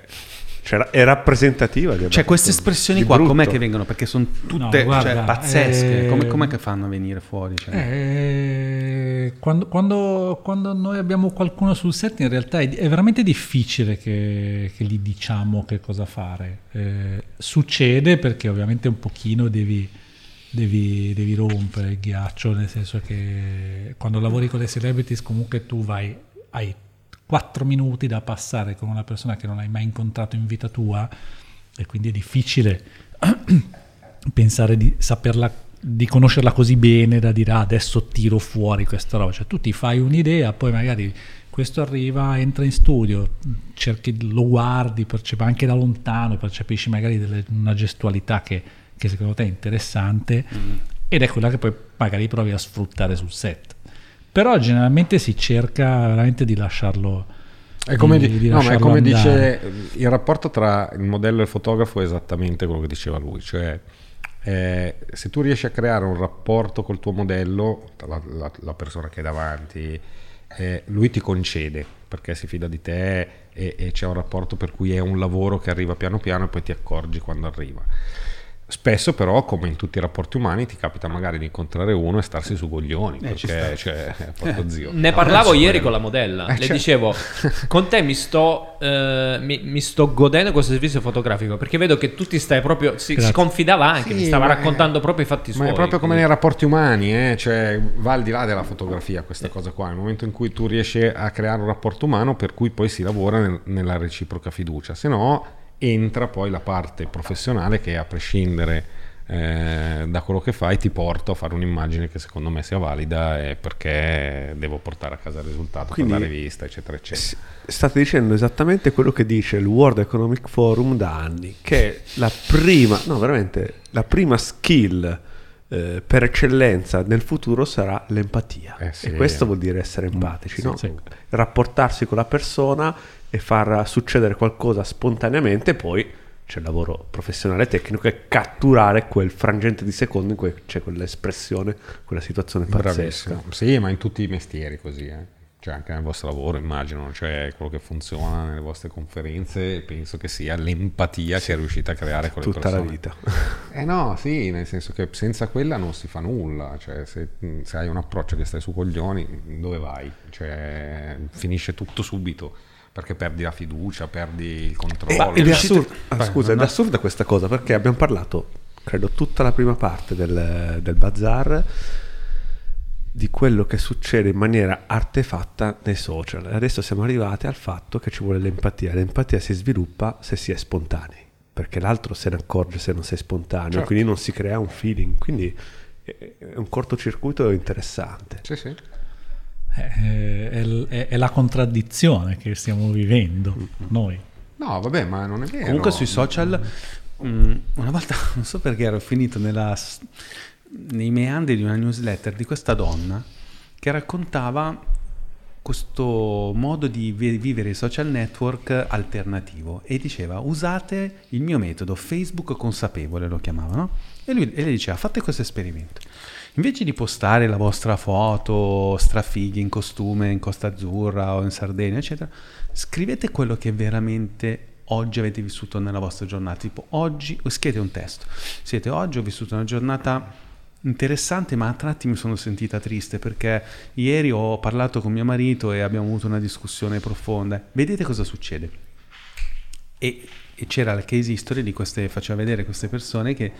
c'era- è rappresentativa di Cioè, queste espressioni Di qua brutto. com'è che vengono? Perché sono tutte No, guarda, cioè, pazzesche. eh, Come, com'è che fanno a venire fuori? Cioè? Eh, quando, quando- quando noi abbiamo qualcuno sul set, in realtà è, è veramente difficile che, che gli diciamo che cosa fare. Eh, succede perché ovviamente un pochino devi, devi- devi rompere il ghiaccio, nel senso che quando lavori con le celebrities comunque tu vai, hai 4 minuti da passare con una persona che non hai mai incontrato in vita tua e quindi è difficile *clears throat* pensare di saperla, di conoscerla così bene da dire "Ah, adesso tiro fuori questa roba. Cioè tu ti fai un'idea, poi magari questo arriva, entra in studio, cerchi, lo guardi, percepi anche da lontano, percepisci magari delle- una gestualità che, che secondo te è interessante ed è quella che poi magari provi a sfruttare sul set. Però generalmente si cerca veramente di lasciarlo. È come, di- di- di no, ma è come dice il rapporto tra il modello e il fotografo è esattamente quello che diceva lui, cioè eh, se tu riesci a creare un rapporto col tuo modello, la, la- la persona che hai davanti, eh, lui ti concede perché si fida di te e, e c'è un rapporto per cui è un lavoro che arriva piano piano e poi ti accorgi quando arriva. Spesso però, come in tutti i rapporti umani, ti capita magari di incontrare uno e starsi su coglioni, Eh, ci perché cioè, porco zio. Ne parlavo ieri con la modella. Eh, Le cioè- dicevo: *laughs* Con te mi sto, eh, mi, mi sto godendo questo servizio fotografico perché vedo che tu ti stai proprio. Si, si confidava anche, Sì, mi stava ma- raccontando proprio i fatti Ma suoi. è proprio come quindi- nei rapporti umani, eh? cioè va al di là della fotografia questa cosa qua, nel momento in cui tu riesci a creare un rapporto umano per cui poi si lavora nel- nella reciproca fiducia, se no entra poi la parte professionale che a prescindere eh, da quello che fai ti porto a fare un'immagine che secondo me sia valida e perché devo portare a casa il risultato Quindi- per la rivista, eccetera, eccetera. State dicendo esattamente quello che dice il World Economic Forum da anni, che la prima, no veramente, la prima skill eh, per eccellenza nel futuro sarà l'empatia. Eh sì. E questo vuol dire essere empatici, no? sì. rapportarsi con la persona e far succedere qualcosa spontaneamente, poi c'è il lavoro professionale e tecnico e catturare quel frangente di secondo in cui c'è quell'espressione, quella situazione pazzesca. Bravissimo. Sì, ma in tutti i mestieri così. eh. Cioè anche nel vostro lavoro immagino, cioè quello che funziona nelle vostre conferenze penso che sia l'empatia che riuscite a creare con le Tutta la persone. vita. *laughs* Eh no, sì, nel senso che senza quella non si fa nulla, cioè se, se hai un approccio che stai su coglioni, dove vai? Cioè finisce tutto subito, perché perdi la fiducia, perdi il controllo. Ed è assurdo, ah, scusa, no, è assurda questa cosa perché abbiamo parlato, credo, tutta la prima parte del, del bazar di quello che succede in maniera artefatta nei social. E Adesso siamo arrivati al fatto che ci vuole l'empatia. L'empatia si sviluppa se si è spontanei, perché l'altro se ne accorge se non sei spontaneo, Certo. quindi non si crea un feeling. Quindi è è un cortocircuito interessante. Sì, sì. È, è- è la contraddizione che stiamo vivendo noi. No, vabbè, ma non è vero. Comunque sui social, mm, una volta, *laughs* non so perché ero finito nella nei meandri di una newsletter di questa donna che raccontava questo modo di vi- vivere i social network alternativo e diceva usate il mio metodo Facebook consapevole lo chiamavano e, lui, e lei diceva fate questo esperimento invece di postare la vostra foto strafighi in costume in Costa Azzurra o in Sardegna eccetera scrivete quello che veramente oggi avete vissuto nella vostra giornata. Tipo oggi scrivete un testo. Siete oggi ho vissuto una giornata interessante ma a tratti mi sono sentita triste perché ieri ho parlato con mio marito e abbiamo avuto una discussione profonda. Vedete cosa succede? E, e c'era la case history di queste faceva vedere queste persone che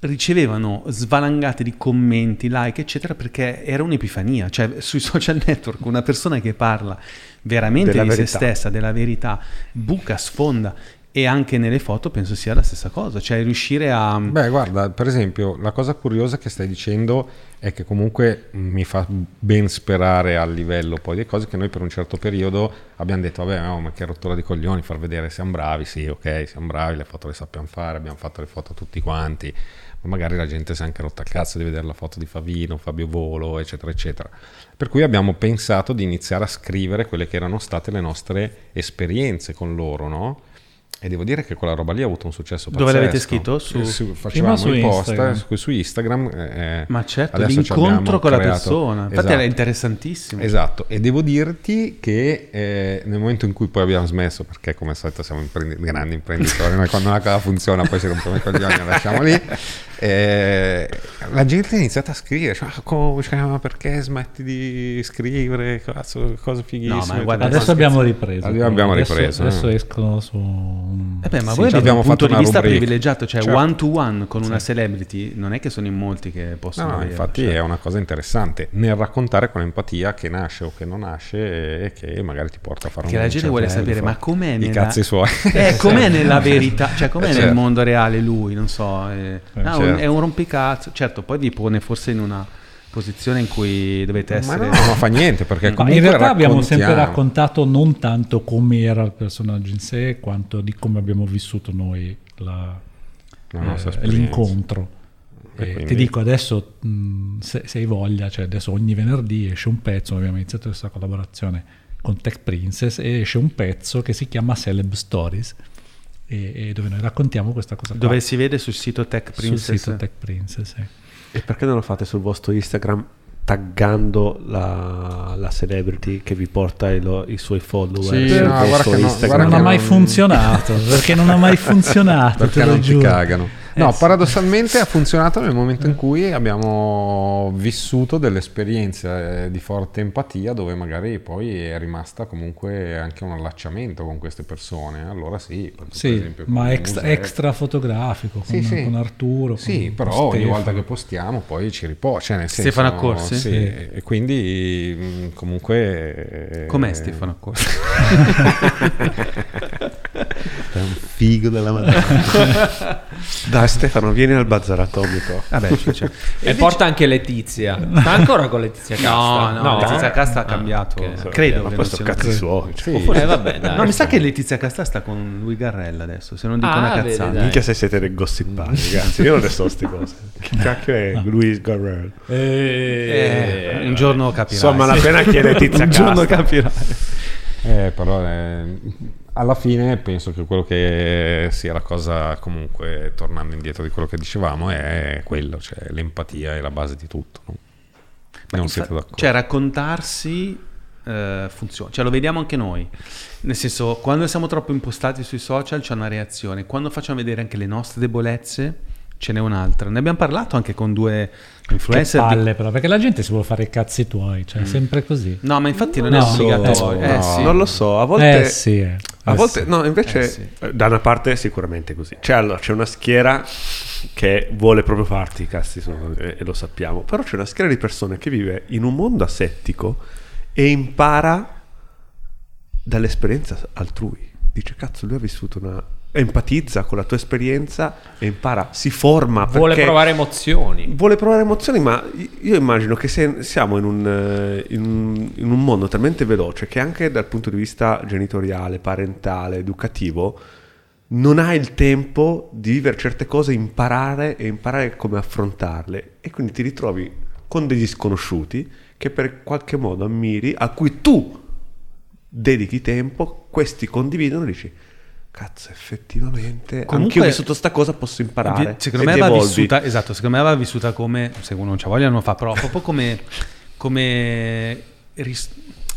ricevevano svalangate di commenti, like, eccetera, perché era un'epifania. Cioè, sui social network una persona che parla veramente Della di se verità. stessa, della verità, buca, sfonda. E anche nelle foto penso sia la stessa cosa, cioè riuscire a... Beh, guarda, per esempio, la cosa curiosa che stai dicendo è che comunque mi fa ben sperare al livello poi delle cose che noi per un certo periodo abbiamo detto, vabbè, no, ma che rottura di coglioni far vedere siamo bravi, sì, ok, siamo bravi, le foto le sappiamo fare, abbiamo fatto le foto tutti quanti, ma magari la gente si è anche rotta il cazzo di vedere la foto di Favino, Fabio Volo, eccetera, eccetera. Per cui abbiamo pensato di iniziare a scrivere quelle che erano state le nostre esperienze con loro, no? E devo dire che quella roba lì ha avuto un successo Dove pazzesco. l'avete scritto? Su- Eh, sì, facevamo su i post Instagram. eh, su, su Instagram. eh, Ma certo, adesso ci l'incontro con la creato- persona. Infatti Esatto. era interessantissimo. Esatto, e devo dirti che eh, nel momento in cui poi abbiamo smesso, perché come al solito siamo imprendi- grandi imprenditori, noi quando una cosa funziona poi si rompono i coglioni, la lasciamo lì, eh, la gente ha iniziato a scrivere, cioè, "Ma come, cioè, ma perché smetti di scrivere, cazzo, cose fighissime. No, ma guarda, Adesso abbiamo ripreso. Adesso abbiamo Adesso- ripreso, Adesso eh. escono su... Eh beh, ma Sì, voi ci avete abbiamo un punto di vista rubrica. privilegiato, cioè Certo. one to one con una celebrity, non è che sono in molti che possono No, no, averlo, infatti cioè. è una cosa interessante nel raccontare con empatia che nasce o che non nasce e che magari ti porta a fare Che un la gente vuole sapere, ma com'è i nella... cazzi suoi. *laughs* Eh, com'è *laughs* nella verità, cioè com'è Eh, nel certo. mondo reale lui, non so. eh. Ah, un- certo. è un rompicazzo. Certo, poi vi pone forse in una posizione in cui dovete Ma essere... no, ma fa niente perché comunque in realtà abbiamo sempre raccontato non tanto come era il personaggio in sé, quanto di come abbiamo vissuto noi la- La eh, l'incontro. E E Ti dico adesso, mh, se, se hai voglia, cioè adesso ogni venerdì esce un pezzo, abbiamo iniziato questa collaborazione con Tech Princess e esce un pezzo che si chiama Celeb Stories e, e dove noi raccontiamo questa cosa qua Dove si vede sul sito Tech sul Princess. sito Tech Princess. sì. E perché non lo fate sul vostro Instagram taggando la, la celebrity che vi porta i, lo- i suoi follower Sì, sul no, vostro che no, Instagram? guarda non ha mai non- funzionato perché non ha mai *laughs* funzionato perché te lo non ti giuro. cagano. No, Eh, sì. paradossalmente ha funzionato nel momento in cui abbiamo vissuto delle esperienze eh, di forte empatia dove magari poi è rimasta comunque anche un allacciamento con queste persone. Allora sì, per Sì, esempio, ma extra, extra fotografico con, Sì, sì. con Arturo. Sì, con- però con ogni Stefano. volta che postiamo poi ci riposa. Cioè nel senso, Stefano Accorsi? Sì, Sì. e quindi comunque... eh, Com'è Stefano Accorsi? *laughs* È un figo della *laughs* madonna. Dai Stefano, vieni al bazar atomico. Vabbè, cioè, cioè. *laughs* E porta anche Letizia. Sta ancora con Letizia Casta? No, no, Letizia Casta ha Ah, cambiato. ok. Credo ma sia- cazzi suoi. cioè. Sì. Eh, vabbè, dai. *laughs* No, mi sa che Letizia Casta sta con lui Garrella adesso, se non dico Ah, una vedi, cazzata. dai. Minchia se siete dei gossipari, ragazzi. Io non ne so sti cose. Che cacchio è Luis Garrel? Eh, un giorno capirai. Insomma, la pena chiede Tizia Un giorno Casta. capirai. Eh, però eh, alla fine penso che quello che sia la cosa, comunque, tornando indietro di quello che dicevamo, è quello, cioè l'empatia è la base di tutto. no? non Infa- siete d'accordo. Cioè, raccontarsi eh, funziona. Cioè, lo vediamo anche noi. Nel senso, quando siamo troppo impostati sui social c'è una reazione. Quando facciamo vedere anche le nostre debolezze, ce n'è un'altra. Ne abbiamo parlato anche con due Che influencer. di- palle però, perché la gente si vuole fare i cazzi tuoi, cioè è sempre così. No, ma infatti non No, è obbligatorio. eh, Eh, sì. Non lo so, a volte... Eh sì, eh. A Eh volte, sì. no, invece, Eh sì. da una parte è sicuramente così. C'è, allora, c'è una schiera che vuole proprio farti i cazzi suoi, e, e lo sappiamo. Però c'è una schiera di persone che vive in un mondo asettico e impara dall'esperienza altrui. Dice, cazzo, lui ha vissuto una... Empatizza con la tua esperienza e impara, si forma. Vuole provare emozioni. Vuole provare emozioni, ma io immagino che se siamo in un, eh, in un- in un mondo talmente veloce che anche dal punto di vista genitoriale, parentale, educativo, non hai il tempo di vivere certe cose, imparare e imparare come affrontarle. E quindi ti ritrovi con degli sconosciuti che per qualche modo ammiri, a cui tu dedichi tempo, questi condividono e dici... Cazzo, effettivamente, Comunque- anche io ho vissuto sta cosa, posso imparare. Secondo me va vissuta, esatto, secondo me va vissuta come, se uno non c'ha voglia non fa, però proprio *laughs* come, come, ris-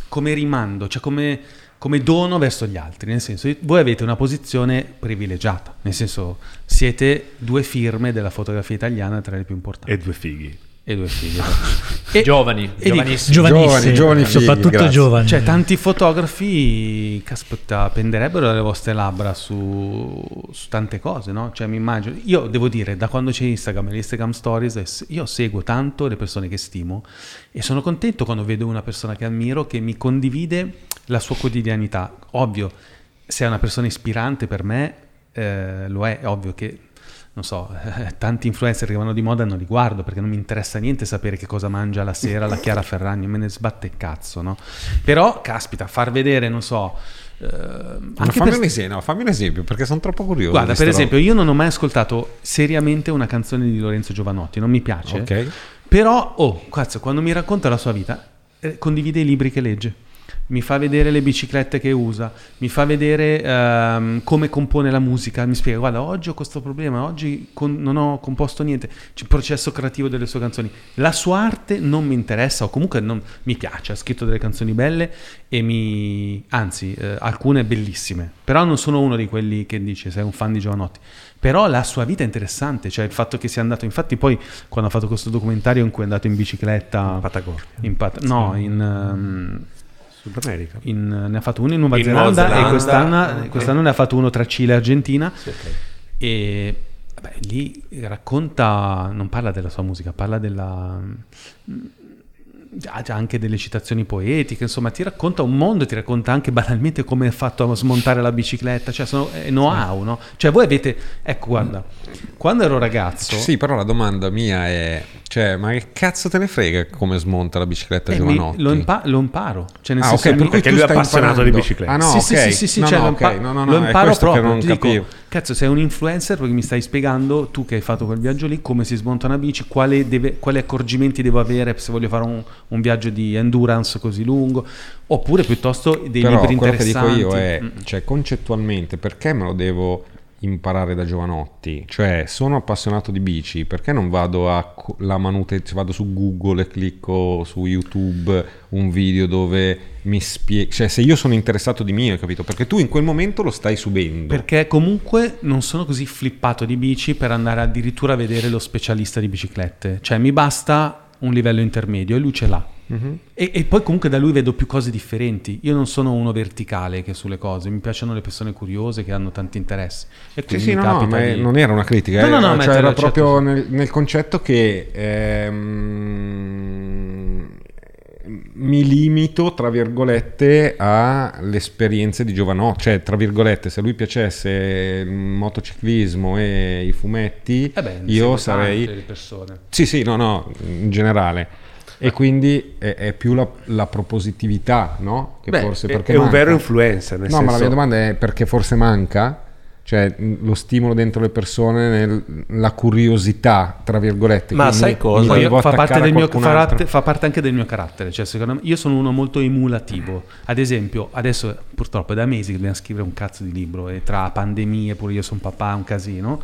come rimando, cioè come, come dono verso gli altri, nel senso, voi avete una posizione privilegiata, nel senso, siete due firme della fotografia italiana tra le più importanti. E due fighi. E, due figli. *laughs* E- Giovani, e giovanissimi. Giovanissimi, Giovani, giovani figli, soprattutto grazie. giovani. Cioè, tanti fotografi, caspita, penderebbero dalle vostre labbra su, su tante cose, no? Cioè, mi immagino. Io devo dire, da quando c'è Instagram e le Instagram Stories, io seguo tanto le persone che stimo e sono contento quando vedo una persona che ammiro che mi condivide la sua quotidianità. Ovvio, se è una persona ispirante per me, eh, lo è, è ovvio che non so, tanti influencer che vanno di moda non li guardo perché non mi interessa niente sapere che cosa mangia la sera la Chiara Ferragni, me ne sbatte il cazzo, no? Però, caspita, far vedere, non so... eh, anche fammi, per- un esempio, no, fammi un esempio perché sono troppo curioso. Guarda, per esempio, io non ho mai ascoltato seriamente una canzone di Lorenzo Giovanotti, non mi piace. roba. Ok. Però, oh, cazzo, quando mi racconta la sua vita, eh, condivide i libri che legge. Mi fa vedere le biciclette che usa, mi fa vedere ehm, come compone la musica, mi spiega, guarda, oggi ho questo problema, oggi con- non ho composto niente, c'è il processo creativo delle sue canzoni. La sua arte non mi interessa, o comunque non mi piace, ha scritto delle canzoni belle e mi... anzi, eh, alcune bellissime, però non sono uno di quelli che dice sei un fan di Giovanotti. Però la sua vita è interessante, cioè il fatto che sia andato, infatti poi quando ha fatto questo documentario in cui è andato in bicicletta... In Patagonia. in Pat- no, in, ehm, Sud America. in- ne ha fatto uno in Nuova In Zelanda, Nuova Zelanda, e quest'anno, ok. quest'anno ne ha fatto uno tra Cile e Argentina Sì, ok. e vabbè, lì racconta, non parla della sua musica, parla della... Ha già anche delle citazioni poetiche, insomma, ti racconta un mondo, ti racconta anche banalmente come è fatto a smontare la bicicletta, cioè sono è know-how, no? Cioè voi avete, ecco guarda, quando ero ragazzo... Sì, però la domanda mia è, cioè, ma che cazzo te ne frega come smonta la bicicletta eh, mi- Giovanotti? lo, impa- lo imparo, cioè nel Ah, senso ok, mi- perché lui è appassionato di imparando. bicicletta. Ah, no, sì, ok. sì, sì, sì, sì, no, cioè, no, lo, ok. impa- no, no, no, lo imparo proprio. che non ti dico, cazzo, sei un influencer perché mi stai spiegando, tu che hai fatto quel viaggio lì, come si smonta una bici, quale deve- quali accorgimenti devo avere se voglio fare un, un viaggio di endurance così lungo, oppure piuttosto dei Però libri quello che dico interessanti. io è, Mm. cioè, concettualmente, perché me lo devo imparare da Giovanotti? Cioè, sono appassionato di bici, perché non vado a co- la manutenzione, vado su Google e clicco su YouTube un video dove mi spiega, cioè, se io sono interessato di mio, capito? Perché tu in quel momento lo stai subendo. Perché comunque non sono così flippato di bici per andare addirittura a vedere lo specialista di biciclette. Cioè mi basta un livello intermedio e lui ce l'ha. Mhm. E, e poi comunque da lui vedo più cose differenti. Io non sono uno verticale che sulle cose, mi piaciono le persone curiose che hanno tanti interessi. E Sì, sì, no, no, di- non era una critica, No, no, era, no, ma cioè, era proprio accetto. nel, nel concetto che ehm, mi limito, tra virgolette, alle esperienze di Giovanotti, cioè, tra virgolette, se lui piacesse il motociclismo e i fumetti, Eh beh, io sarei... Sì, sì, no, no, in generale. E quindi è, è più la, la propositività, no? Che Beh, forse perché è un manca. vero influencer. Nel No, senso, ma la mia domanda è perché forse manca? Cioè lo stimolo dentro le persone, nel- la curiosità, tra virgolette. Ma sai cosa? fa, parte mio, qualcun fa, parte- anche del mio carattere. Cioè, secondo me, io sono uno molto emulativo. Ad esempio, adesso purtroppo è da mesi che dobbiamo scrivere un cazzo di libro e tra pandemie, pure io sono papà, un casino.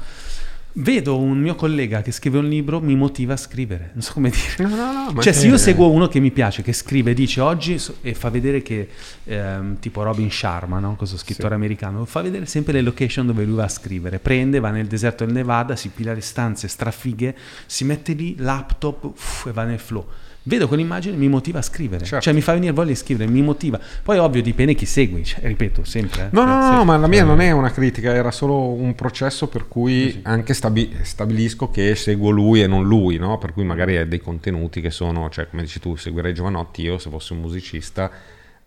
Vedo un mio collega che scrive un libro, mi motiva a scrivere. Non so come dire. No, no, no, Cioè, se io seguo uno che mi piace, che scrive, dice oggi e fa vedere che, ehm, tipo Robin Sharma, no? questo scrittore americano, fa vedere sempre le location dove lui va a scrivere. Prende, va nel deserto del Nevada, si pila le stanze strafighe, si mette lì, laptop uff, e va nel flow. Vedo quell'immagine, mi motiva a scrivere, Certo. cioè mi fa venire voglia di scrivere, mi motiva. Poi, ovvio, dipende chi segui, cioè, ripeto sempre. eh. No, no, Cioè, no, se- ma la mia non è una critica, era solo un processo per cui anche stabi- stabilisco che seguo lui e non lui, no? Per cui magari hai dei contenuti che sono, cioè come dici tu, seguirei Giovanotti, io se fossi un musicista,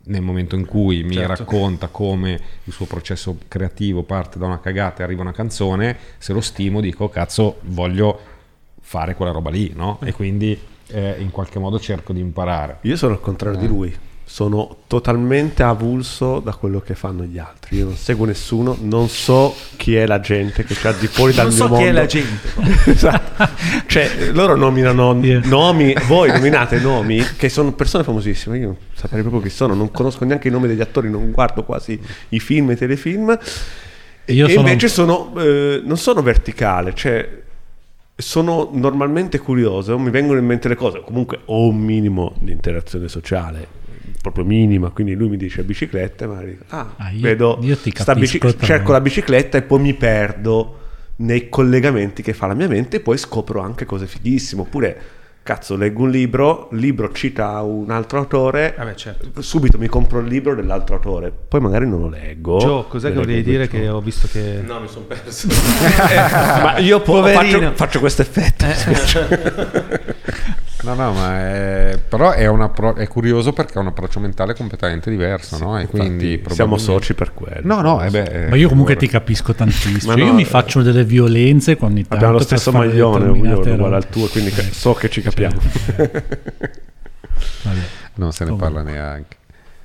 nel momento in cui mi Certo. racconta come il suo processo creativo parte da una cagata e arriva una canzone, se lo stimo dico, cazzo, voglio fare quella roba lì, no? E quindi eh, in qualche modo cerco di imparare. Io sono al contrario di lui. Sono totalmente avulso da quello che fanno gli altri. Io non seguo nessuno, non so chi è la gente che c'è al di fuori *laughs* dal Non mio so mondo. chi è la gente. *laughs* esatto. Cioè, loro nominano *laughs* Yeah. nomi, voi nominate nomi che sono persone famosissime. Io non saprei proprio chi sono, non conosco neanche i nomi degli attori, non guardo quasi i film e i telefilm. E, Io e sono- invece sono, eh, non sono verticale, cioè sono normalmente curioso, mi vengono in mente le cose, comunque ho un minimo di interazione sociale, proprio minima, quindi lui mi dice bicicletta, ma dico, ah, Ah, io- vedo, io bici- cerco la bicicletta e poi mi perdo nei collegamenti che fa la mia mente e poi scopro anche cose fighissime, oppure cazzo leggo un libro, il libro cita un altro autore, Vabbè, certo. subito mi compro il libro dell'altro autore, poi magari non lo leggo. Gio, cos'è che volevi dire che ho visto che... No, mi sono perso. *laughs* ma io po- faccio, faccio questo effetto. *laughs* No, no, ma è, però è, appro- è curioso perché è un approccio mentale completamente diverso, no? E quindi siamo soci per quello. No, no, eh beh, Ma io comunque ti capisco tantissimo. Ma io no, mi eh, faccio delle violenze quando ogni tanto Abbiamo lo stesso maglione, uguale al tuo, quindi so che ci capiamo. Vabbè. *laughs* Non se ne parla neanche.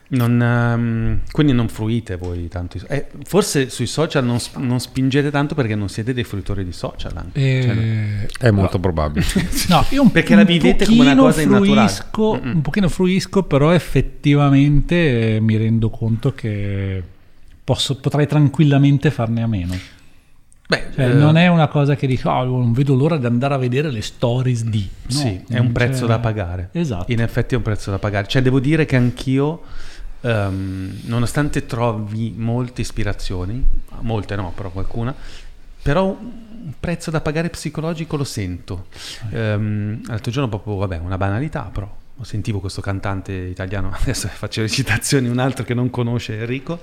Non, ehm, quindi non fruite voi tanto. eh, forse sui social non, non spingete tanto perché non siete dei fruitori di social. Anche. Cioè, Eh, È molto probabile. *laughs* No, io un, Perché la un vivete come una pochino cosa fruisco, Mm-mm. un pochino fruisco, però effettivamente eh, mi rendo conto che posso- potrei tranquillamente farne a meno. beh, Cioè, eh, non è una cosa che dico, "Ah, non vedo l'ora di andare a vedere le stories di. No, sì, è un prezzo c'è- da pagare. Esatto. In effetti è un prezzo da pagare. Cioè, devo dire che anch'io, ehm, nonostante trovi molte ispirazioni, molte no, però qualcuna, però un prezzo da pagare psicologico lo sento. Ehm, l'altro giorno proprio, vabbè, una banalità, però sentivo questo cantante italiano, *laughs* adesso faccio le citazioni, un altro che non conosce Enrico,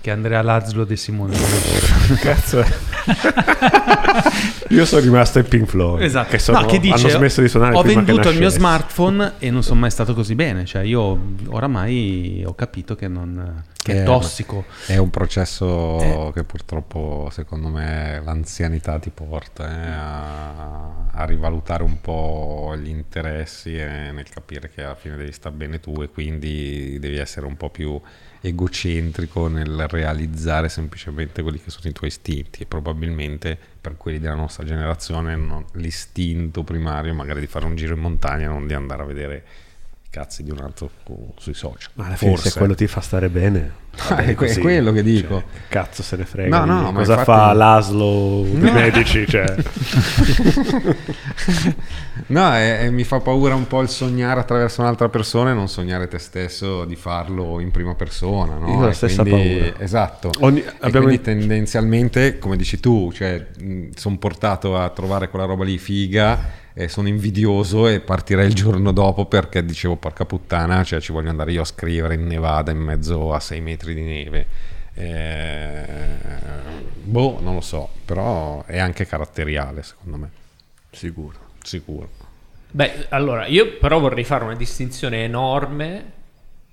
che è Andrea Lazlo De Simone. *laughs* Cazzo. *laughs* Io sono rimasto in Pink Floyd. Esatto. Che, sono- No, che dice, hanno smesso di suonare ho prima che venduto il mio smartphone e non sono mai stato così bene. Cioè, io oramai ho capito che, non, che Eh, è tossico. È un processo Eh. che purtroppo, secondo me, l'anzianità ti porta eh, a, a rivalutare un po' gli interessi e nel capire che alla fine devi stare bene tu e quindi devi essere un po' più egocentrico nel realizzare semplicemente quelli che sono i tuoi istinti e probabilmente per quelli della nostra generazione non- l'istinto primario magari di fare un giro in montagna non di andare a vedere cazzi di un altro su- sui social Ma alla fine, forse se quello ti fa stare bene, *laughs* va bene è così. quello che dico. Cioè, cazzo se ne frega. No, no, di ma cosa infatti- fa l'aslo dei No. medici? *laughs* Cioè. No, è- è- mi fa paura un po' il sognare attraverso un'altra persona e non sognare te stesso di farlo in prima persona. No? Io la stessa quindi- paura. Esatto. Ogni- abbiamo- quindi tendenzialmente, come dici tu, cioè, sono portato a trovare quella roba lì figa e sono invidioso e partirei il giorno dopo perché dicevo porca puttana, cioè ci voglio andare io a scrivere in Nevada in mezzo a 6 metri di neve. Eh, boh, non lo so, però è anche caratteriale secondo me. Sicuro. Sicuro. Beh, allora, io però vorrei fare una distinzione enorme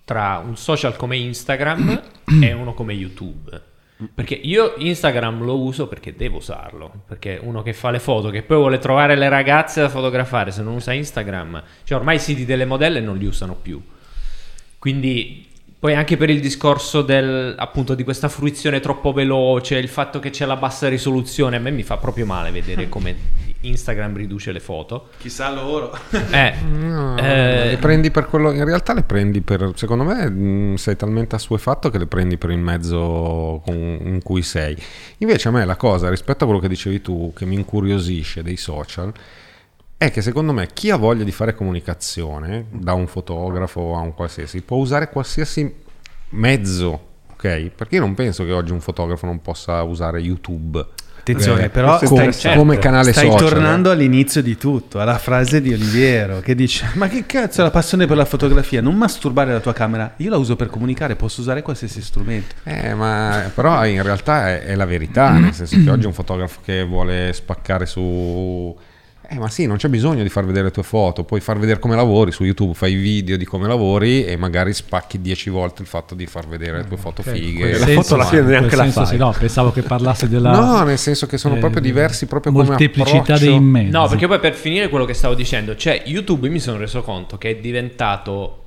tra un social come Instagram e uno come YouTube. Perché io Instagram lo uso perché devo usarlo. Perché uno che fa le foto, che poi vuole trovare le ragazze da fotografare, se non usa Instagram, cioè ormai i siti delle modelle non li usano più. Quindi Poi anche per il discorso del, appunto di questa fruizione troppo veloce, il fatto che c'è la bassa risoluzione, a me mi fa proprio male vedere *laughs* come Instagram riduce le foto. Chissà loro. *laughs* Eh, No, eh, le prendi per quello. In realtà le prendi per. Secondo me mh, sei talmente assuefatto che le prendi per il mezzo con- in cui sei. Invece a me la cosa, rispetto a quello che dicevi tu, che mi incuriosisce dei social, è che secondo me chi ha voglia di fare comunicazione, da un fotografo a un qualsiasi, può usare qualsiasi mezzo. Ok? Perché io non penso che oggi un fotografo non possa usare YouTube. Attenzione, Eh, però come, stai, certo. come canale stai social. tornando all'inizio di tutto, alla frase di Oliviero che dice: Ma che cazzo è la passione per la fotografia? Non masturbare la tua camera. Io la uso per comunicare, posso usare qualsiasi strumento. Eh, ma però in realtà è, è la verità, nel *clears throat* senso che oggi un fotografo che vuole spaccare su... Eh, ma sì, non c'è bisogno di far vedere le tue foto, puoi far vedere come lavori su YouTube, fai video di come lavori e magari spacchi dieci volte il fatto di far vedere le tue foto fighe. la foto alla fine in neanche la fai. sì, no, pensavo che parlasse della No, nel senso che sono eh, proprio diversi proprio come molteplicità dei mezzi. No, perché poi per finire quello che stavo dicendo, cioè YouTube mi sono reso conto che è diventato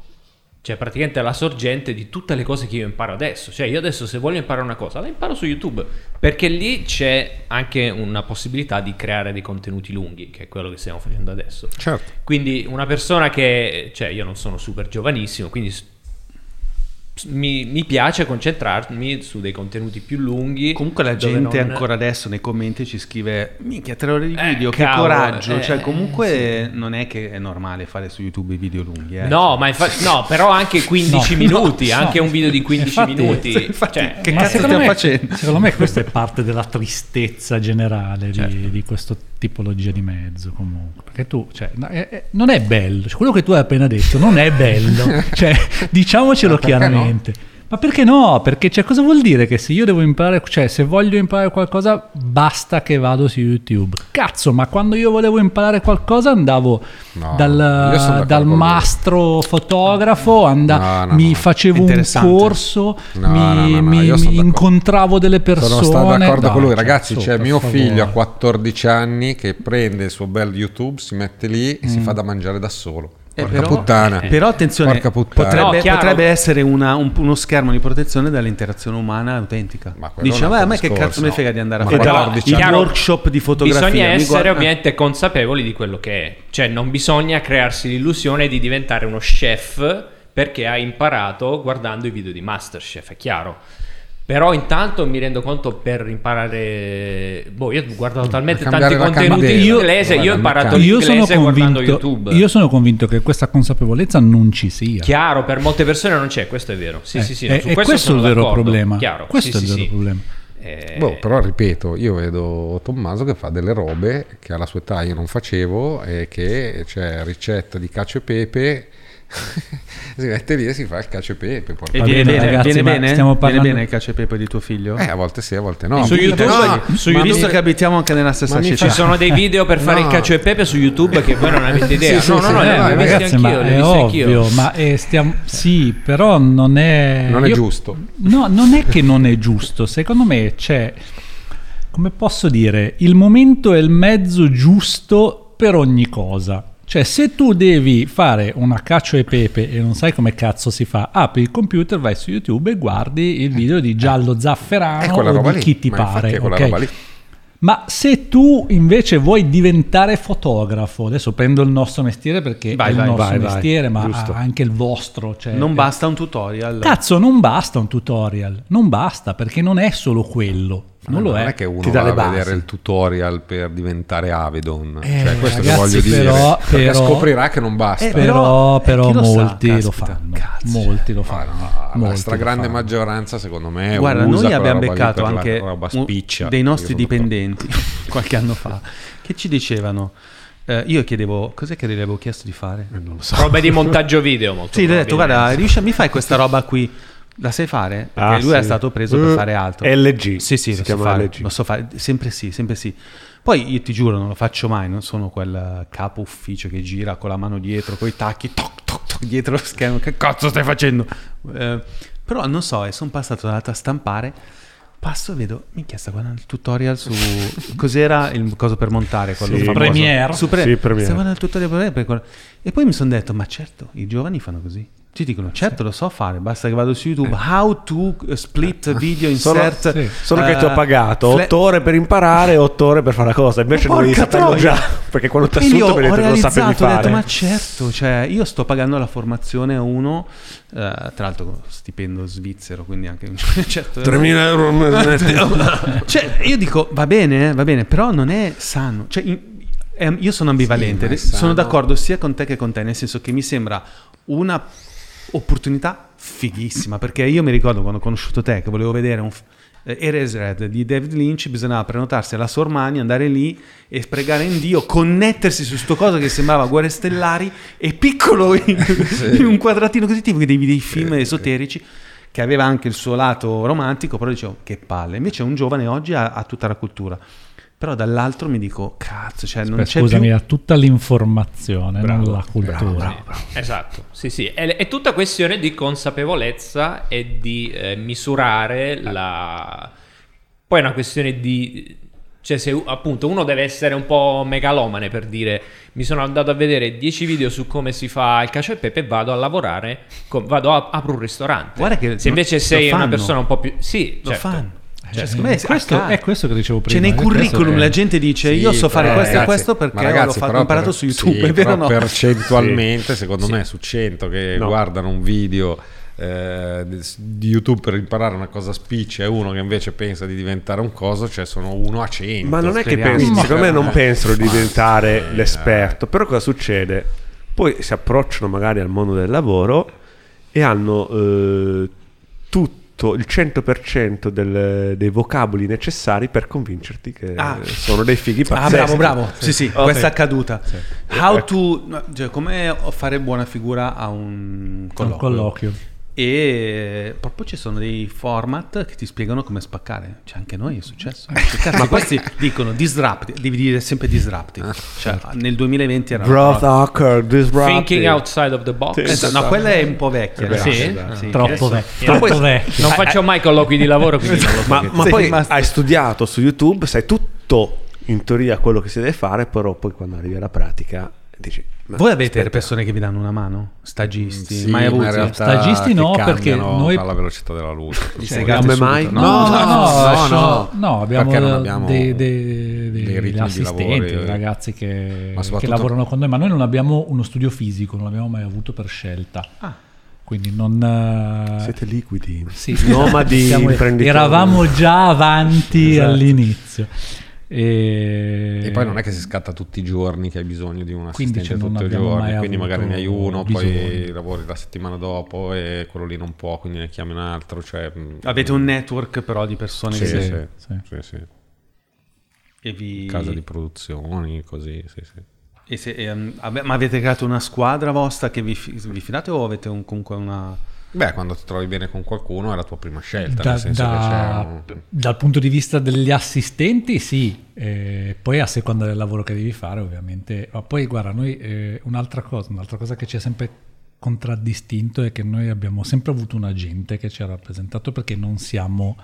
cioè praticamente la sorgente di tutte le cose che io imparo adesso. Cioè io adesso se voglio imparare una cosa, la imparo su YouTube, perché lì c'è anche una possibilità di creare dei contenuti lunghi, che è quello che stiamo facendo adesso. Certo. Quindi una persona che, cioè io non sono super giovanissimo, quindi mi, mi piace concentrarmi su dei contenuti più lunghi. Comunque la gente non- ancora adesso nei commenti ci scrive: Minchia, tre ore di Eh, video, che cavolo, coraggio. eh, cioè, comunque non è che è normale fare su YouTube i video lunghi. Eh. No, ma infatti, no, però anche 15 No, minuti, no, anche no. un video di 15 Infatti- minuti. infatti, cioè, che cazzo stiamo me, facendo? Secondo me questa è parte della tristezza generale di, Certo. di questa tipologia di mezzo comunque. Perché tu, cioè, non è bello. Cioè, quello che tu hai appena detto non è bello. *laughs* cioè, diciamocelo Ma chiaramente. Ma perché no? Perché cioè, cosa vuol dire che se io devo imparare, cioè se voglio imparare qualcosa, basta che vado su YouTube. Cazzo, ma quando io volevo imparare qualcosa andavo No, dal, dal mastro fotografo, anda- No, no, mi facevo un corso, No, mi, no, no, no, mi- incontravo delle persone. Sono stato d'accordo con lui, cioè, ragazzi. C'è per mio favore. figlio a 14 anni che prende il suo bel YouTube, si mette lì e si fa da mangiare da solo. Eh, Porca però- puttana. Però attenzione, Porca puttana. potrebbe, No, potrebbe essere una- un- uno schermo di protezione dall'interazione umana autentica. Ma Dice, un ma a me che cazzo mi no. frega di andare a Ma fare il chiaro, workshop di fotografia? Bisogna Mi essere guarda- ovviamente consapevoli di quello che è. Cioè, non bisogna crearsi l'illusione di diventare uno chef perché hai imparato guardando i video di Masterchef, è chiaro. Però intanto mi rendo conto per imparare... Boh, io ho guardato talmente tanti contenuti in inglese, io ho imparato Io l'inglese guardando convinto, YouTube. io sono convinto che questa consapevolezza non ci sia. Chiaro, per molte persone non c'è, questo è vero. Sì, Eh, sì, sì, no, su e questo, questo è il vero d'accordo. problema. Chiaro, Questo sì, è il sì, vero sì. problema. Eh, Boh, però ripeto, io vedo Tommaso che fa delle robe che alla sua età io non facevo e che c'è ricetta di cacio e pepe. *laughs* si mette lì e si fa il cacio e pepe. porca E Va viene bene, bene, ragazzi, viene bene? stiamo Viene parlando- bene il cacio e pepe di tuo figlio? Eh, a volte sì, a volte no. Su YouTube- No, su ma Visto mi- che abitiamo anche nella stessa città. Ci sono dei video per fare No. il cacio e pepe su YouTube che voi non avete idea. Sì, no, sì, no, sì, no, no, ho no, Ragazzi, anch'io, ma ho è anch'io. ovvio, ma eh, stiamo... Sì, però non è... non è io- giusto. No, non è che non è giusto. Secondo me c'è, come posso dire, il momento e il mezzo giusto per ogni cosa. Cioè, se tu devi fare una cacio e pepe e non sai come cazzo si fa, apri il computer, vai su YouTube e guardi il video di Giallo Zafferano o roba di lì. chi ti ma pare. è quella ok? roba lì. Ma se tu invece vuoi diventare fotografo, adesso prendo il nostro mestiere perché Vai, è il vai, nostro vai, vai. mestiere, ma Giusto. anche il vostro. Cioè, Non basta un tutorial. Cazzo, non basta un tutorial, non basta perché non è solo quello, non lo non è. è che uno va a basi. vedere il tutorial per diventare Avedon. Eh, cioè, questo ragazzi, voglio dire. però- *laughs* Perché però- scoprirà che non basta. Eh, Però, Però, però eh, lo sa, molti lo fanno, cazzo, molti lo fanno. no, la molti stragrande lo fanno. maggioranza, secondo me, Guarda, usa noi abbiamo roba beccato la anche roba spiccia. dei nostri dipendenti *laughs* qualche anno fa che ci dicevano. eh, io chiedevo, cos'è che gli avevo chiesto di fare? Non lo so. Robe di montaggio *laughs* video molto Sì, gli ho detto, guarda, riesci, mi fai questa roba qui? La sai fare? Perché Ah, lui sì. è stato preso per Uh, fare altro. LG. Sì, sì, Si lo so, fare, LG. lo so fare. Sempre sì, sempre sì. Poi io ti giuro, non lo faccio mai, non sono quel capo ufficio che gira con la mano dietro, con i tacchi, toc, toc, toc, dietro lo schermo. Che cazzo stai facendo? Eh, però non so, e sono passato dall'altra a stampare. Passo e vedo, minchia, sta guardando il tutorial su... *laughs* Cos'era il coso per montare? Quello Sì. Premiere. Su Pre- Sì, Premiere. Stavo guardando il tutorial per- E poi mi sono detto, ma certo, i giovani fanno così. Ti dicono, certo lo so fare, basta che vado su YouTube, how to split video Solo- insert. sì. Solo che ti ho eh, pagato fla- 8 ore per imparare, 8 ore per fare la cosa. Invece Porca dovevi saperlo troia! già. Perché quando ti assunto per non sapevi realizzato, ho detto, fare. ma certo, cioè, io sto pagando la formazione a uno, eh, tra l'altro stipendio svizzero, quindi anche un *laughs* certo... *laughs* 3.000 euro al mese. *laughs* Cioè, io dico, va bene, eh, va bene, però non è sano. Cioè, in- ehm, io sono ambivalente, è sono d'accordo sia con te che con te, nel senso che mi sembra una opportunità fighissima, perché io mi ricordo quando ho conosciuto te che volevo vedere un... f- eh, Eraserhead di David Lynch bisognava prenotarsi alla Sormani, andare lì e pregare in Dio, connettersi su sto coso che sembrava Guerre Stellari e piccolo in, *laughs* in un quadratino così tipo che devi dei film esoterici che aveva anche il suo lato romantico, però dicevo che palle. Invece un giovane oggi ha, ha tutta la cultura. Però dall'altro mi dico, cazzo, cioè non Beh, c'è scusami, più... ha tutta l'informazione, non la cultura. Esatto, sì, sì. È, è tutta questione di consapevolezza e di eh, misurare la... Poi è una questione di... Cioè se appunto uno deve essere un po' megalomane per dire mi sono andato a vedere 10 video su come si fa il cacio e pepe e vado a lavorare, vado a apro un ristorante. Guarda che se invece lo sei una fanno. persona un po' più... Sì, Lo certo. fanno. Cioè, Cioè, me questo, è questo che dicevo prima. Cioè, nei curriculum che- la gente dice Sì, io so fare però, questo e questo perché ragazzi, l'ho, fatto, imparato per- su YouTube, sì, è vero no? percentualmente, *laughs* secondo me, su 100 che No. guardano un video eh, di YouTube per imparare una cosa spiccia e uno che invece pensa di diventare un coso, cioè sono uno a 100. Ma non è che Ma- secondo me non pensano di diventare sì, l'esperto, però cosa succede? Poi si approcciano magari al mondo del lavoro e hanno eh, tutto il 100% del- dei vocaboli necessari per convincerti che Ah. sono dei fighi Ah, pazzeschi. bravo, bravo. Sì, sì, Ok. questa è accaduta. How Ecco. to... cioè, come fare buona figura a un Un colloquio. E proprio ci sono dei format che ti spiegano come spaccare. Cioè, anche noi è successo. *laughs* Ma questi dicono disrupt, devi dire sempre disruptive. Cioè, nel 2020 era... Growth hacker, disruptive. Thinking outside of the box. Esatto, no, quella è un po' vecchia. Sì? Sì, Troppo. Non, Troppo puoi- vecchio. non faccio mai colloqui di lavoro, quindi non lo so Ma, ma poi rimasto- hai studiato su YouTube, sai tutto in teoria quello che si deve fare, però poi quando arrivi alla pratica dici... ma Voi avete aspetta, persone che vi danno una mano? Stagisti? Sì, mai ma avuti? realtà Stagisti no, perché noi- alla velocità della luce. Cioè, subito, mai? no? No, no, no, no. no, abbiamo, abbiamo dei, dei- dei degli ritmi di assistenti, dei eh. ragazzi che, Ma che soprattutto- lavorano con noi, ma noi non abbiamo uno studio fisico, non l'abbiamo mai avuto per scelta. Ah. Quindi non... eh, Siete liquidi. sì, Nomadi siamo-. Eravamo già avanti Esatto. all'inizio. E... E poi non è che si scatta tutti i giorni che hai bisogno di un assistente cioè, tutti i giorni, quindi magari ne hai uno, poi bisogno. lavori la settimana dopo e quello lì non può, quindi ne chiami un altro. Cioè, mh, Avete un network però di persone sì, che sì, si- sì, sì. e vi... casa di produzioni, così, sì, sì. e se- e, um, ma avete creato una squadra vostra che vi, fi- vi fidate o avete un- comunque una... Beh, quando ti trovi bene con qualcuno è la tua prima scelta, Da- nel senso da- che c'è un... Dal punto di vista degli assistenti, sì, Eh, poi a seconda del lavoro che devi fare, ovviamente. Ma poi, guarda, noi eh, un'altra cosa, un'altra cosa che ci ha sempre contraddistinto è che noi abbiamo sempre avuto un agente che ci ha rappresentato perché non siamo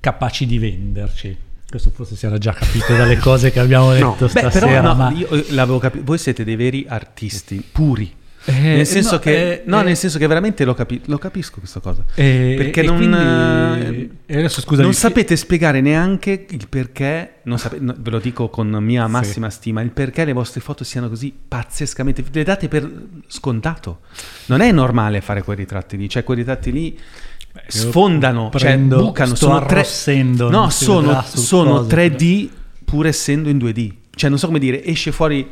capaci di venderci. Questo forse si era già capito dalle *laughs* cose che abbiamo detto Beh, stasera. però no, ma... io eh, l'avevo capito, voi siete dei veri artisti, puri. Eh, nel senso no, che eh, no, eh, nel senso che veramente lo, capi- lo capisco questa cosa. E- perché non, quindi- eh, e adesso, scusami, non sapete spiegare neanche il perché, non sape- no, ve lo dico con mia massima stima, il perché le vostre foto siano così pazzescamente, le date per scontato. Non è normale fare quei ritratti lì, cioè quei ritratti lì sfondano, cioè bucano, sono tre, no, sono, sono coso. 3D pur essendo in 2D. Cioè non so come dire, esce fuori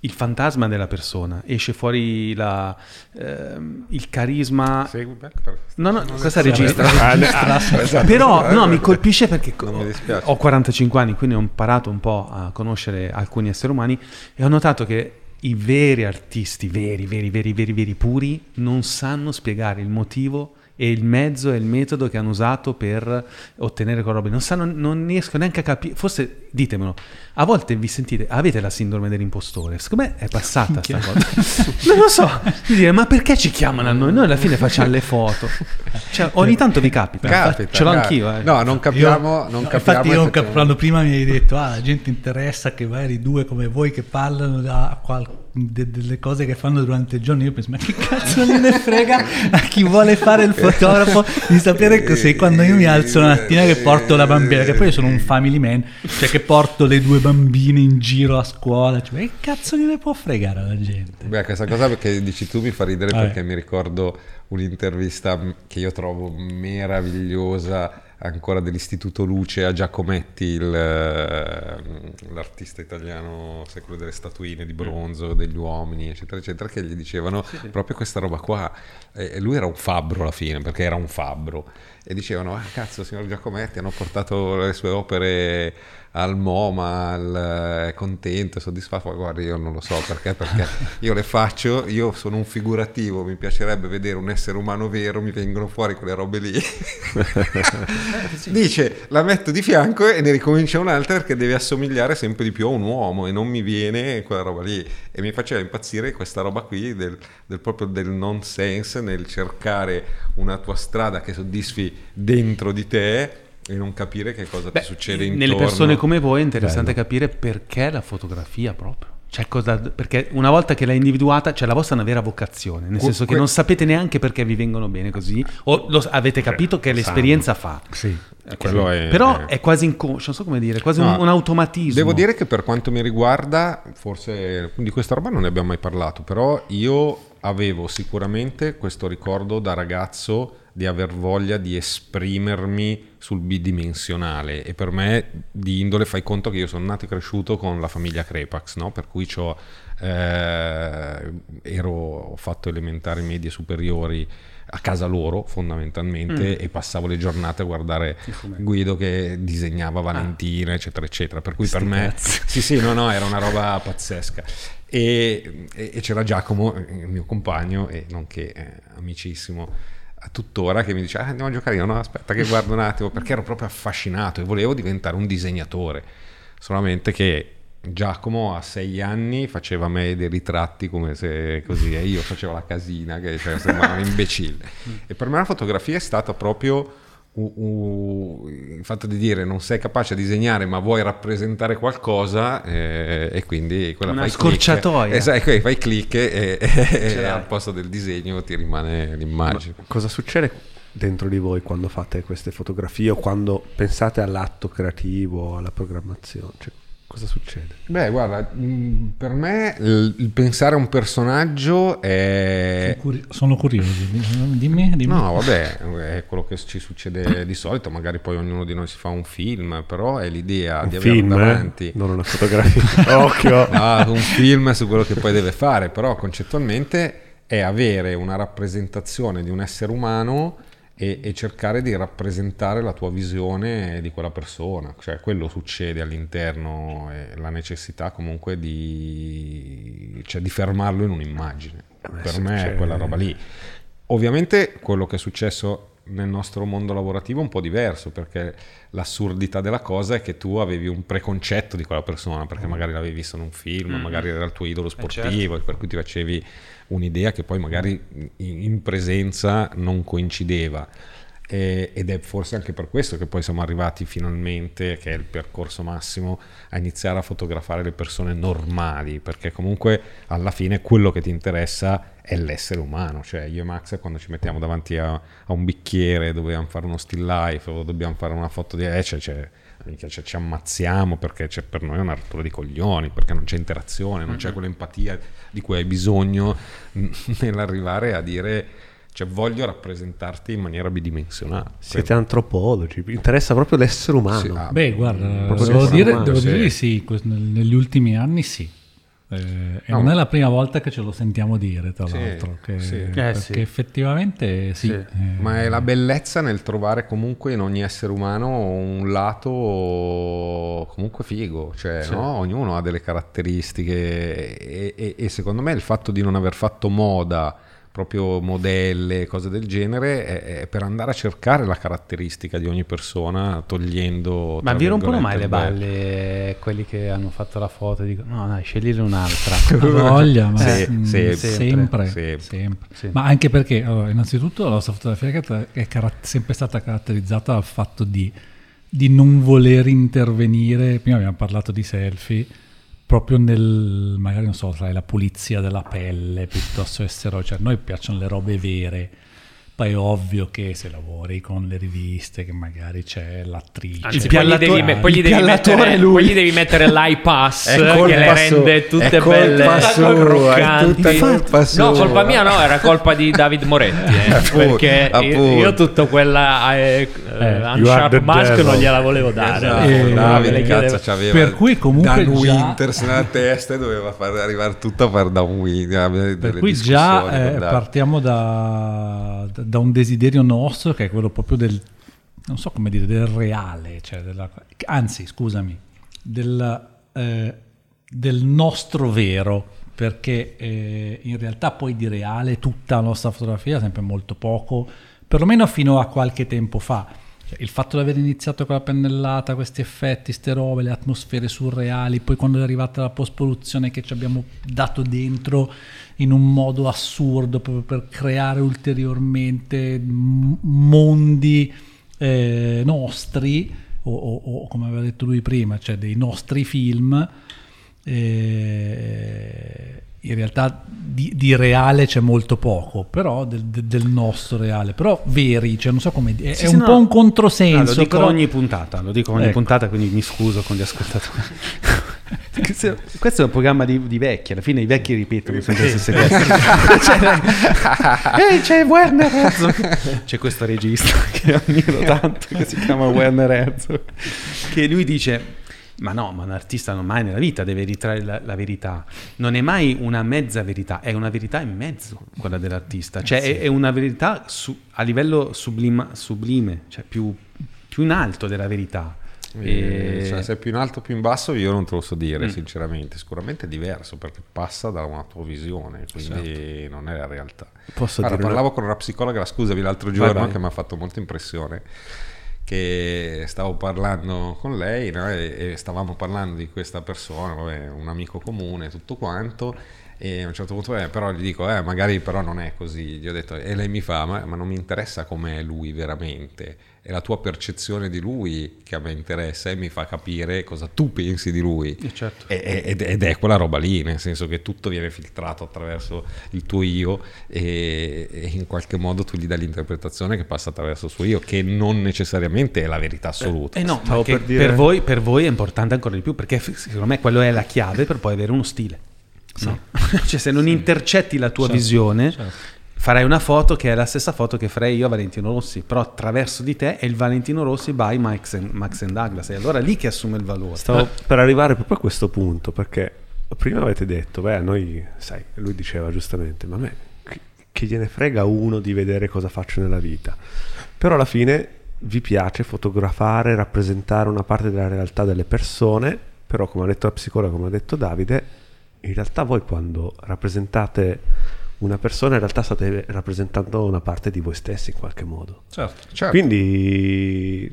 il fantasma della persona, esce fuori la, ehm, il carisma... Segui No, no, questa registra. *laughs* Esatto. Però no, mi colpisce perché mi ho 45 anni, quindi ho imparato un po' a conoscere alcuni esseri umani e ho notato che i veri artisti, veri, veri, veri, veri, veri puri, non sanno spiegare il motivo e il mezzo e il metodo che hanno usato per ottenere quella roba. Non, sanno, non riesco neanche a capire, forse ditemelo, a volte vi sentite, avete la sindrome dell'impostore, secondo me è passata sta cosa. non lo so, di dire, ma perché ci chiamano a noi? Noi alla fine facciamo le foto. Cioè, ogni tanto vi capita, Capita, ce l'ho capita. anch'io. Eh. No, non capiamo, non No, capiamo infatti io effettivamente. quando prima mi hai detto ah la gente interessa che magari due come voi che parlano da qual- de- delle cose che fanno durante il giorno io penso ma che *laughs* cazzo non ne frega a chi vuole fare il fotografo di sapere cos'è quando io mi alzo la mattina che porto la bambina che poi io sono un family man cioè che porto le due bambine in giro a scuola cioè, ma che cazzo gliene può fregare alla gente Beh, questa cosa che dici tu mi fa ridere Vabbè. perché mi ricordo un'intervista che io trovo meravigliosa ancora dell'Istituto Luce a Giacometti, il, eh, l'artista italiano secolo delle statuine di bronzo, degli uomini, eccetera, eccetera, che gli dicevano proprio questa roba qua. E lui era un fabbro alla fine, perché era un fabbro. E dicevano, ah cazzo, signor Giacometti, hanno portato le sue opere al MoMA, al- è contento, soddisfatto. Guarda, io non lo so perché, perché *laughs* io le faccio, io sono un figurativo, mi piacerebbe vedere un essere umano vero, mi vengono fuori quelle robe lì. *laughs* Dice, la metto di fianco e ne ricomincia un'altra perché deve assomigliare sempre di più a un uomo e non mi viene quella roba lì. E mi faceva impazzire questa roba qui del, del proprio del nonsense nel cercare una tua strada che soddisfi dentro di te e non capire che cosa Beh, ti succede nelle intorno. persone come voi è interessante capire perché la fotografia proprio. Cioè, cosa, perché una volta che l'hai individuata, c'è la vostra una vera vocazione, nel Que- senso che que- non sapete neanche perché vi vengono bene così, o lo- avete capito che l'esperienza fa. sì Quello è- Però è quasi inconscio, non so come dire, quasi un, No, un automatismo. Devo dire che per quanto mi riguarda, forse di questa roba non ne abbiamo mai parlato, però io avevo sicuramente questo ricordo da ragazzo di aver voglia di esprimermi sul bidimensionale. E per me di indole fai conto che io sono nato e cresciuto con la famiglia Crepax, no? per cui eh, ero, ho fatto elementari, medie, superiori a casa loro fondamentalmente e passavo le giornate a guardare Guido che disegnava Valentina eccetera eccetera. Per cui per me sì sì no no era una roba pazzesca. E, e- e c'era Giacomo il mio compagno e nonché eh, amicissimo a tuttora che mi dice ah, andiamo a giocare io. No aspetta che guardo un attimo perché ero proprio affascinato e volevo diventare un disegnatore. Solamente che Giacomo a sei anni faceva a me dei ritratti come se così e io facevo la casina che cioè, sembrava un imbecille. *laughs* E per me la fotografia è stata proprio u- u- il fatto di dire non sei capace a disegnare ma vuoi rappresentare qualcosa eh, e quindi quella Una fai scorciatoia. click, esatto, fai clic e, *laughs* e- e al posto del disegno ti rimane l'immagine Cosa succede dentro di voi quando fate queste fotografie o quando pensate all'atto creativo, alla programmazione? Cioè, cosa succede? Beh, guarda, mh, per me il, pensare a un personaggio è... Sono curi- sono curioso dimmi, dimmi. No, vabbè, è quello che ci succede di solito, magari poi ognuno di noi si fa un film, però è l'idea di Un avere film, eh? davanti... non una fotografia. *laughs* Occhio! Ah, un film su quello che poi deve fare, però concettualmente è avere una rappresentazione di un essere umano e, e cercare di rappresentare la tua visione di quella persona, cioè quello succede all'interno e la necessità comunque di, cioè, di fermarlo in un'immagine. per sì, me cioè- è quella roba lì. Ovviamente quello che è successo nel nostro mondo lavorativo è un po' diverso perché l'assurdità della cosa è che tu avevi un preconcetto di quella persona perché magari l'avevi visto in un film, magari era il tuo idolo sportivo e per cui ti facevi un'idea che poi magari in, presenza non coincideva. Ed è forse anche per questo che poi siamo arrivati finalmente, che è il percorso massimo, a iniziare a fotografare le persone normali, perché comunque alla fine quello che ti interessa è l'essere umano, cioè io e Max quando ci mettiamo davanti a, a un bicchiere, dobbiamo fare uno still life o dobbiamo fare una foto di... Eh, cioè, cioè, cioè, ci ammazziamo perché c'è per noi una rottura di coglioni, perché non c'è interazione, non c'è quell'empatia di cui hai bisogno nell'arrivare a dire... Cioè, voglio rappresentarti in maniera bidimensionale. Siete antropologi, vi interessa proprio l'essere umano. Sì, ah, Beh, guarda, devo dire, umano, devo sì. dire di sì, negli ultimi anni sì. Eh, e No. non è la prima volta che ce lo sentiamo dire, tra Sì, l'altro, che, sì. Eh, perché sì. effettivamente sì. Sì. eh, Ma è la bellezza nel trovare comunque in ogni essere umano un lato comunque figo, cioè no? ognuno ha delle caratteristiche e, e- e secondo me il fatto di non aver fatto moda proprio modelle, cose del genere, è, è per andare a cercare la caratteristica di ogni persona, togliendo... Ma vi rompono mai le balle quelli che hanno fatto la foto? Dico, no, dai, scegliere un'altra. *laughs* Voglia, ma Sì, mm, sì, sempre, sempre. sempre. Sì. Ma anche perché, allora, innanzitutto, la nostra fotografia è car- sempre stata caratterizzata dal fatto di, di non voler intervenire. Prima abbiamo parlato di selfie, proprio nel, magari non so, sai, la pulizia della pelle piuttosto essere, cioè a noi piacciono le robe vere. Poi è ovvio che se lavori con le riviste, che magari c'è l'attrice. Anzi, poi gli devi, me- poi gli devi mettere, lui. poi gli devi mettere l'iPass che le rende tutte è belle croccanti. No, colpa mia no, era colpa di David Moretti. eh, Appunto, perché io, appunto. io tutto quella eh, eh, are Unsharp Mask devil. non gliela volevo dare. Esatto, Eh, chiedevo- cazzo, c'aveva Per cui comunque Dan già- Winters nella testa e doveva far arrivare tutto a fare Dan Winters. Per cui già eh, partiamo da, da- un desiderio nostro che è quello proprio del, non so come dire, del reale, cioè della- anzi scusami, del, eh, del nostro vero, perché eh, in realtà poi di reale tutta la nostra fotografia è sempre molto poco, perlomeno fino a qualche tempo fa. Cioè, il fatto di aver iniziato con la pennellata, questi effetti, ste robe, le atmosfere surreali, poi quando è arrivata la post-produzione che ci abbiamo dato dentro in un modo assurdo proprio per creare ulteriormente mondi eh, nostri, o, o- o come aveva detto lui prima, cioè dei nostri film. eh, in realtà di, di reale c'è molto poco, però del, del- nostro reale, però veri, cioè non so come dire, è, Sì, è sì, un no, po' un no, controsenso. lo dico però- ogni puntata, lo dico ogni Ecco. puntata, quindi mi scuso con gli ascoltatori. *laughs* questo, questo è un programma di, di vecchi, alla fine i vecchi ripetono sempre le stesse cose. *laughs* C'è- Ehi, c'è Werner Herzog. C'è questo regista *laughs* che ammiro tanto, che si chiama Werner Herzog, che lui dice... Ma no, ma un artista non mai nella vita deve ritrarre la, la verità. Non è mai una mezza verità, è una verità in mezzo quella dell'artista. Cioè è, è una verità su- a livello sublima- sublime, cioè più, più in alto della verità. Eh, E- cioè, se è più in alto o più in basso io non te lo so dire Mm. sinceramente sicuramente è diverso perché passa da una tua visione quindi non è la realtà Posso dire una- parlavo con una psicologa scusami l'altro giorno vai. che mi ha fatto molta impressione che stavo parlando con lei no, e, e stavamo parlando di questa persona vabbè, un amico comune tutto quanto e a un certo punto eh, però gli dico eh, magari però non è così gli ho detto e lei mi fa ma, ma non mi interessa com'è lui veramente è la tua percezione di lui che a me interessa e mi fa capire cosa tu pensi di lui Eh, certo. Ed, ed è quella roba lì nel senso che tutto viene filtrato attraverso il tuo io e, e in qualche modo tu gli dai l'interpretazione che passa attraverso il suo io che non necessariamente è la verità assoluta Eh no, Stavo ma che per dire- per, voi, per voi è importante ancora di più, perché secondo me quello è la chiave per poi avere uno stile. no? *laughs* cioè se non intercetti la tua Certo, visione, certo. Farai una foto che è la stessa foto che farei io a Valentino Rossi, però attraverso di te è il Valentino Rossi by Max and, Max and Douglas, è allora lì che assume il valore. Stavo per arrivare proprio a questo punto, perché prima avete detto, beh, noi, sai, lui diceva giustamente, ma a me che gliene frega uno di vedere cosa faccio nella vita. Però alla fine vi piace fotografare, rappresentare una parte della realtà delle persone, però come ha detto la psicologa, come ha detto Davide, in realtà voi quando rappresentate una persona, in realtà state rappresentando una parte di voi stessi in qualche modo. Certo. Certo. Quindi,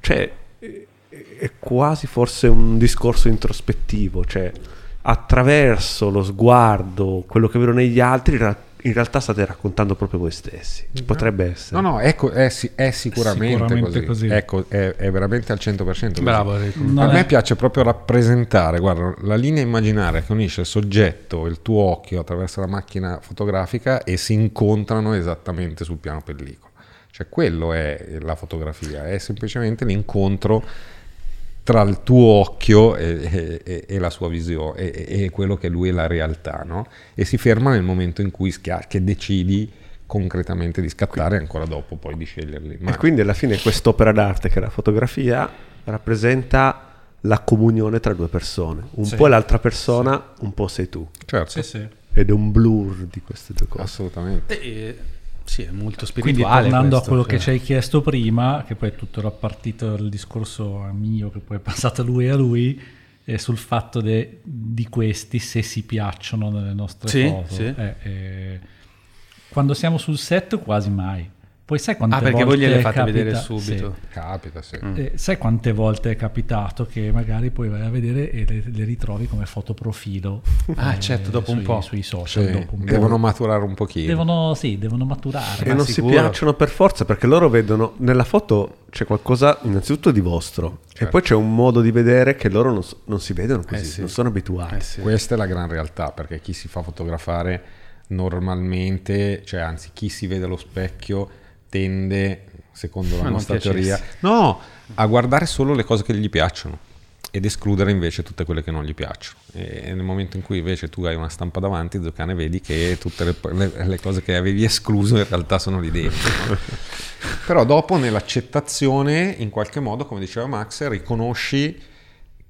cioè, è- quasi forse un discorso introspettivo, cioè attraverso lo sguardo, quello che vedo negli altri, in ra- in realtà state raccontando proprio voi stessi. Ci potrebbe essere. no no è, co- è è sicuramente, Sicuramente così, così. Ecco, è, è veramente al 100% così. Bravo, a me piace proprio rappresentare, guarda, la linea immaginaria che unisce il soggetto e il tuo occhio attraverso la macchina fotografica e si incontrano esattamente sul piano pellicola. Cioè quello è la fotografia, è semplicemente l'incontro tra il tuo occhio e, e- e la sua visione e, e quello che lui è la realtà, no? E si ferma nel momento in cui schia- che decidi concretamente di scattare e ancora dopo poi di sceglierli. E quindi alla fine quest'opera d'arte che è la fotografia rappresenta la comunione tra due persone. Un Sì. po' è l'altra persona, un po' sei tu. certo, Sì, sì. Ed è un blur di queste due cose. assolutamente. Eh, sì, è molto Quindi spirituale. tornando questo, a quello cioè. che ci hai chiesto prima, che poi è tutto era partito dal discorso mio, che poi è passato a lui e a lui, eh, sul fatto de- di questi se si piacciono nelle nostre Sì, foto. sì. Eh, eh, quando siamo sul set quasi mai. Poi sai quante Ah, perché volte voi gliele fate capita- vedere sì. subito. Capita, sì. Eh, sai quante volte è capitato che magari poi vai a vedere e le, le ritrovi come fotoprofilo Ah, certo, dopo un sui, po'. sui social Sì, dopo un po'. devono maturare un pochino. Devono, sì, devono maturare E non sicuro. si piacciono per forza perché loro vedono nella foto c'è qualcosa innanzitutto di vostro e poi c'è un modo di vedere che loro non, non si vedono così, Eh sì. non sono abituati. Eh sì. Questa è la gran realtà, perché chi si fa fotografare normalmente, cioè anzi chi si vede allo specchio tende, secondo la nostra teoria, no, a guardare solo le cose che gli piacciono ed escludere invece tutte quelle che non gli piacciono. E nel momento in cui invece tu hai una stampa davanti, Zoccane, vedi che tutte le, le- le cose che avevi escluso in realtà sono lì dentro. no? *laughs* Però dopo nell'accettazione, in qualche modo, come diceva Max, riconosci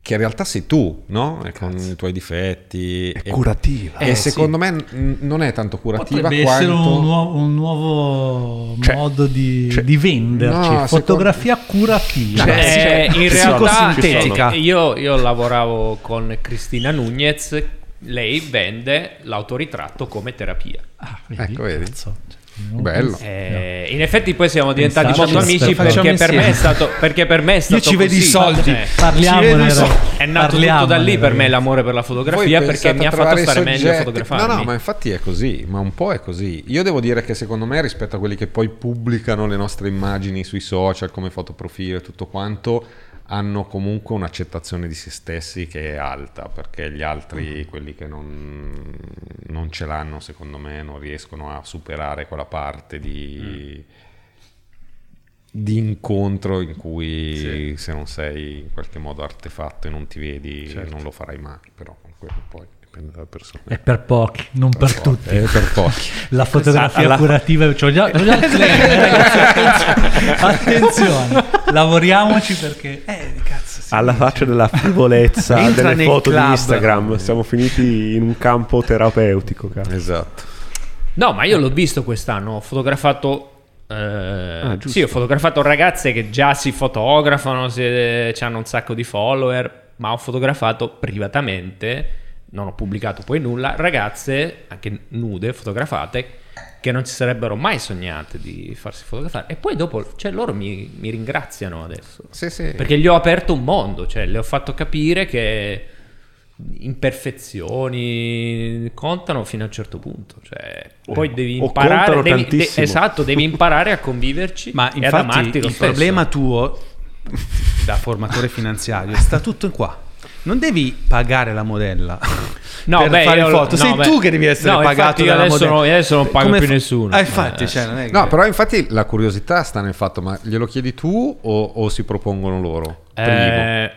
che in realtà sei tu, no? E con i tuoi difetti. È e, curativa. e Eh, secondo me n- non è tanto curativa Potrebbe quanto... essere un nuovo, un nuovo Cioè, modo di, cioè- di venderci, No, fotografia curativa. Cioè, Eh, sì, in sì, realtà sì, sintetica. io, io lavoravo con Cristina Nunez, lei vende l'autoritratto come terapia. Ah, vedi? Ecco, vedi. Cazzo, cioè, Bello. Eh, in effetti poi siamo diventati Pensate molto amici perché per, me è stato, perché per me è stato ci vedo i così. soldi. Eh, Parliamone, soldi. È nato tutto Parliamone, da lì per me l'amore per la fotografia perché mi ha fatto stare meglio a soggetti- fotografarmi. No, no, ma infatti è così, ma un po' è così. Io devo dire che secondo me rispetto a quelli che poi pubblicano le nostre immagini sui social come fotoprofilo e tutto quanto, hanno comunque un'accettazione di se stessi che è alta, perché gli altri, quelli che non, non ce l'hanno, secondo me, non riescono a superare quella parte di... di incontro in cui se non sei in qualche modo artefatto e non ti vedi non lo farai mai però quello poi persona È per pochi, non per tutti. è per pochi *laughs* La fotografia Alla- curativa, c'ho già, c'ho già eh, attenzione, attenzione, lavoriamoci perché... Eh, cazzo, sì. Alla faccia della frivolezza delle foto club. di Instagram, siamo finiti in un campo terapeutico. cazzo. esatto No, ma io l'ho visto quest'anno, ho fotografato... eh, giusto. sì, ho fotografato ragazze che già si fotografano, se hanno un sacco di follower, ma ho fotografato privatamente, non ho pubblicato poi nulla, ragazze anche nude, fotografate, che non si sarebbero mai sognate di farsi fotografare. E poi dopo, cioè loro mi, mi ringraziano adesso. sì sì Perché gli ho aperto un mondo, cioè le ho fatto capire che imperfezioni contano fino a un certo punto. Cioè, poi devi imparare, devi- de- tantissimo. esatto, devi *laughs* imparare a conviverci Ma e ad amarti infatti lo il stesso. problema tuo *laughs* da formatore finanziario sta tutto in qua. Non devi pagare la modella *laughs* No, per beh, fare io- foto. no, Sei beh. tu che devi essere No, pagato io dalla adesso modella. non- io adesso non pago Come più fa- nessuno. Ah, infatti, Eh, cioè, non è che- no però infatti la curiosità sta nel fatto ma glielo chiedi tu o, o si propongono loro primo Eh,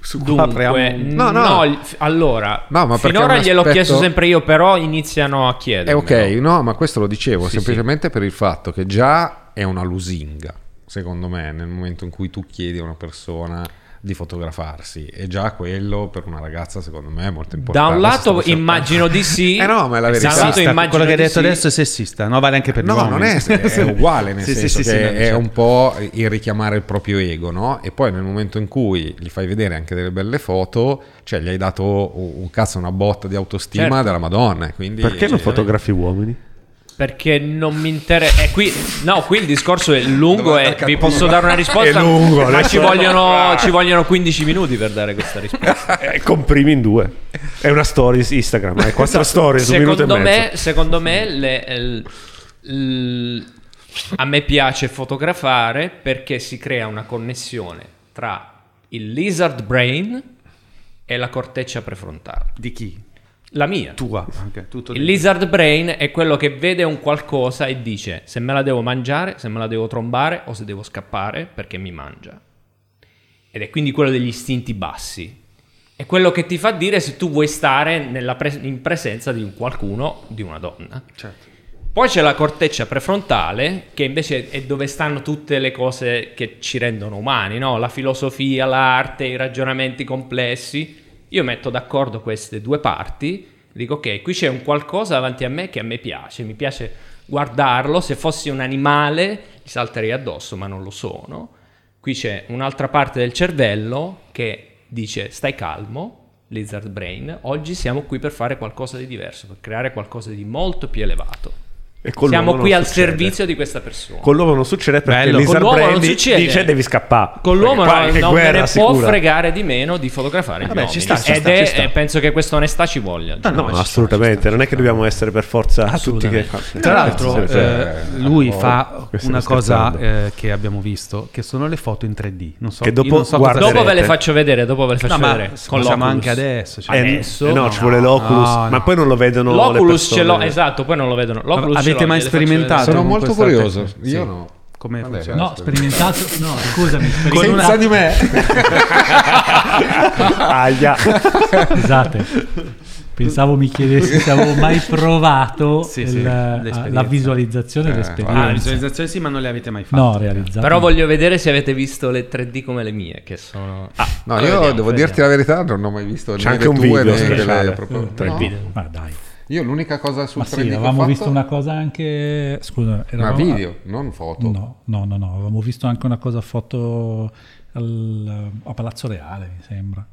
Su dunque, un- No, no. f- allora, No, ma perché finora un gliel'ho aspetto- chiesto sempre io, però iniziano a Eh, chiedere. ok, no, ma questo lo dicevo Sì, semplicemente per il fatto che già è una lusinga, secondo me, nel momento in cui tu chiedi a una persona di fotografarsi. E già quello per una ragazza, secondo me, è molto Da importante. un Se lato immagino di sì. *laughs* Eh no, ma è la Da un verità. lato quello che hai detto sì. adesso è sessista, no? Vale anche per gli No, uomini. non è, è *laughs* uguale, nel Sì, senso sì, sì, che no, è certo. un po' il richiamare il proprio ego, no? E poi nel momento in cui gli fai vedere anche delle belle foto, cioè gli hai dato un cazzo, una botta di autostima Certo. della Madonna. Quindi, Perché non eh, fotografi uomini? Perché non mi interessa. Eh, qui, no, qui il discorso è lungo e vi posso dare una risposta. È lungo, ma ci vogliono, ci vogliono 15 minuti per dare questa risposta. *laughs* Eh, comprimi in due. È una stories Instagram, hai quattro stories, un minuto e secondo, me, secondo me, le- il- il- a me piace fotografare perché si crea una connessione tra il lizard brain e la corteccia prefrontale. Di chi? La mia. Tua. Ok, tutto Il lizard brain è quello che vede un qualcosa e dice se me la devo mangiare, se me la devo trombare o se devo scappare perché mi mangia. Ed è quindi quello degli istinti bassi. È quello che ti fa dire se tu vuoi stare nella pres- in presenza di un qualcuno, di una donna. Certo. Poi c'è la corteccia prefrontale, che invece è dove stanno tutte le cose che ci rendono umani, no? La filosofia, l'arte, i ragionamenti complessi. Io metto d'accordo queste due parti, dico ok, qui c'è un qualcosa davanti a me che a me piace, mi piace guardarlo, se fossi un animale gli salterei addosso, ma non lo sono. Qui c'è un'altra parte del cervello che dice stai calmo, Lizard Brain, oggi siamo qui per fare qualcosa di diverso, per creare qualcosa di molto più elevato. E con Siamo qui al succede. servizio di questa persona. Con l'uomo non succede perché Bello. Lizard succede. dice devi scappare. Con l'uomo qua non, me ne sicura. può fregare di meno di fotografare gli Vabbè, ci sta, ci Ed sta, è- ci sta. eh, penso che questa onestà ci voglia. Ah, no, assolutamente, non è che dobbiamo essere per forza tutti che... Tra l'altro, sì. eh, lui Oh, fa una cosa eh, che abbiamo visto, che sono le foto in 3D. Non so, Che dopo so Dopo ve le faccio vedere, dopo ve le faccio No, vedere. Con facciamo l'Oculus. anche adesso. cioè. Eh, Adesso? eh, no, ci vuole l'Oculus, No, no. ma poi non lo vedono L'Oculus ce l'ho, esatto, poi non lo vedono. L'Oculus Avete ce l'ho, mai sperimentato? Sono molto curioso. tecnica? Io Sì. no. Come Vabbè, funziona? No, sperimentato. No, scusami. sperim- Con una- Senza di me. Aia. Scusate. Pensavo mi chiedessi se avevo mai provato Sì, il- sì, la l'esperienza. visualizzazione Eh, Ah, dell'esperienza. visualizzazioni sì, ma non le avete mai fatte. no, realizzato. Però voglio vedere se avete visto le 3D come le mie, che sono... Ah, No, io vediamo, devo vediamo. dirti la verità, non ho mai visto C'è né anche le un tue video né delle proprio- Tre no. video. Ma dai. Io l'unica cosa sul Ma 3D sì, avevamo fatto- visto una cosa anche. Scusa, Ma eravamo- video, non foto. No, no, no, no, avevamo visto anche una cosa foto al- a Palazzo Reale, mi sembra.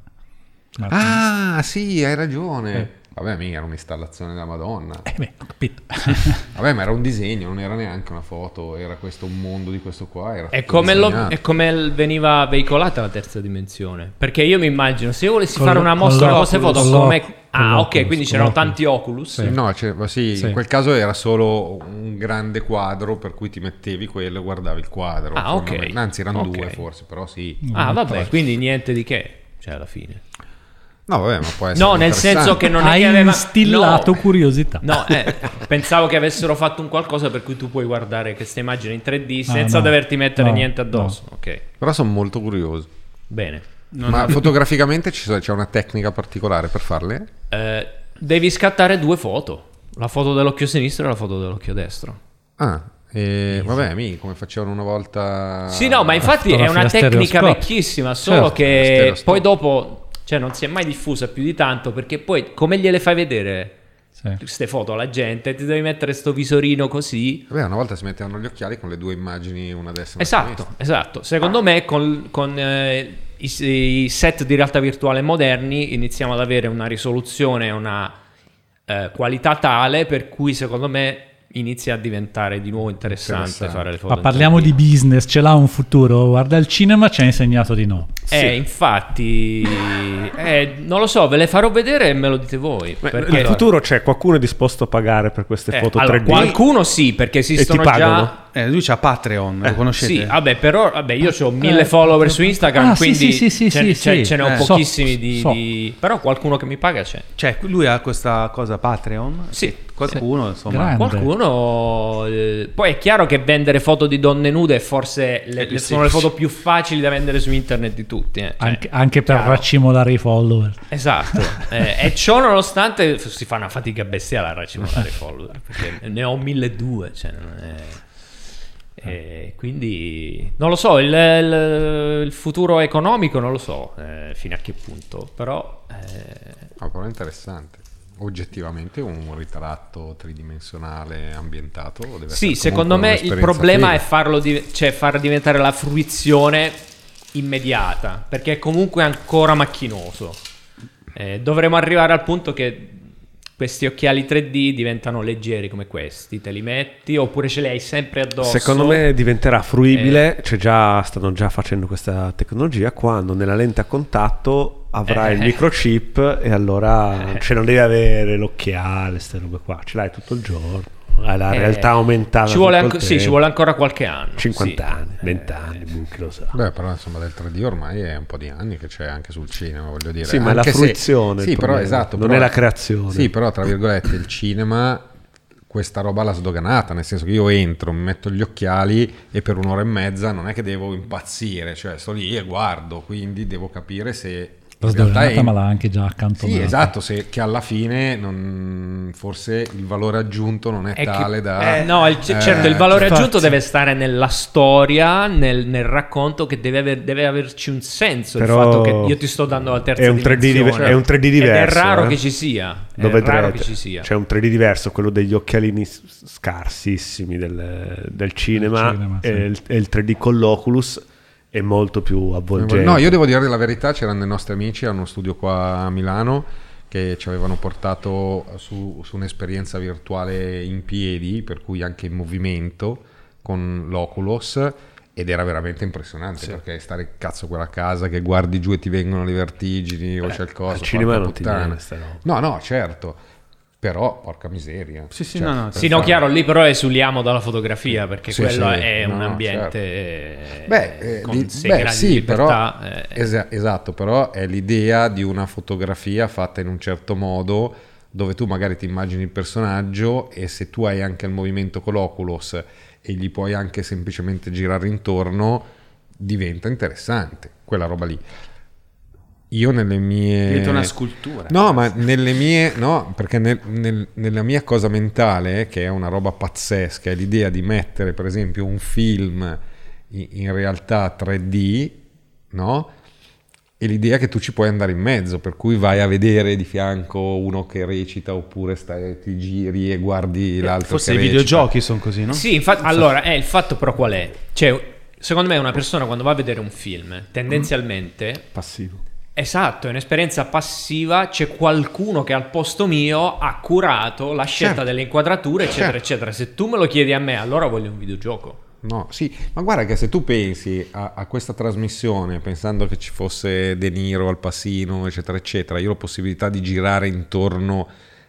Ma- Ah, sì, hai ragione. Eh. Vabbè, mica era un'installazione della Madonna. Eh beh, ho capito. *laughs* Vabbè, ma era un disegno, non era neanche una foto, era questo un mondo di questo qua. Era È tutto come, lo- è come veniva veicolata la terza dimensione. Perché io mi immagino, se io volessi Con fare una con mostra, una l'Oculus, foto con come... Ah, ok, l'Oculus, quindi c'erano l'Oculus. tanti Oculus. Sì. No, sì, Sì. in quel caso era solo un grande quadro per cui ti mettevi quello e guardavi il quadro. Ah, ok. Anzi, erano Ok. due forse, però sì. Ah, vabbè, quindi niente di che. Cioè, alla fine. No, vabbè, ma può essere No, nel senso che non è Hai che aveva... instillato no. curiosità. No, eh, *laughs* pensavo che avessero fatto un qualcosa per cui tu puoi guardare questa immagine in 3D senza no. doverti mettere No, niente addosso. Ok, Però sono molto curioso. bene. Ma fotograficamente ci so- c'è una tecnica particolare per farle? Eh, devi scattare due foto. La foto dell'occhio sinistro e la foto dell'occhio destro. Ah, e, vabbè, mi come facevano una volta. Sì, no, ma infatti è una tecnica vecchissima, solo Certo, che poi dopo cioè non si è mai diffusa più di tanto perché poi come gliele fai vedere Sì. queste foto alla gente? Ti devi mettere sto visorino così. Vabbè, una volta si mettevano gli occhiali con le due immagini, una destra e una Esatto, sinistra. esatto. Secondo me con, con, eh, i, i set di realtà virtuale moderni iniziamo ad avere una risoluzione una eh, qualità tale per cui secondo me inizia a diventare di nuovo interessante, Interessante. fare le foto. Ma parliamo 3D. di business, ce l'ha un futuro? Guarda, il cinema ci ha insegnato di no. Eh, infatti, eh, non lo so, ve le farò vedere e me lo dite voi. Beh, perché- Nel futuro c'è qualcuno è disposto a pagare per queste Eh, foto allora, 3D? qualcuno sì, perché esistono ti pagano? già. Eh, lui c'ha Patreon, lo conoscete? Sì, vabbè, però vabbè, io ho mille Eh, follower su Instagram, ah, sì, quindi sì, sì, ce, sì, ce- sì. ce ne ho Eh, so- pochissimi di, so. di- Però qualcuno che mi paga c'è. Cioè, lui ha questa cosa Patreon. Sì, Qualcuno, insomma. Grande. Qualcuno. eh, poi è chiaro che vendere foto di donne nude è forse le- le- sono le foto più facili da vendere su internet di tutti. eh. Cioè, Anche, anche per chiaro. raccimolare i follower. Esatto, *laughs* Eh, e ciò nonostante si fa una fatica bestiale a raccimolare i follower perché ne ho 1200, cioè non è... e quindi non lo so, il, il- il futuro economico non lo so eh, fino a che punto, però eh, Ah, però è interessante. Oggettivamente un ritratto tridimensionale ambientato sì, secondo me il problema è figa. farlo di- cioè far diventare la fruizione immediata, perché è comunque ancora macchinoso. Eh, dovremo arrivare al punto che questi occhiali 3D diventano leggeri come questi, te li metti oppure ce li hai sempre addosso. Secondo me diventerà fruibile, c'è già, stanno già facendo questa tecnologia, quando nella lente a contatto avrai Eh. il microchip e allora Eh. cioè non devi avere l'occhiale, queste robe qua, ce l'hai tutto il giorno, hai la Eh, realtà aumentata. Ci vuole, anco- sì, ci vuole ancora qualche anno. 50 sì. anni, 20 anni, boh, chi lo sa. Beh, però insomma del 3D ormai è un po' di anni che c'è anche sul cinema, voglio dire. Sì, ma è la Anche se- fruizione il Sì, però esatto. non però- è la creazione. Sì, però tra virgolette il *laughs* cinema questa roba l'ha sdoganata, nel senso che io entro, mi metto gli occhiali e per un'ora e mezza non è che devo impazzire, cioè sto lì e guardo, quindi devo capire se Realtà sdoganata, è- ma l'ha anche già accantonata. Sì, esatto, se, che alla fine non- forse il valore aggiunto non è, È che- tale da... eh, no, il- Eh, certo, il valore aggiunto deve stare nella storia, nel, nel racconto, che deve, aver- deve averci un senso. Però il fatto che io ti sto dando la terza è un 3D dimensione. è un 3D Ed diverso, è raro eh. che ci sia. È Lo raro vedrete. che ci sia. C'è un 3D diverso, quello degli occhialini scarsissimi del, del cinema, cinema, e, sì. il, e il 3D con l'Oculus. È molto più avvolgente. No, io devo dire la verità, c'erano dei nostri amici a uno studio qua a Milano che ci avevano portato su, su un'esperienza virtuale in piedi, per cui anche in movimento con l'Oculus ed era veramente impressionante perché stare cazzo quella casa che guardi giù e ti vengono le vertigini o c'è il coso al cinema non ti puttana. viene sta roba. no no certo però porca miseria Sì, sì, Cioè, no, no, Sì, no, fare- chiaro, lì però esuliamo dalla fotografia perché Sì, quello sì, è no, un ambiente certo. eh, Beh, eh, con di- sei beh, sì, libertà. però, eh, esa- esatto, però è l'idea di una fotografia fatta in un certo modo dove tu magari ti immagini il personaggio e se tu hai anche il movimento con l'Oculus e gli puoi anche semplicemente girare intorno, diventa interessante quella roba lì. Io nelle mie... Diventa una scultura. No, ma nelle mie, no, perché nel- nel- nella mia cosa mentale, che è una roba pazzesca, è l'idea di mettere, per esempio, un film in, in realtà 3D, no? E l'idea che tu ci puoi andare in mezzo, per cui vai a vedere di fianco uno che recita oppure stai, ti giri e guardi l'altro Forse i recita. videogiochi sono così, no? Sì, infatti, allora, eh, il fatto però qual è? Cioè, secondo me una persona quando va a vedere un film, tendenzialmente, passivo. Esatto, è un'esperienza passiva, c'è qualcuno che al posto mio ha curato la scelta Certo. delle inquadrature, eccetera, Certo. eccetera. Se tu me lo chiedi a me, allora voglio un videogioco. No, sì, ma guarda che se tu pensi a, a questa trasmissione pensando che ci fosse De Niro al passino, eccetera, eccetera, io ho la possibilità di girare intorno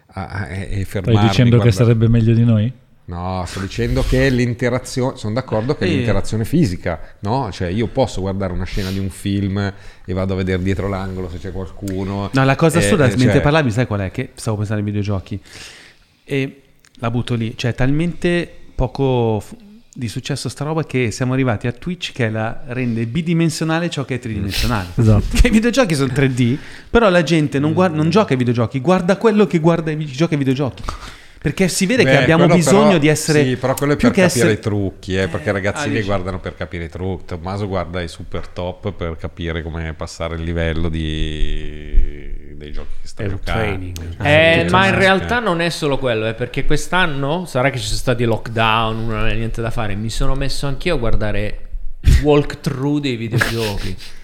a, a- e fermarmi. Stai dicendo che guarda- sarebbe meglio di noi? No, sto dicendo che l'interazione, sono d'accordo che è Sì. l'interazione fisica, no? Cioè io posso guardare una scena di un film e vado a vedere dietro l'angolo se c'è qualcuno. No, la cosa Eh, assurda, eh, mentre cioè- parlavi, sai qual è? Che stavo pensando ai videogiochi e la butto lì. Cioè, talmente poco di successo sta roba che siamo arrivati a Twitch che la rende bidimensionale ciò che è tridimensionale. *laughs* Esatto. Che i videogiochi sono 3D, però la gente non, guarda- non gioca ai videogiochi, guarda quello che guarda i vi- gioca ai videogiochi. Perché si vede che Beh, abbiamo quello bisogno però- di essere Sì, però quello è più per che capire essere- i trucchi, eh, perché i ragazzini ah, guardano per capire i trucchi. Tommaso guarda i super top per capire come passare il livello di... dei giochi che sta giocando. training. Eh, ma in realtà non è solo quello, è perché quest'anno sarà che ci sono stati lockdown, non aveva niente da fare. Mi sono messo anch'io a guardare i walkthrough dei videogiochi. *laughs*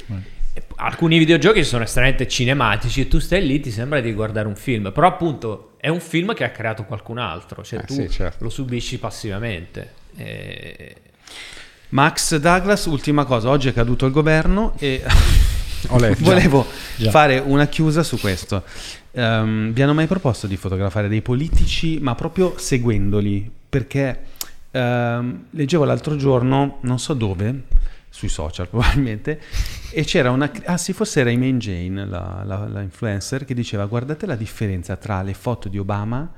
E Alcuni videogiochi sono estremamente cinematici e tu stai lì, ti sembra di guardare un film, però appunto è un film che ha creato qualcun altro, cioè Eh, tu sì, certo. lo subisci passivamente. Eh, Max Douglas, ultima cosa, oggi è caduto il governo e *laughs* Ho letto. *laughs* volevo Già. fare una chiusa su questo. Ehm, vi hanno mai proposto di fotografare dei politici, ma proprio seguendoli? Perché ehm, leggevo l'altro giorno, non so dove, sui social *laughs* probabilmente, e c'era una... Ah sì, forse era Iman Jane, la, la- la influencer, che diceva guardate la differenza tra le foto di Obama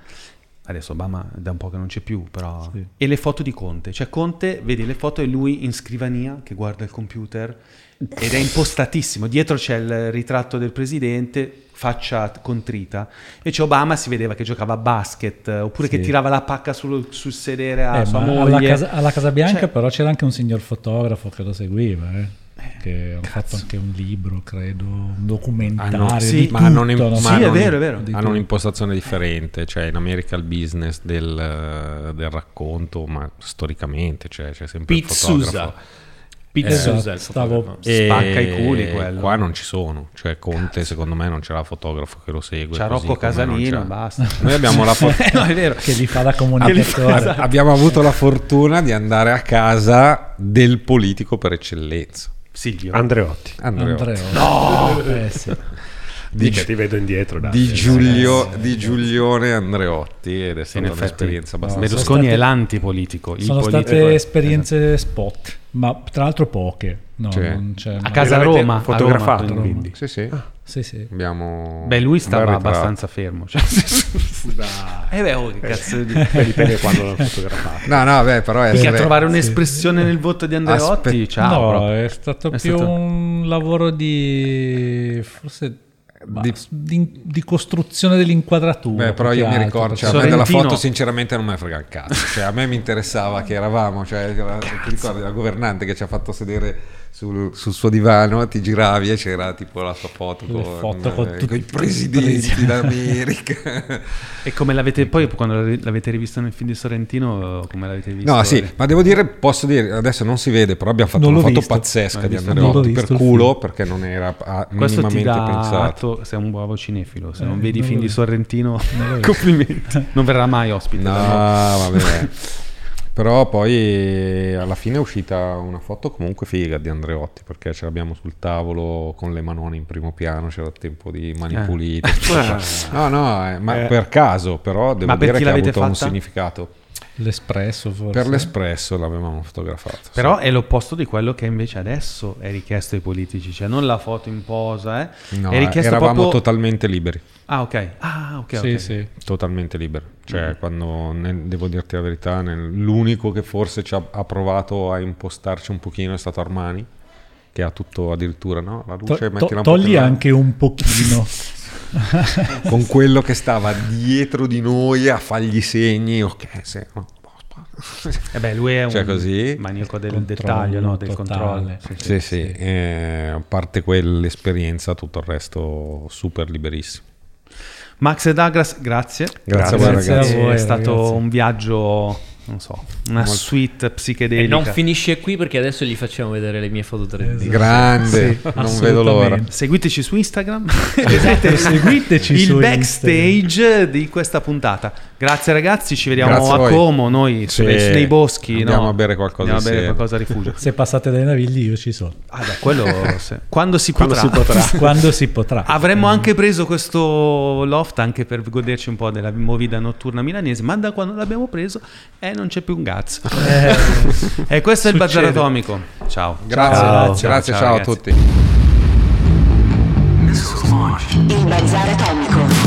adesso Obama da un po' che non c'è più, però... Sì. E le foto di Conte. Cioè Conte, vedi le foto e lui in scrivania che guarda il computer ed è impostatissimo. Dietro c'è il ritratto del presidente, faccia contrita. Invece Obama si vedeva che giocava a basket, eh, oppure che Sì. tirava la pacca sul, sul sedere a Eh, sua moglie. alla, casa, alla Casa Bianca Cioè- però c'era anche un signor fotografo che lo seguiva, eh, che ha fatto anche un libro, credo, un documentario Ah, no, sì, di ma im- no? ma Sì, è non- vero, è vero. Hanno un'impostazione differente, cioè in America il business del, del racconto, ma storicamente cioè, c'è sempre il Pete fotografo. Sousa. Pete Eh, il stavo-. E Spacca i culi quello. Qua non ci sono, cioè Conte secondo me non c'era fotografo che lo segue. Così Rocco Casalino, c'è- basta. Noi abbiamo la *laughs* fo- no, è vero. che gli fa da li comunicatore. fa- abbiamo avuto la fortuna di andare a casa del politico per eccellenza. Silvio. Andreotti. Andreotti. Andrea. No! Eh, sì. Di, Dica, ti vedo indietro. dai. di Giulio, di Giulione Andreotti ed è in stata effetti, un'esperienza abbastanza Berlusconi è l'antipolitico. il Sono politico state esperienze spot, ma tra l'altro poche. No, Cioè, non c'è A casa a Roma. a fotografato, Roma, quindi. Sì, sì. Sì, sì. Abbiamo Beh, lui stava abbastanza fermo. Cioè, *laughs* eh beh, oh, che cazzo di... *laughs* Beh, dipende quando l'ho fotografato. No, no, beh, però è Perché a trovare un'espressione nel voto di Andreotti, Aspe- ciao. no, proprio. è stato È più stato- un lavoro di forse Di- di, di costruzione dell'inquadratura. Beh, però io mi ricordo, cioè, a me della foto sinceramente non me ne frega un cazzo, cioè a me mi interessava che eravamo, cioè ti ricordi la governante che ci ha fatto sedere sul, sul suo divano, ti giravi e c'era tipo la sua foto con, foto con eh, con i presidenti d'America. *laughs* E come l'avete poi quando l'avete rivisto nel film di Sorrentino, come l'avete visto? No, sì, ma devo dire, posso dire, adesso non si vede, però abbiamo fatto Non una foto visto. pazzesca di? Andreotti per culo, perché non era ah, Questo ti minimamente dà pensato. atto, sei un bravo cinefilo, se Eh, non vedi i non film di. Sorrentino, Non *laughs* complimenti. Non verrà mai ospite. No, noi. vabbè. *laughs* Però poi eh, alla fine è uscita una foto comunque figa di Andreotti perché ce l'abbiamo sul tavolo con le manone in primo piano, c'era tempo di mani Eh. pulite. *laughs* No, no, eh, ma Eh. per caso, però devo Ma dire che ha avuto un fatta? significato. L'espresso forse. Per l'espresso l'avevamo fotografato. sì. Però è l'opposto di quello che invece adesso è richiesto ai politici, cioè non la foto in posa, eh. No, è richiesto eravamo proprio... totalmente liberi. Ah, ok. Ah, ok, Sì, ok. sì. Totalmente libero. Mm. Cioè, quando nel- devo dirti la verità, nel- l'unico che forse ci ha, ha provato a impostarci un pochino è stato Armani, che ha tutto addirittura, no? La To- luce, to- po' togli anche un pochino. *laughs* *laughs* con quello che stava dietro di noi a fargli segni. Ok, sì, no. E beh, lui è un Cioè, così? maniaco del Controllo dettaglio, no? del controllo. Sì, sì. Sì, sì, eh, a parte quell'esperienza, tutto il resto super liberissimo. Max e Douglas, grazie. Grazie a voi, Grazie ragazzi. È a voi, stato ragazzi. un viaggio, non so, una suite E psichedelica. non finisce qui perché adesso gli facciamo vedere le mie foto 3D. Esatto. Grande, Sì, non vedo l'ora. Seguiteci su Instagram. Esatto, *laughs* seguiteci il su backstage di questa puntata. Grazie ragazzi, ci vediamo Grazie a a. Como, noi Sì, nei boschi. andiamo no? a bere qualcosa Andiamo a bere qualcosa a rifugio. *laughs* Se passate dai navigli io ci sono. Ah, beh, quello *laughs* se- quando si Quando potrà. si potrà. Quando si potrà. Avremmo anche preso questo loft anche per goderci un po' della movida notturna milanese, ma da quando l'abbiamo preso eh, non c'è più un cazzo. *laughs* e questo è il Bazar. Atomico. Ciao. Grazie, Ciao, grazie, ciao, a ragazzi. tutti. Il Bazar Atomico.